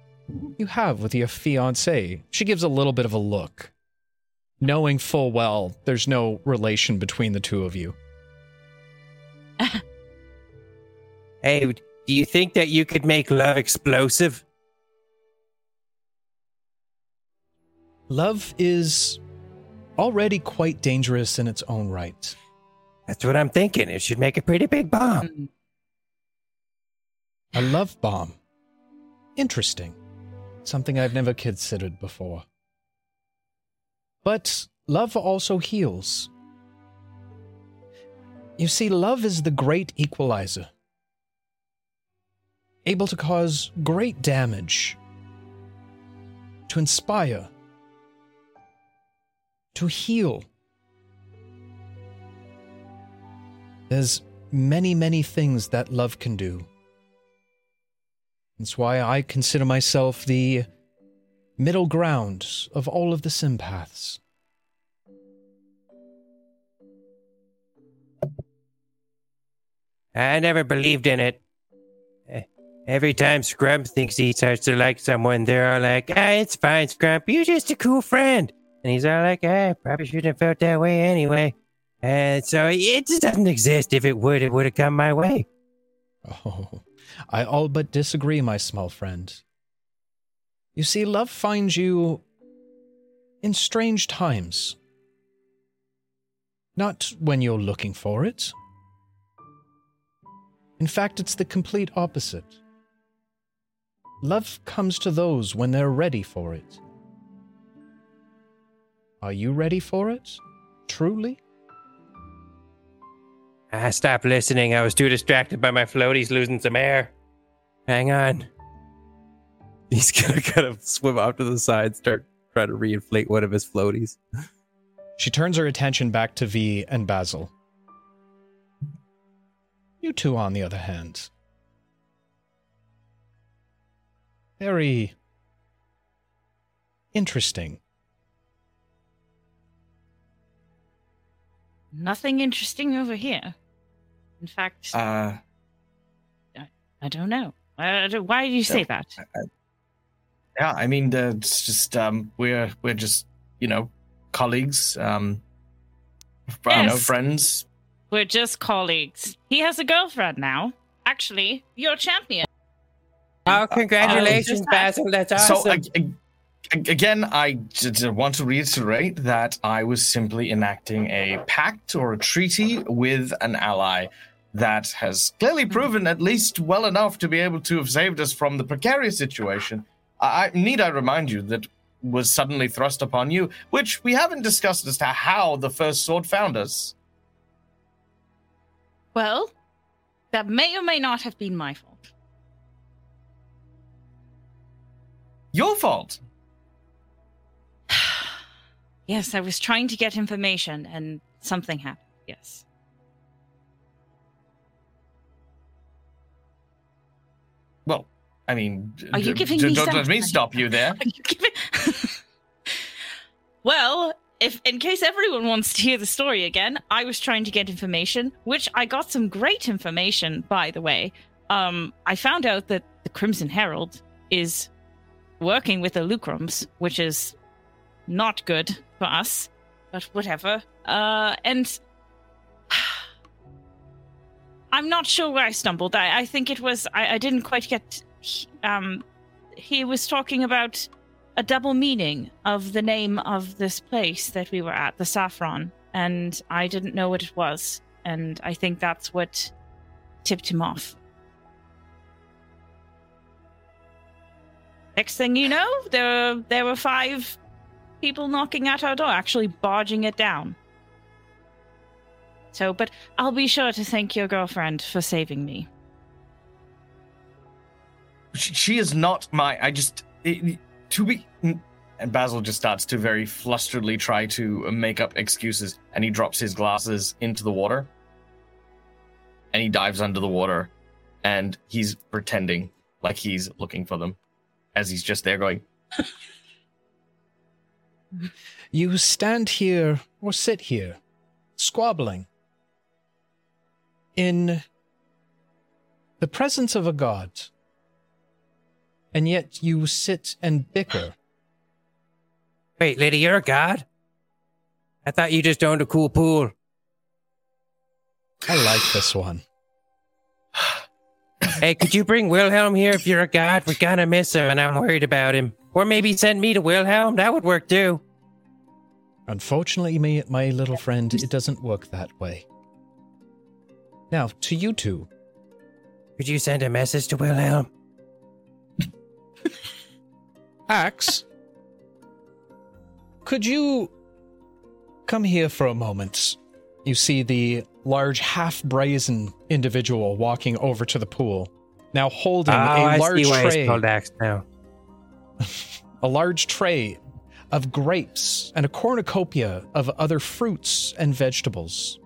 you have with your fiancée. She gives a little bit of a look, knowing full well there's no relation between the two of you. hey, do you think that you could make love explosive? Love is already quite dangerous in its own right. That's what I'm thinking. It should make a pretty big bomb. A love bomb. Interesting. Something I've never considered before. But love also heals. You see, love is the great equalizer, able to cause great damage, to inspire, to heal. There's many, many things that love can do. That's why I consider myself the middle ground of all of the sympaths. I never believed in it. Every time Scrump thinks he starts to like someone, they're all like, ah, it's fine, Scrump. You're just a cool friend. And he's all like, ah, probably shouldn't have felt that way anyway. And so it just doesn't exist. If it would, it would have come my way. Oh, I all but disagree, my small friend. You see, love finds you in strange times. Not when you're looking for it. In fact, it's the complete opposite. Love comes to those when they're ready for it. Are you ready for it? Truly? Ah, I stopped listening. I was too distracted by my floaties losing some air. Hang on. He's gonna kind of swim off to the side, start trying to reinflate one of his floaties. She turns her attention back to V and Basil. You two, on the other hand, very interesting. Nothing interesting over here. In fact, Uh, I don't know. I don't- why do you say that? yeah, I mean, uh, it's just um, we're we're just you know colleagues, um, I don't know, Yes. friends. We're just colleagues. He has a girlfriend now. Actually, you're champion. Oh, congratulations, just that. Basil. That's awesome. So ag- ag- ag- again, I j- j- want to reiterate that I was simply enacting a pact or a treaty with an ally that has clearly proven at least well enough to be able to have saved us from the precarious situation. I, need I remind you that was suddenly thrust upon you, which we haven't discussed as to how the first sword found us. Well, that may or may not have been my fault. Your fault. yes, I was trying to get information and something happened. Yes. I mean, Are you d- giving d- me don't let me stop you there. You giving- well, if in case everyone wants to hear the story again, I was trying to get information, which I got some great information, by the way. Um, I found out that the Crimson Herald is working with the Lucrums, which is not good for us, but whatever. Uh, and I'm not sure where I stumbled. I, I think it was I, I didn't quite get. Um, he was talking about a double meaning of the name of this place that we were at, the Saffron, and I didn't know what it was, and I think that's what tipped him off. Next thing you know, there there were five people knocking at our door, actually barging it down. So, but I'll be sure to thank your girlfriend for saving me. She, is not my. I just it, to be. And Basil just starts to very flusteredly try to make up excuses, and he drops his glasses into the water, and he dives under the water, and he's pretending like he's looking for them, as he's just there going. You stand here or sit here, squabbling. In the presence of a god, and yet you sit and bicker. Wait, lady, you're a god? I thought you just owned a cool pool. I like this one. Hey, could you bring Wilhelm here if you're a god? We're gonna miss him and I'm worried about him. Or maybe send me to Wilhelm. That would work too. Unfortunately, me, my little friend, it doesn't work that way. Now, to you two. Could you send a message to Wilhelm? Axe, could you come here for a moment? You see the large half brazen individual walking over to the pool, now holding oh, a I large tray. Called Axe now. a large tray of grapes and a cornucopia of other fruits and vegetables.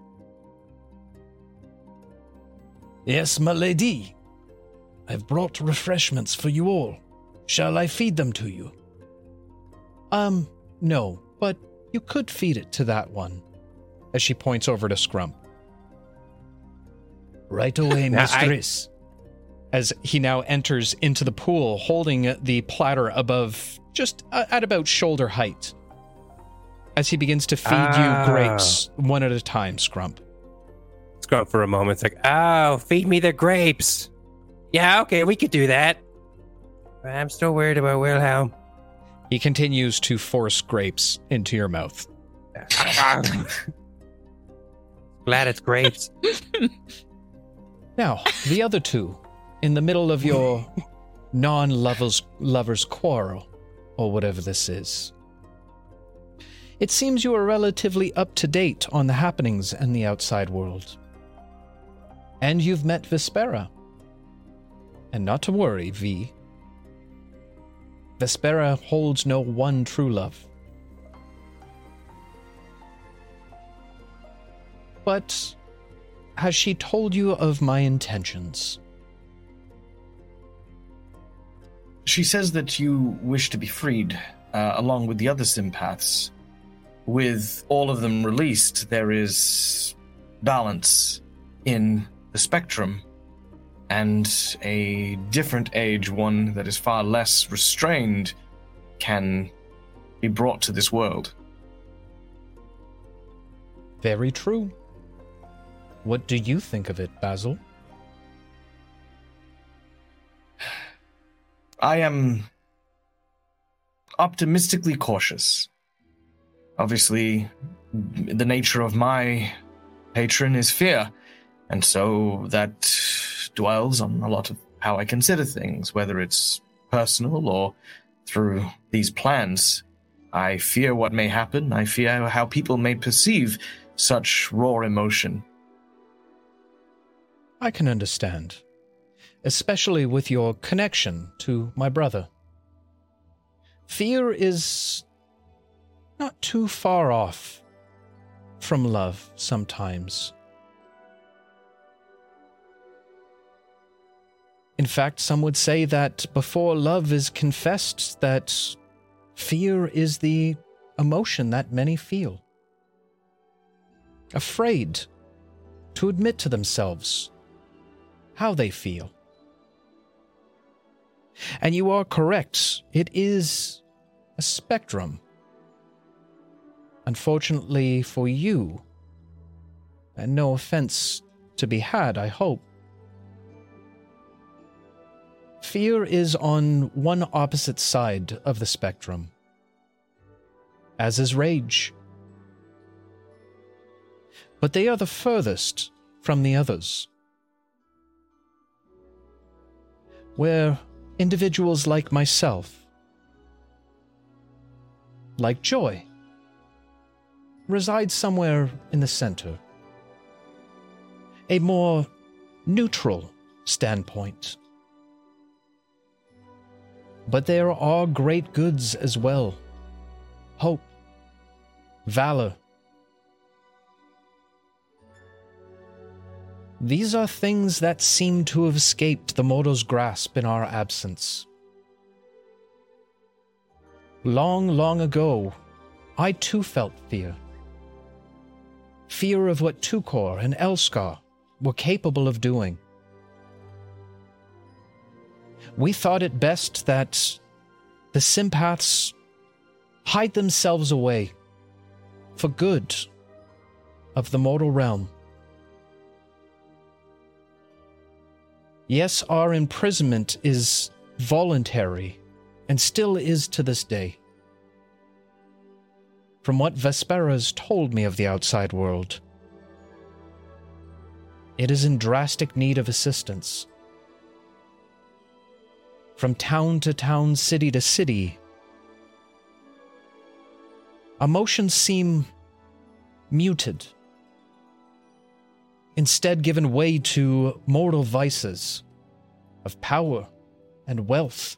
Yes, my lady. I've brought refreshments for you all. Shall I feed them to you? Um, no, but you could feed it to that one. As she points over to Scrump. Right away, Now, I- mistress. As he now enters into the pool, holding the platter above, just uh, at about shoulder height. As he begins to feed Ah. you grapes one at a time, Scrump. Scrump for a moment. It's like, oh, feed me the grapes. Yeah, okay, we could do that. But I'm still worried about Wilhelm. He continues to force grapes into your mouth. Glad it's grapes. Now, the other two, in the middle of your non-lovers lovers quarrel, or whatever this is. It seems you are relatively up to date on the happenings in the outside world. And you've met Vespera. And not to worry, V. Vespera holds no one true love. But has she told you of my intentions? She says that you wish to be freed, uh, along with the other sympaths. With all of them released, there is balance in the spectrum, and a different age, one that is far less restrained, can be brought to this world. Very true. What do you think of it, Basil? I am optimistically cautious. Obviously, the nature of my patron is fear, and so that dwells on a lot of how I consider things, whether it's personal or through these plans. I fear what may happen. I fear how people may perceive such raw emotion. I can understand, especially with your connection to my brother. Fear is not too far off from love sometimes. In fact, some would say that before love is confessed, that fear is the emotion that many feel. Afraid to admit to themselves how they feel. And you are correct, it is a spectrum. Unfortunately for you, and no offense to be had, I hope, fear is on one opposite side of the spectrum, as is rage. But they are the furthest from the others. Where individuals like myself, like Joy, reside somewhere in the center. A more neutral standpoint. But there are great goods as well hope, valor. These are things that seem to have escaped the mortal's grasp in our absence. Long, long ago, I too felt fear. Fear of what Tukor and Elskar were capable of doing. We thought it best that the sympaths hide themselves away for good of the mortal realm. Yes, our imprisonment is voluntary and still is to this day. From what Vespera's told me of the outside world, it is in drastic need of assistance. From town to town, city to city, emotions seem muted, instead, given way to mortal vices of power and wealth.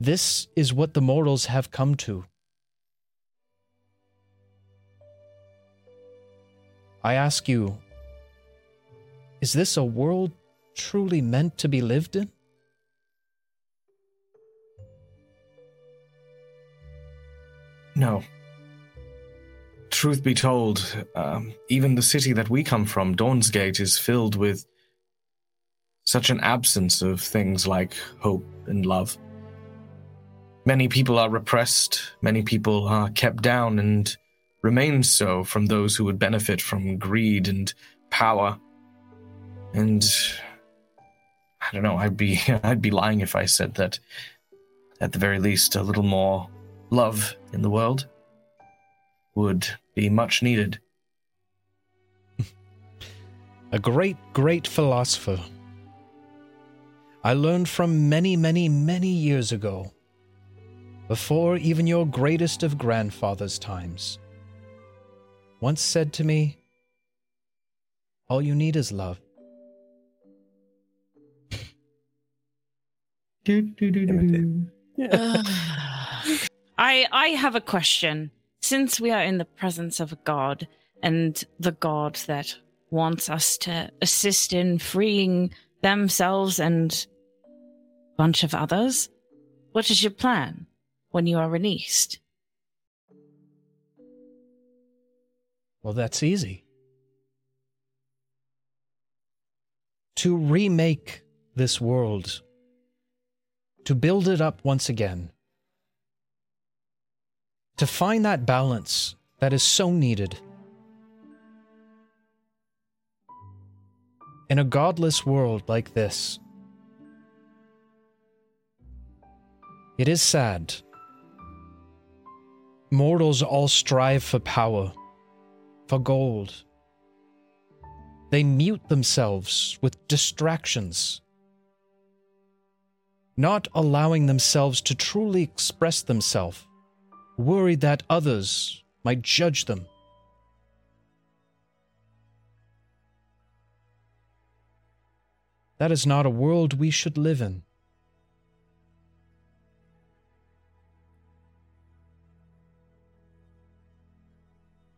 This is what the mortals have come to. I ask you, is this a world truly meant to be lived in? No. Truth be told, um, even the city that we come from, Dawnsgate, is filled with such an absence of things like hope and love. Many people are repressed, many people are kept down and remain so from those who would benefit from greed and power. And I don't know, I'd be I'd be lying if I said that at the very least a little more love in the world would be much needed. A great, great philosopher. I learned from many, many, many years ago, before even your greatest of grandfather's times, once said to me, All you need is love. I I have a question. Since we are in the presence of a god and the god that wants us to assist in freeing themselves and a bunch of others, what is your plan when you are released? Well, that's easy. To remake this world, to build it up once again, to find that balance that is so needed. In a godless world like this, it is sad. Mortals all strive for power, for gold. They mute themselves with distractions, not allowing themselves to truly express themselves worried that others might judge them. That is not a world we should live in.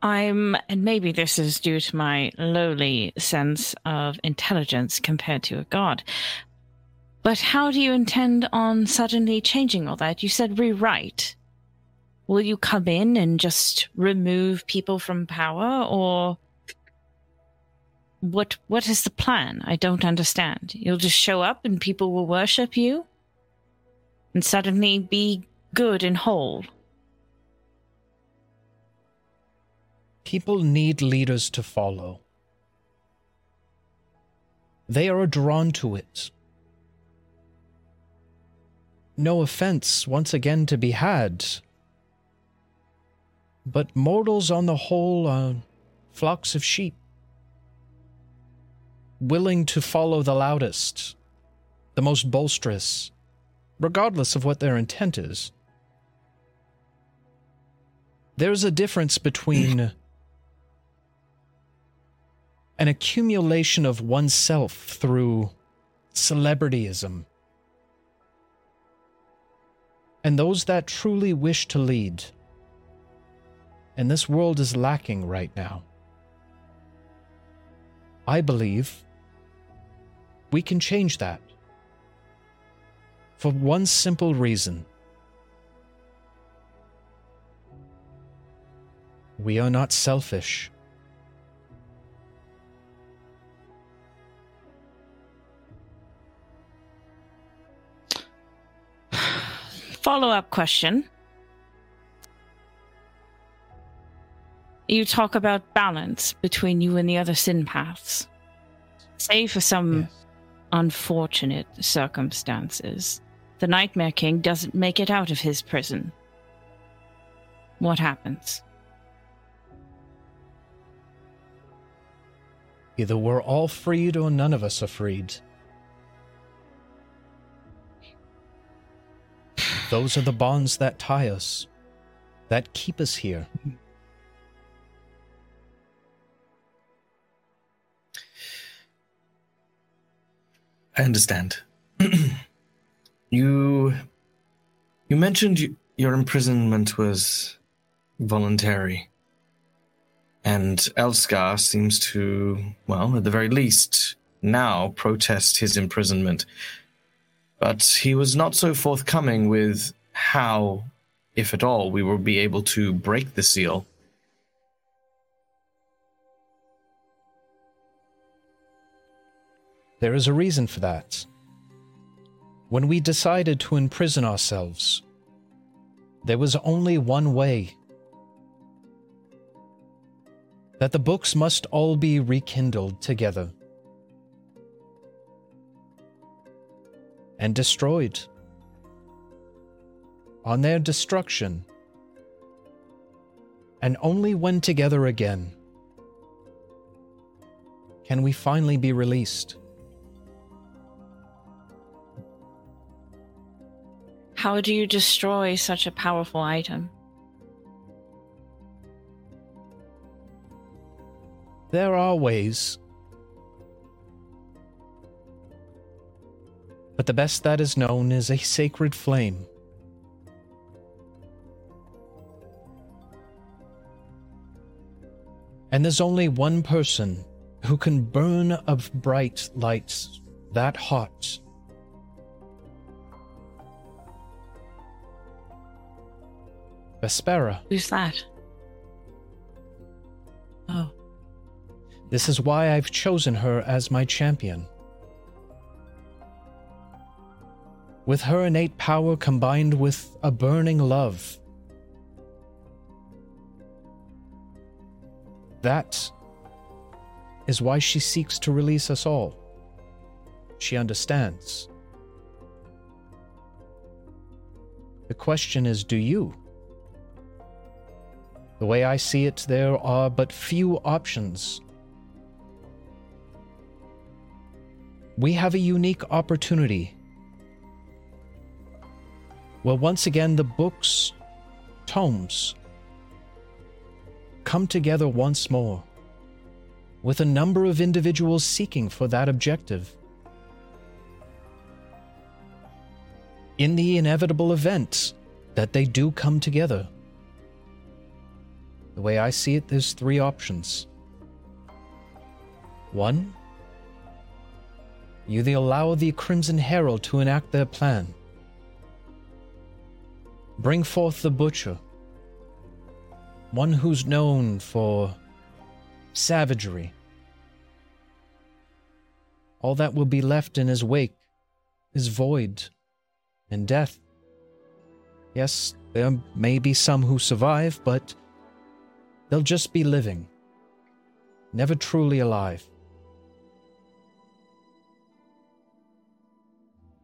I'm, and maybe this is due to my lowly sense of intelligence compared to a god. But how do you intend on suddenly changing all that? You said rewrite. will you come in and just remove people from power or what what is the plan? I don't understand. You'll just show up and people will worship you and suddenly be good and whole. People need leaders to follow. They are drawn to it. No offense, once again, to be had. But mortals on the whole are flocks of sheep, willing to follow the loudest, the most boisterous, regardless of what their intent is. There's a difference between an accumulation of oneself through celebrityism and those that truly wish to lead. And this world is lacking right now. I believe we can change that. For one simple reason we are not selfish. Follow up question. You talk about balance between you and the other sympaths. Say for some Yes. unfortunate circumstances, the Nightmare King doesn't make it out of his prison. What happens? Either we're all freed or none of us are freed. Those are the bonds that tie us, that keep us here. I understand. you you mentioned you, your imprisonment was voluntary. And Elskar seems to, well, at the very least, now protest his imprisonment. But he was not so forthcoming with how, if at all, we will be able to break the seal. There is a reason for that. When we decided to imprison ourselves, there was only one way that the books must all be rekindled together and destroyed. On their destruction, and only when together again can we finally be released. How do you destroy such a powerful item? There are ways. But the best that is known is a sacred flame. And there's only one person who can burn a bright light that hot. Vespera. Who's that? Oh, This is why I've chosen her as my champion. With her innate power combined with a burning love, that is why she seeks to release us all. She understands. The question is do you? The way I see it, there are but few options. We have a unique opportunity. Well, once again, the books, tomes, come together once more, with a number of individuals seeking for that objective. In the inevitable event that they do come together, the way I see it, there's three options. One, you allow the Crimson Herald to enact their plan, bring forth the Butcher, one who's known for savagery. All that will be left in his wake is void and death. Yes, there may be some who survive, but they'll just be living, never truly alive.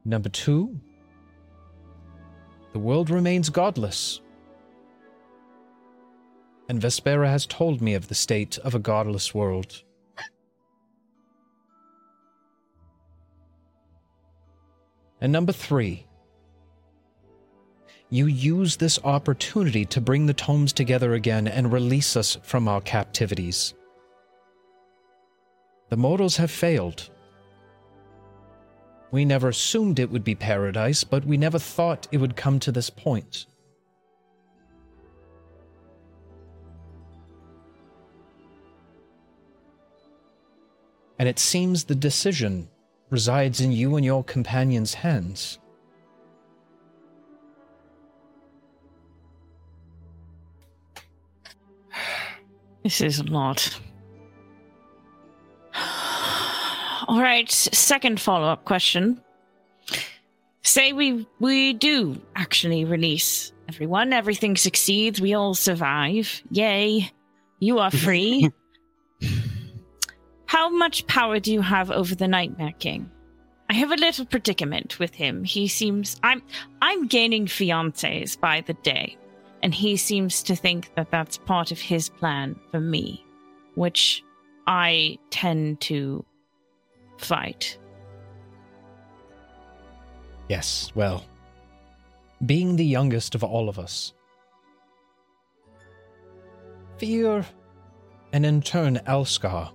Number two, the world remains godless. And Vespera has told me of the state of a godless world. And number three, you use this opportunity to bring the tomes together again and release us from our captivities. The mortals have failed. We never assumed it would be paradise, but we never thought it would come to this point. And it seems the decision resides in you and your companion's hands. This is a lot. All right, second follow-up question. Say we we do actually release everyone, everything succeeds, we all survive. Yay. You are free. How much power do you have over the Nightmare King? I have a little predicament with him. He seems I'm I'm gaining fiancés by the day, and he seems to think that that's part of his plan for me, which I tend to fight. Yes, well, being the youngest of all of us, fear and in turn Elskar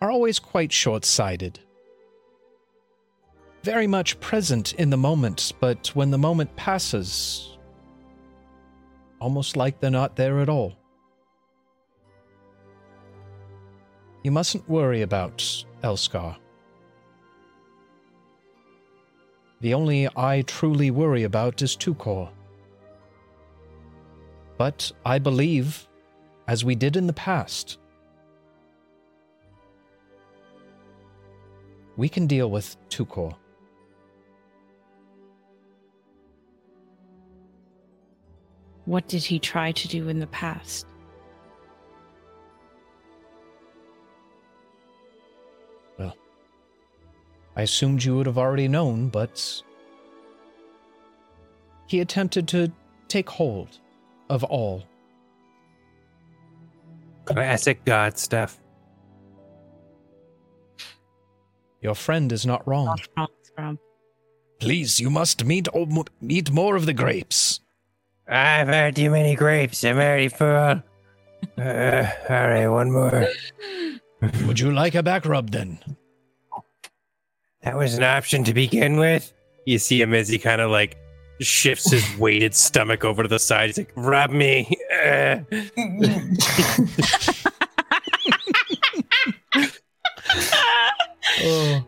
are always quite short sighted. Very much present in the moment, but when the moment passes, almost like they're not there at all. You mustn't worry about Elskar. The only I truly worry about is Tukor. But I believe, as we did in the past, we can deal with Tukor. What did he try to do in the past? I assumed you would have already known, but he attempted to take hold of all. Classic God stuff. Your friend is not wrong. Not wrong, Scrump. Please, you must meet, o- eat more of the grapes. I've had too many grapes. I'm already full. Uh, all right, one more. Would you like a back rub then? That was an option to begin with. You see him as he kind of like shifts his weighted stomach over to the side. He's like, rub me. Uh. Oh.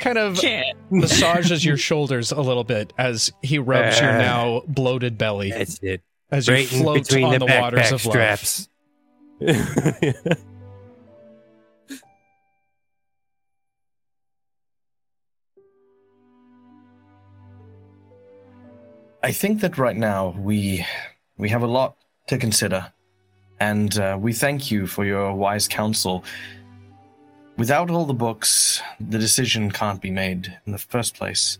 kind of Can't. massages your shoulders a little bit as he rubs your Uh, now bloated belly That's it. as you Right in float between on the, the, waters of love. straps. I think that right now we we have a lot to consider, and uh, we thank you for your wise counsel. Without all the books, the decision can't be made in the first place.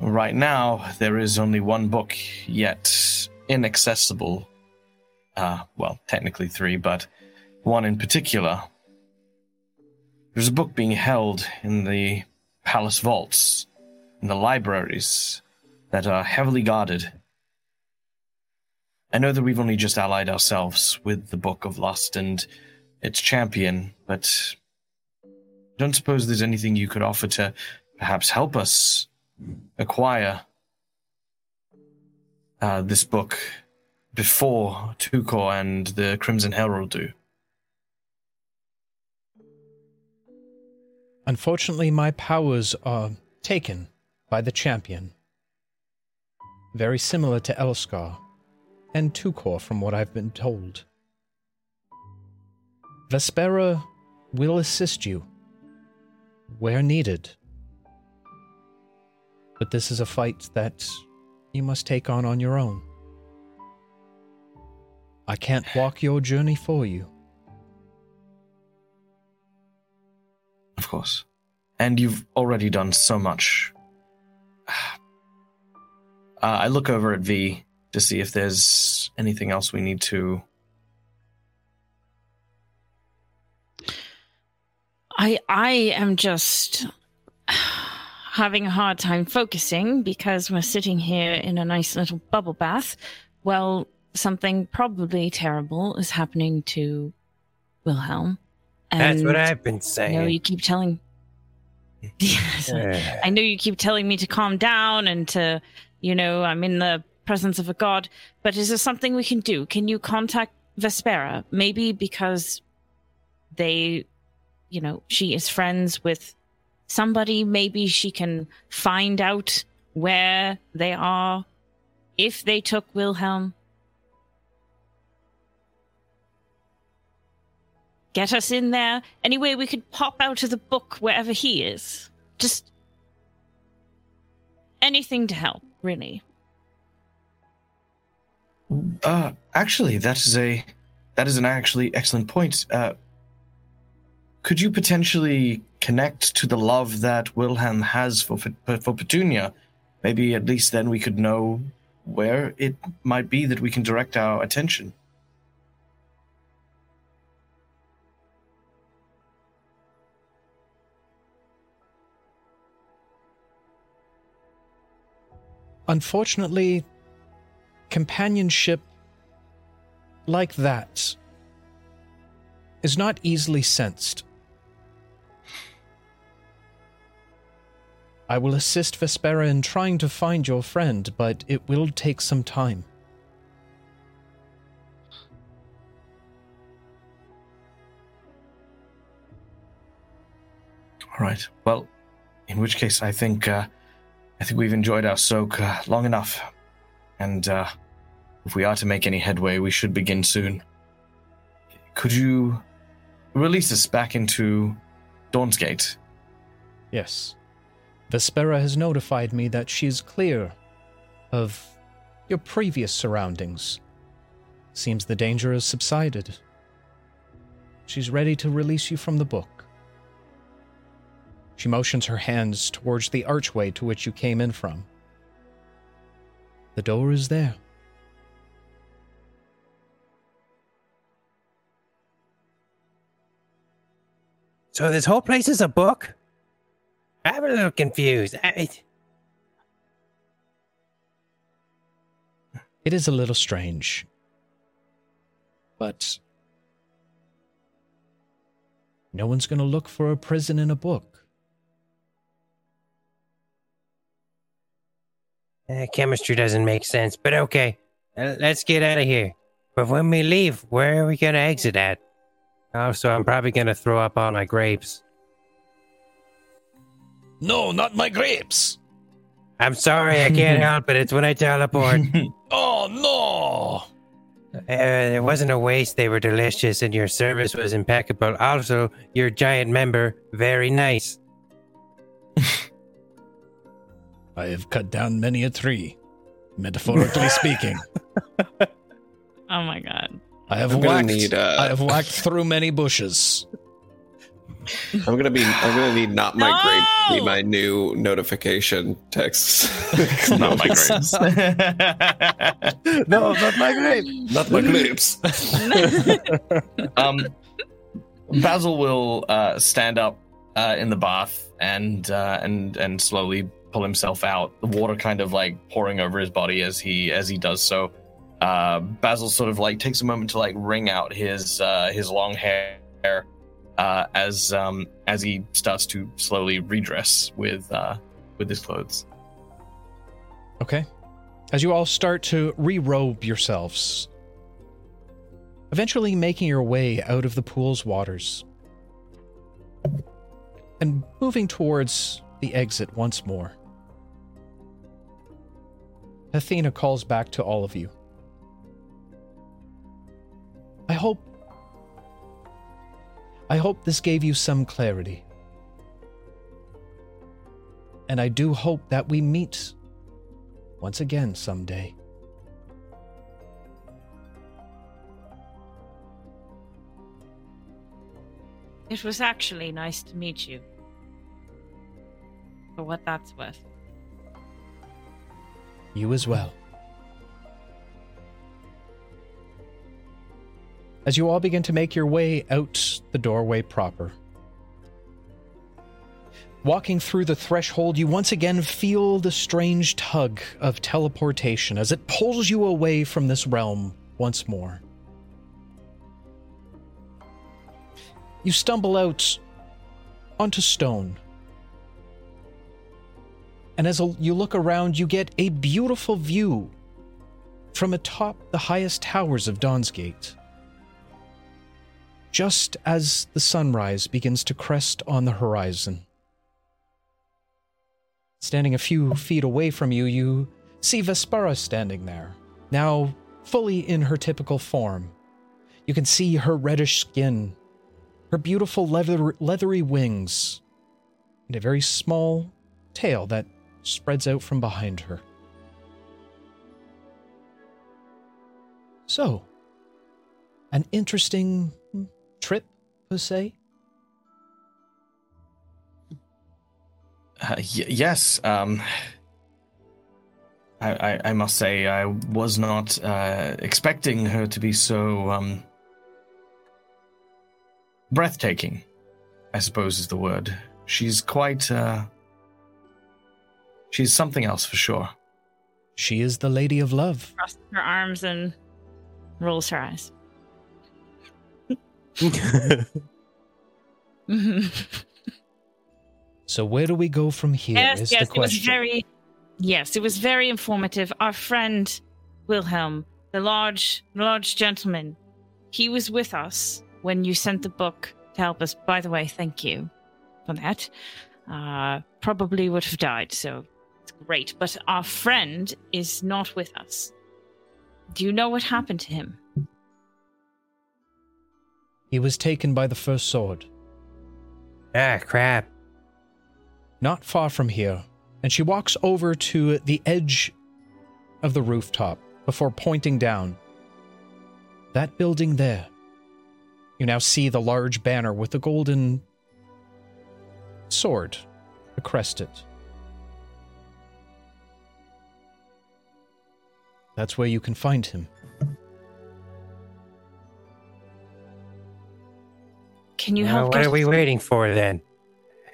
Right now, there is only one book yet inaccessible. Uh, well, technically three, but one in particular. There's a book being held in the palace vaults, in the libraries, that are heavily guarded. I know that we've only just allied ourselves with the Book of Lust and its champion, but I don't suppose there's anything you could offer to perhaps help us acquire uh, this book before Tukor and the Crimson Herald do. Unfortunately, my powers are taken by the champion. Very similar to Elskar. and Tukor, from what I've been told. Vespera will assist you where needed. But this is a fight that you must take on on your own. I can't walk your journey for you. Of course. And you've already done so much. Uh, I look over at V to see if there's anything else we need to. I I am just having a hard time focusing because we're sitting here in a nice little bubble bath. Well, something probably terrible is happening to Wilhelm. That's what I've been I know saying. you keep telling. Yes, I know you keep telling me to calm down and to, you know, I'm in the presence of a god. But is there something we can do? Can you contact Vespera? Maybe because they, you know, she is friends with somebody. Maybe she can find out where they are if they took Wilhelm. Get us in there. Anyway, we could pop out of the book wherever he is. Just anything to help, really. Uh, actually, that is a that is an actually excellent point. Uh, could you potentially connect to the love that Wilhelm has for for Petunia? Maybe at least then we could know where it might be that we can direct our attention. Unfortunately, companionship like that is not easily sensed. I will assist Vespera in trying to find your friend, but it will take some time. All right. Well, in which case, I think uh, I think we've enjoyed our soak uh, long enough, and uh, if we are to make any headway, we should begin soon. Could you release us back into Dawnsgate? Yes. Vespera has notified me that she is clear of your previous surroundings. Seems the danger has subsided. She's ready to release you from the book. She motions her hands towards the archway to which you came in from. The door is there. So this whole place is a book? I'm a little confused. I, It is a little strange. But no one's going to look for a prison in a book. Uh, chemistry doesn't make sense, but okay. Uh, let's get out of here. But when we leave, where are we going to exit at? Oh, so I'm probably going to throw up all my grapes. No, not my grapes. I'm sorry, I can't help it. It's when I teleport. Oh no! Uh, it wasn't a waste. They were delicious, and your service was impeccable. Also, your giant member, very nice. I have cut down many a tree, metaphorically speaking. Oh my god. I have I'm whacked. need, uh, I have whacked through many bushes. I'm gonna be. I'm gonna need not my No! grape be my new notification text. Not my grapes. no, not my grape. Not my grapes. um, Basil will uh, stand up uh, in the bath and uh, and and slowly pull himself out. The water kind of like pouring over his body as he as he does so. Uh, Basil sort of like takes a moment to like wring out his uh, his long hair uh, as um, as he starts to slowly redress with uh, with his clothes. Okay. As you all start to re robe yourselves, eventually making your way out of the pool's waters and moving towards the exit once more. Athena calls back to all of you. I hope. I hope this gave you some clarity. And I do hope that we meet once again someday. It was actually nice to meet you. For what that's worth. You as well. As you all begin to make your way out the doorway proper, walking through the threshold, you once again feel the strange tug of teleportation as it pulls you away from this realm once more. You stumble out onto stone. And as you look around, you get a beautiful view from atop the highest towers of Dawnsgate. Just as the sunrise begins to crest on the horizon. Standing a few feet away from you, you see Vespera standing there, now fully in her typical form. You can see her reddish skin, her beautiful leather, leathery wings, and a very small tail that spreads out from behind her. So, an interesting trip, per se? Uh, y- yes. Um, I, I, I must say, I was not uh, expecting her to be so um, breathtaking. I suppose is the word. She's quite. Uh, she's something else for sure. She is the Lady of Love. Crosses her arms and rolls her eyes. So where do we go from here? yes, is yes, the it was very. Yes, it was very informative. Our friend Wilhelm, the large, large gentleman, he was with us when you sent the book to help us. By the way, thank you for that. Uh, probably would have died, so it's great. But our friend is not with us. Do you know what happened to him? He was taken by the first sword, Ah, crap. not far from here, and she walks over to the edge of the rooftop before pointing down. That building there. You now see the large banner with the golden sword across it. That's where you can find him. Can you Well, help what us? are we waiting for then?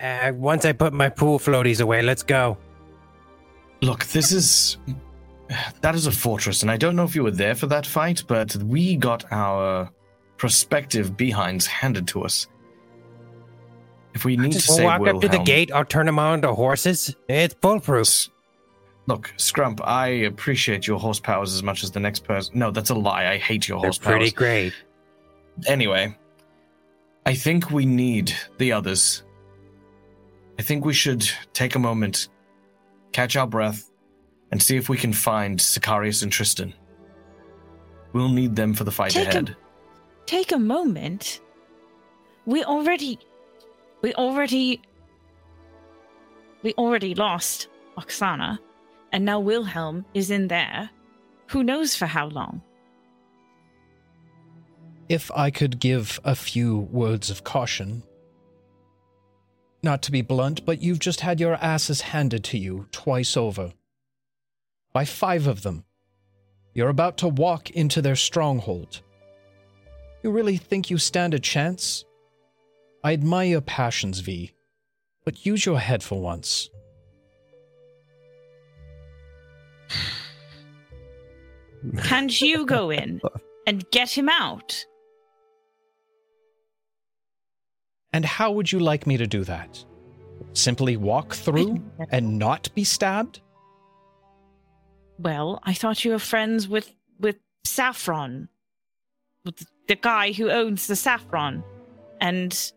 Uh, once I put my pool floaties away, let's go. Look, this is. That is a fortress, and I don't know if you were there for that fight, but we got our prospective behinds handed to us. If we need Just to say walk up to the gate. I'll turn them on to horses. It's foolproof. S- Look, Scrump, I appreciate your horsepowers as much as the next person. No, that's a lie. I hate your They're horsepowers. pretty great. Anyway, I think we need the others. I think we should take a moment, catch our breath, and see if we can find Sicarius and Tristan. We'll need them for the fight Take 'em. ahead. take a moment. We already, we already, we already lost Oksana, and now Wilhelm is in there. Who knows for how long? If I could give a few words of caution. Not to be blunt, but you've just had your asses handed to you twice over. By five of them. You're about to walk into their stronghold. You really think you stand a chance? I admire your passions, V, but use your head for once. Can't you go in and get him out? And how would you like me to do that? Simply walk through and not be stabbed? Well, I thought you were friends with with Saffron, with the guy who owns the Saffron, and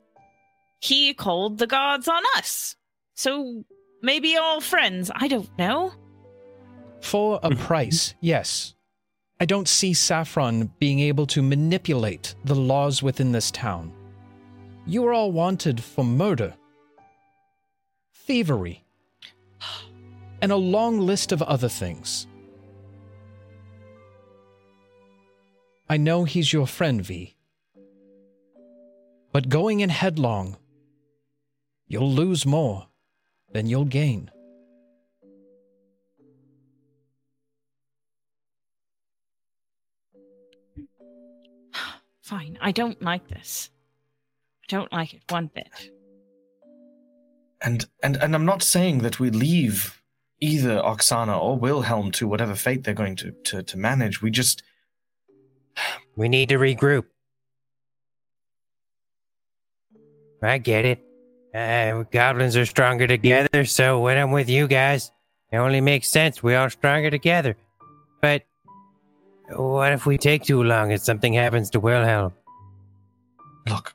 he called the guards on us. So maybe all friends. I don't know. For a mm-hmm. price, yes. I don't see Saffron being able to manipulate the laws within this town. You are all wanted for murder, thievery, and a long list of other things. I know he's your friend, V. But going in headlong, you'll lose more than you'll gain. Fine. I don't like this. I don't like it one bit. And and and I'm not saying that we leave either Oksana or Wilhelm to whatever fate they're going to to, to manage. We just We need to regroup. I get it. Uh, goblins are stronger together, so when I'm with you guys, it only makes sense. We are stronger together. But what if we take too long and something happens to Wilhelm? look.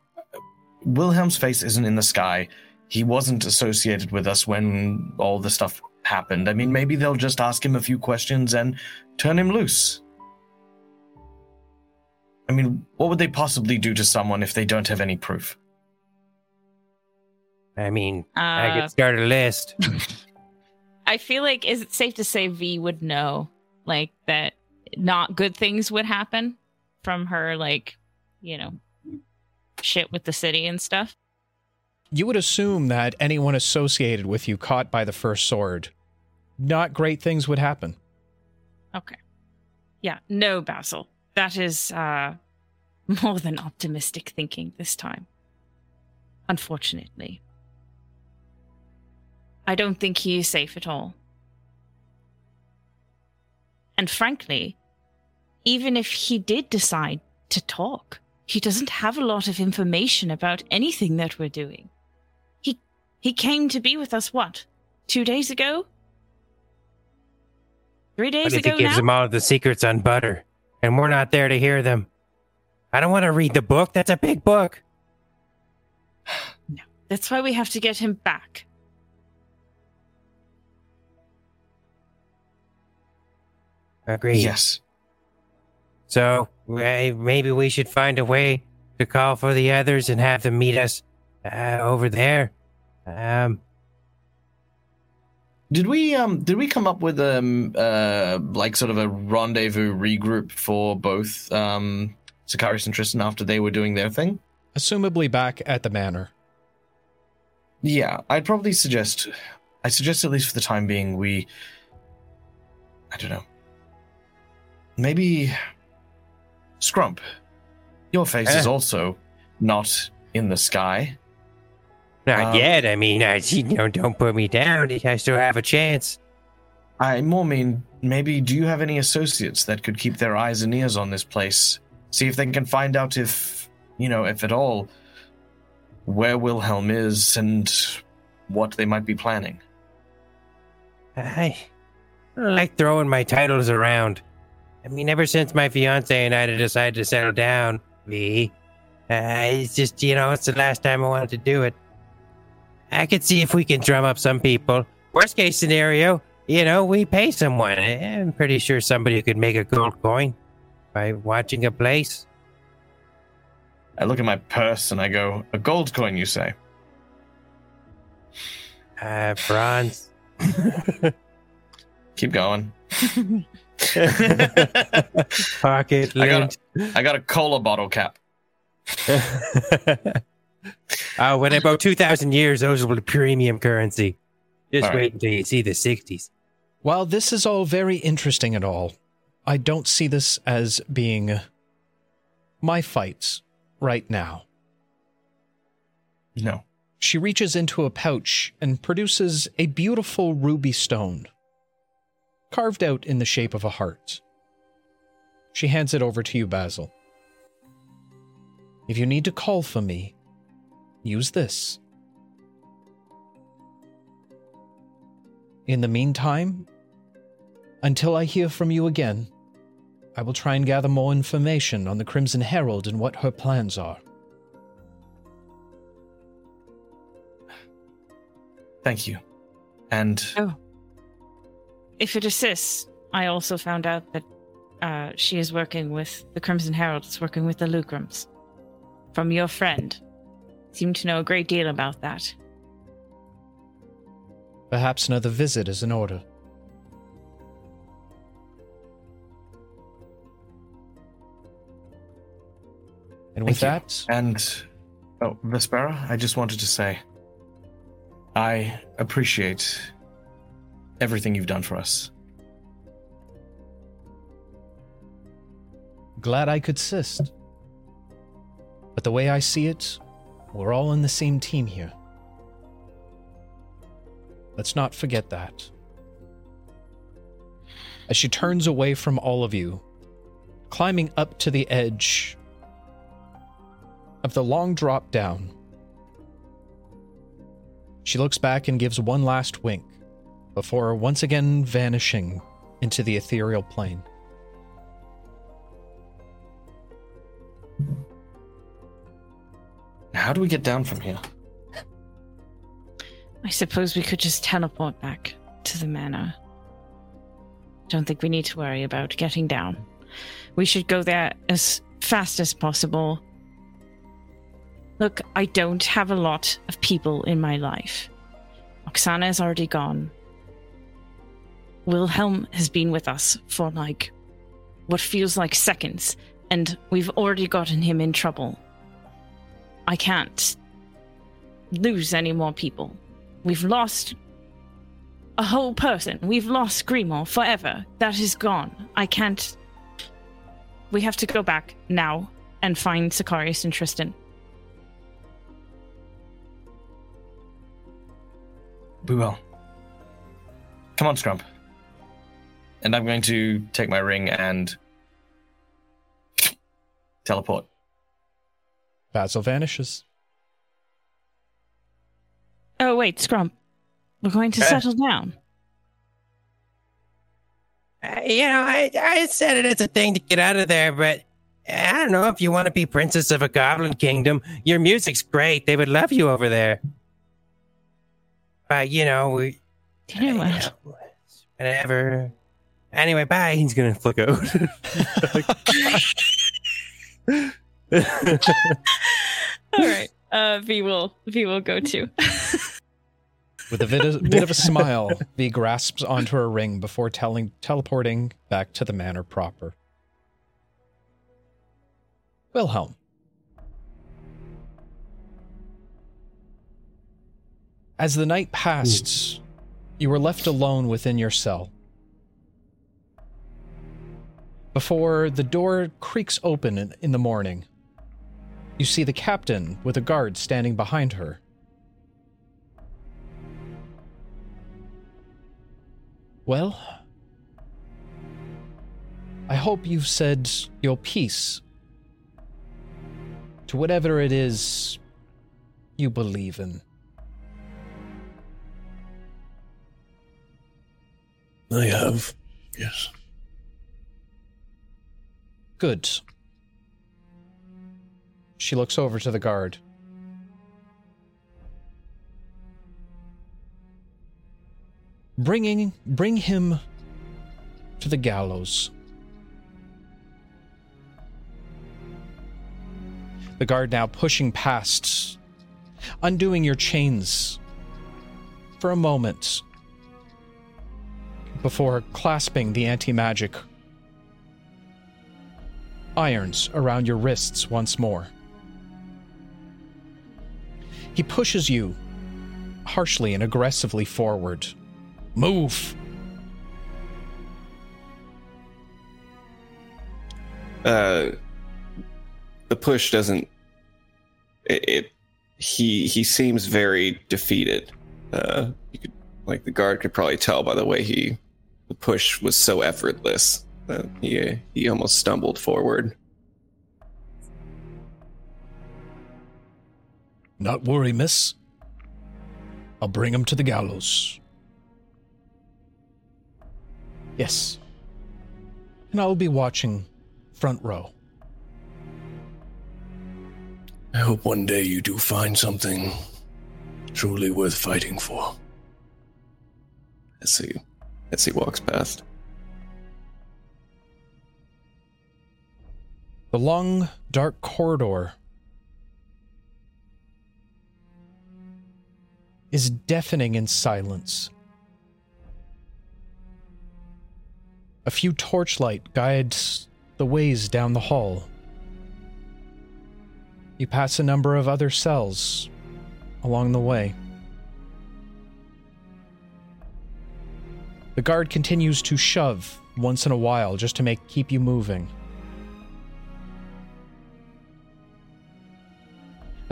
Wilhelm's face isn't in the sky. He wasn't associated with us when all the stuff happened. I mean, maybe they'll just ask him a few questions and turn him loose. I mean, what would they possibly do to someone if they don't have any proof? I mean, I Uh, could start a list. I feel like is it safe to say V would know like that not good things would happen from her like, you know, shit with the city and stuff. You would assume that anyone associated with you caught by the first sword, not great things would happen. Okay. Yeah, no, Basil. That is uh more than optimistic thinking this time. Unfortunately. I don't think he is safe at all. And frankly, even if he did decide to talk, he doesn't have a lot of information about anything that we're doing. He he came to be with us what? 2 days ago? 3 days What if ago he gives now? them all the secrets on butter, and we're not there to hear them? I don't want to read the book. That's a big book. No. That's why we have to get him back. Agree. Yes. So maybe we should find a way to call for the others and have them meet us uh, over there. Um, Did we um did we come up with um uh like sort of a rendezvous regroup for both um Sicarius and Tristan after they were doing their thing? Assumably back at the manor. Yeah, I'd probably suggest I suggest at least for the time being we I don't know. Maybe Scrump. Your face is Eh. also not in the sky. not Um, yet. I mean, I, you know, don't put me down. I still have a chance. I more mean maybe do you have any associates that could keep their eyes and ears on this place? See if they can find out if you know, if at all, where Wilhelm is and what they might be planning. I like throwing my titles around. I mean, ever since my fiance and I decided to settle down, V, uh, it's just, you know, it's the last time I wanted to do it. I could see if we can drum up some people. Worst case scenario, you know, we pay someone. I'm pretty sure somebody could make a gold coin by watching a place. I look at my purse and I go, a gold coin, you say? Uh, bronze. Keep going. Pocket I got a, I got a cola bottle cap. uh, when about 2,000 years, those will be premium currency. Just All right. wait until you see the 60s. While this is all very interesting and all, I don't see this as being my fights right now. No. She reaches into a pouch and produces a beautiful ruby stone, carved out in the shape of a heart. She hands it over to you, Basil. If you need to call for me, use this. In the meantime, until I hear from you again, I will try and gather more information on the Crimson Herald and what her plans are. Thank you. And Oh. If it assists, I also found out that uh, she is working with the Crimson Herald, is working with the Lucrams. From your friend. Seem to know a great deal about that. Perhaps another visit is in order. And with Thank that, And oh, Vespera, I just wanted to say I appreciate everything you've done for us. glad I could assist. But the way I see it, we're all in the same team here. Let's not forget that. As she turns away from all of you, climbing up to the edge of the long drop down, she looks back and gives one last wink before once again vanishing into the ethereal plane. How do we get down from here? I suppose we could just teleport back to the manor. Don't think we need to worry about getting down. We should go there as fast as possible. Look, I don't have a lot of people in my life. Oksana is already gone. Wilhelm has been with us for like what feels like seconds, and we've already gotten him in trouble. I can't lose any more people. We've lost a whole person. We've lost Grimo forever. That is gone. I can't. We have to go back now and find Sicarius and Tristan. We will. Come on, Scrump. And I'm going to take my ring and teleport. Basil vanishes. Oh, wait, Scrump, We're going to Eh? settle down. Uh, you know, I, I said it as a thing to get out of there, but I don't know if you want to be princess of a goblin kingdom. Your music's great. They would love you over there. But, you know, we, You know what? whatever. Anyway, bye. He's going to flick out. All right. Uh, V will V will go too. With a bit of, bit of a smile, V grasps onto her ring before telling, teleporting back to the manor proper. Wilhelm. As the night passed, you were left alone within your cell. Before the door creaks open in, the morning, you see the captain with a guard standing behind her. Well, I hope you've said your piece to whatever it is you believe in. I have, yes. Good. She looks over to the guard. Bringing bring him to the gallows. The guard now pushing past, undoing your chains for a moment before clasping the anti magic irons around your wrists once more. He pushes you harshly and aggressively forward. Move! Uh, the push doesn't. It, it he he seems very defeated. Uh, could like the guard could probably tell by the way he the push was so effortless that he he almost stumbled forward. Not worry, miss. I'll bring him to the gallows. Yes. And I'll be watching front row. I hope one day you do find something truly worth fighting for. As he as he walks past. The long, dark corridor is deafening in silence. A few torchlight guides the ways down the hall. You pass a number of other cells along the way. The guard continues to shove once in a while just to make keep you moving.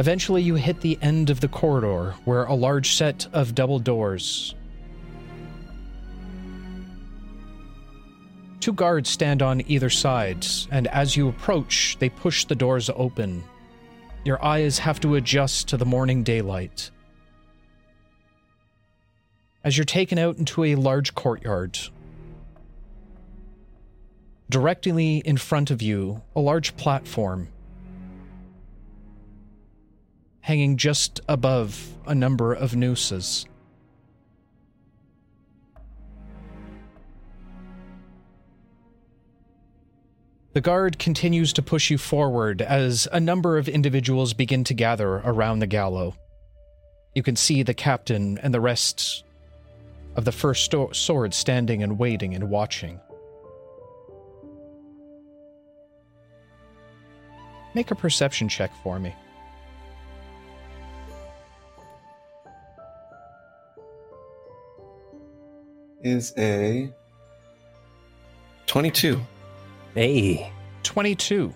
Eventually, you hit the end of the corridor where a large set of double doors. Two guards stand on either side, and as you approach, they push the doors open. Your eyes have to adjust to the morning daylight. As you're taken out into a large courtyard, directly in front of you, a large platform hanging just above a number of nooses. The guard continues to push you forward as a number of individuals begin to gather around the gallows. You can see the captain and the rest of the first sword standing and waiting and watching. Make a perception check for me. Is a 22. Hey, 22.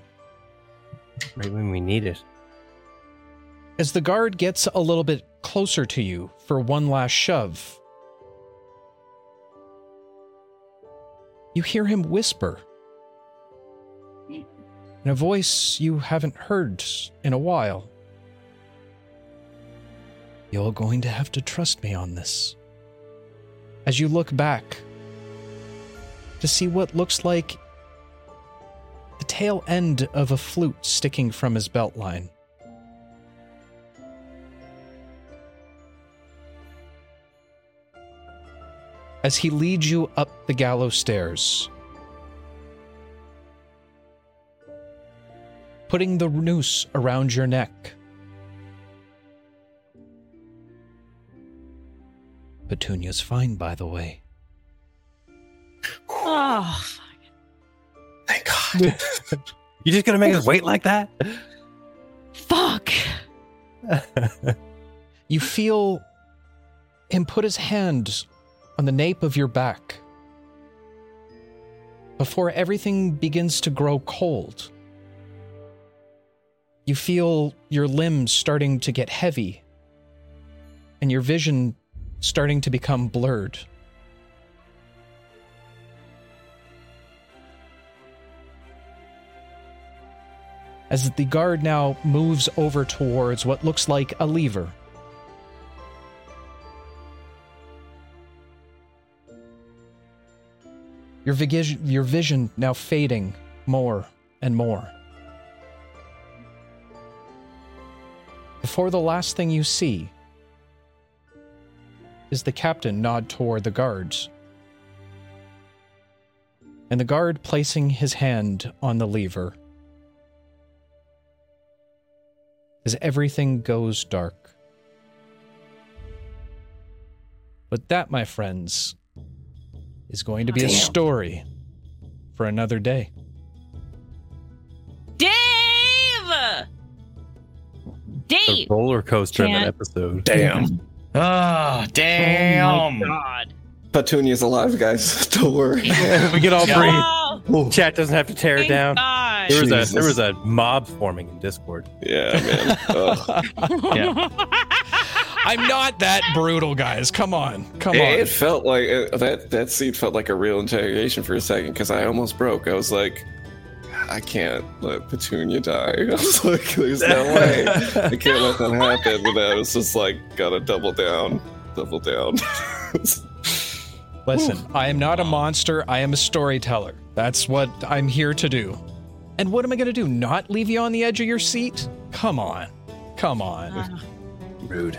right when we need it. As the guard gets a little bit closer to you for one last shove, you hear him whisper in a voice you haven't heard in a while. You're going to have to trust me on this. As you look back to see what looks like the tail end of a flute sticking from his belt line. as he leads you up the gallows stairs. Putting the noose around your neck. Petunia's fine, by the way. Oh, Thank God. You just gonna make us wait like that? fuck. You feel him put his hand on the nape of your back before everything begins to grow cold. You feel your limbs starting to get heavy and your vision starting to become blurred. As the guard now moves over towards what looks like a lever. Your, vigi- your vision now fading more and more. Before the last thing you see is the captain nod toward the guards. And the guard placing his hand on the lever. As everything goes dark. But that, my friends, is going to be a story for another day. Dave! The Dave! roller coaster in that episode. Damn. Ah, damn. Oh my god. Petunia's alive, guys. Don't worry. we can all breathe. Oh, Chat doesn't have to tear it down. God. There was a there was a mob forming in Discord. yeah, man. Ugh. I'm not that brutal, guys. Come on. Come It, on. it felt like uh, that. That scene felt like a real interrogation for a second because I almost broke. I was like, I can't let Petunia die. I was like, there's no way. I can't let that happen. But I was just like, gotta double down, double down. Listen, I am not a monster. I am a storyteller. That's what I'm here to do. And what am I going to do? Not leave you on the edge of your seat? Come on. Come on. Ah. Rude.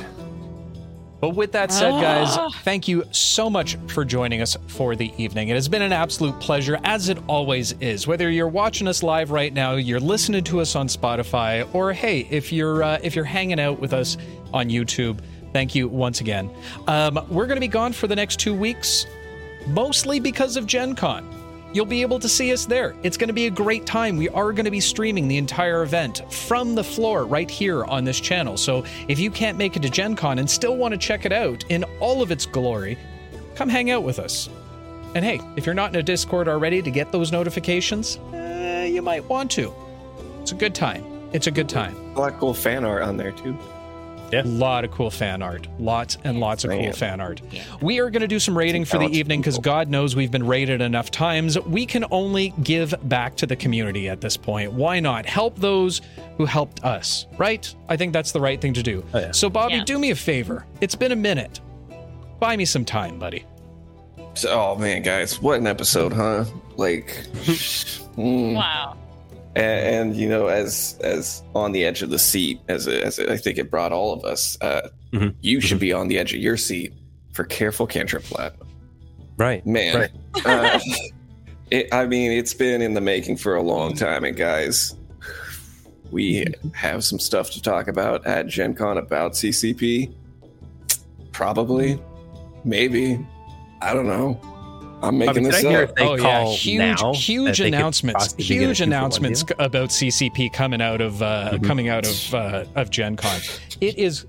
But with that said, guys, Ah. thank you so much for joining us for the evening. It has been an absolute pleasure, as it always is. Whether you're watching us live right now, you're listening to us on Spotify, or hey, if you're uh, if you're hanging out with us on YouTube, thank you once again. Um, we're going to be gone for the next two weeks, mostly because of Gen Con. You'll be able to see us there. It's going to be a great time. We are going to be streaming the entire event from the floor right here on this channel. So if you can't make it to Gen Con and still want to check it out in all of its glory, come hang out with us. And hey, if you're not in a Discord already to get those notifications, eh, you might want to. It's a good time. It's a good time. A cool fan art on there too. A lot of cool fan art. Lots and lots of cool fan art. We are going to do some raiding for the evening because. God knows we've been raided enough times. We can only give back to the community at this point. Why not? Help those who helped us, right? I think that's the right thing to do. Oh, yeah. So, Bobby, Yeah. do me a favor. It's been a minute. Buy me some time, buddy. So, oh man, guys, what an episode, huh? Like, mm. Wow. And, and you know, as as on the edge of the seat, as as I think it brought all of us. Uh, Mhm. You should be on the edge of your seat for careful cantrip platinum. Right. Man, Right. uh, it, I mean, it's been in the making for a long time, and guys, we have some stuff to talk about at Gen Con about CCP. Probably, maybe, I don't know. I'm Bobby, making did this I hear up. oh yeah, huge, now huge that they could announcements, possibly get a huge two-for-one announcements about CCP coming out of uh, Mhm. coming out of uh, of Gen Con. It is.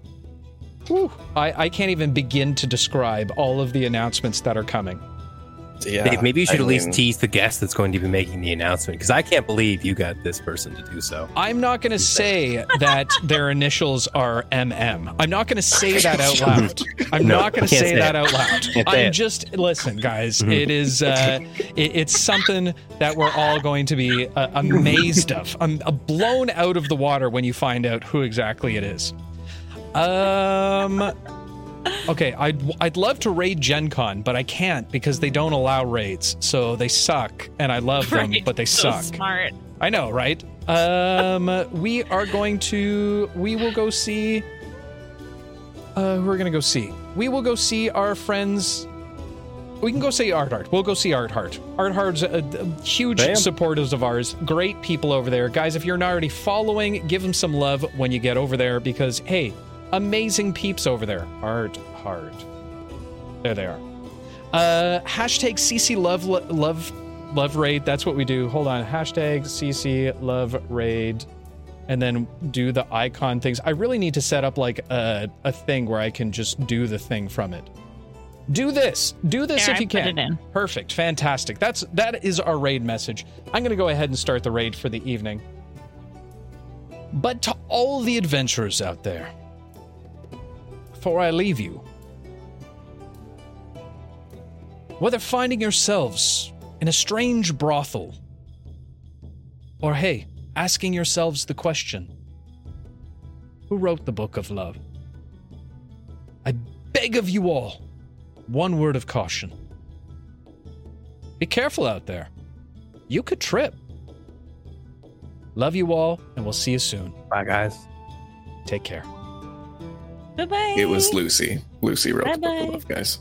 whew, I, I can't even begin to describe all of the announcements that are coming. Yeah, Dave, maybe you should I at least mean, tease the guest that's going to be making the announcement because I can't believe you got this person to do so. I'm not going to say that their initials are MM. I'm not going to say that out loud. I'm No, not going to say say that out loud. I'm just listen, guys. Mhm. It is uh, it, it's something that we're all going to be uh, amazed of. I'm uh, blown out of the water when you find out who exactly it is. Um. Okay, I'd I'd love to raid Gen Con, but I can't because they don't allow raids. So they suck, and I love them, Right, but they so suck. Smart. I know, right? Um, we are going to. We will go see. Uh, who are going to go see? We will go see our friends. We can go see Art Heart. We'll go see Art Heart. Art Heart's a, a huge Bam. supporters of ours. Great people over there, guys. If you're not already following, give them some love when you get over there because hey, amazing peeps over there. Art Heart. There they are. Uh, hashtag CC love love love raid. That's what we do. Hold on. Hashtag CC love raid, and then do the icon things. I really need to set up like a a thing where I can just do the thing from it. Do this. Do this There, if you can. Perfect. Fantastic. That's that is our raid message. I'm gonna go ahead and start the raid for the evening. But to all the adventurers out there, before I leave you, whether finding yourselves in a strange brothel, or hey, asking yourselves the question who wrote the book of love? I beg of you all, one word of caution. Be careful out there. You could trip. Love you all, and we'll see you soon. Bye, guys. Take care. Bye bye. It was Lucy. Lucy wrote the book Bye-bye. of love, guys.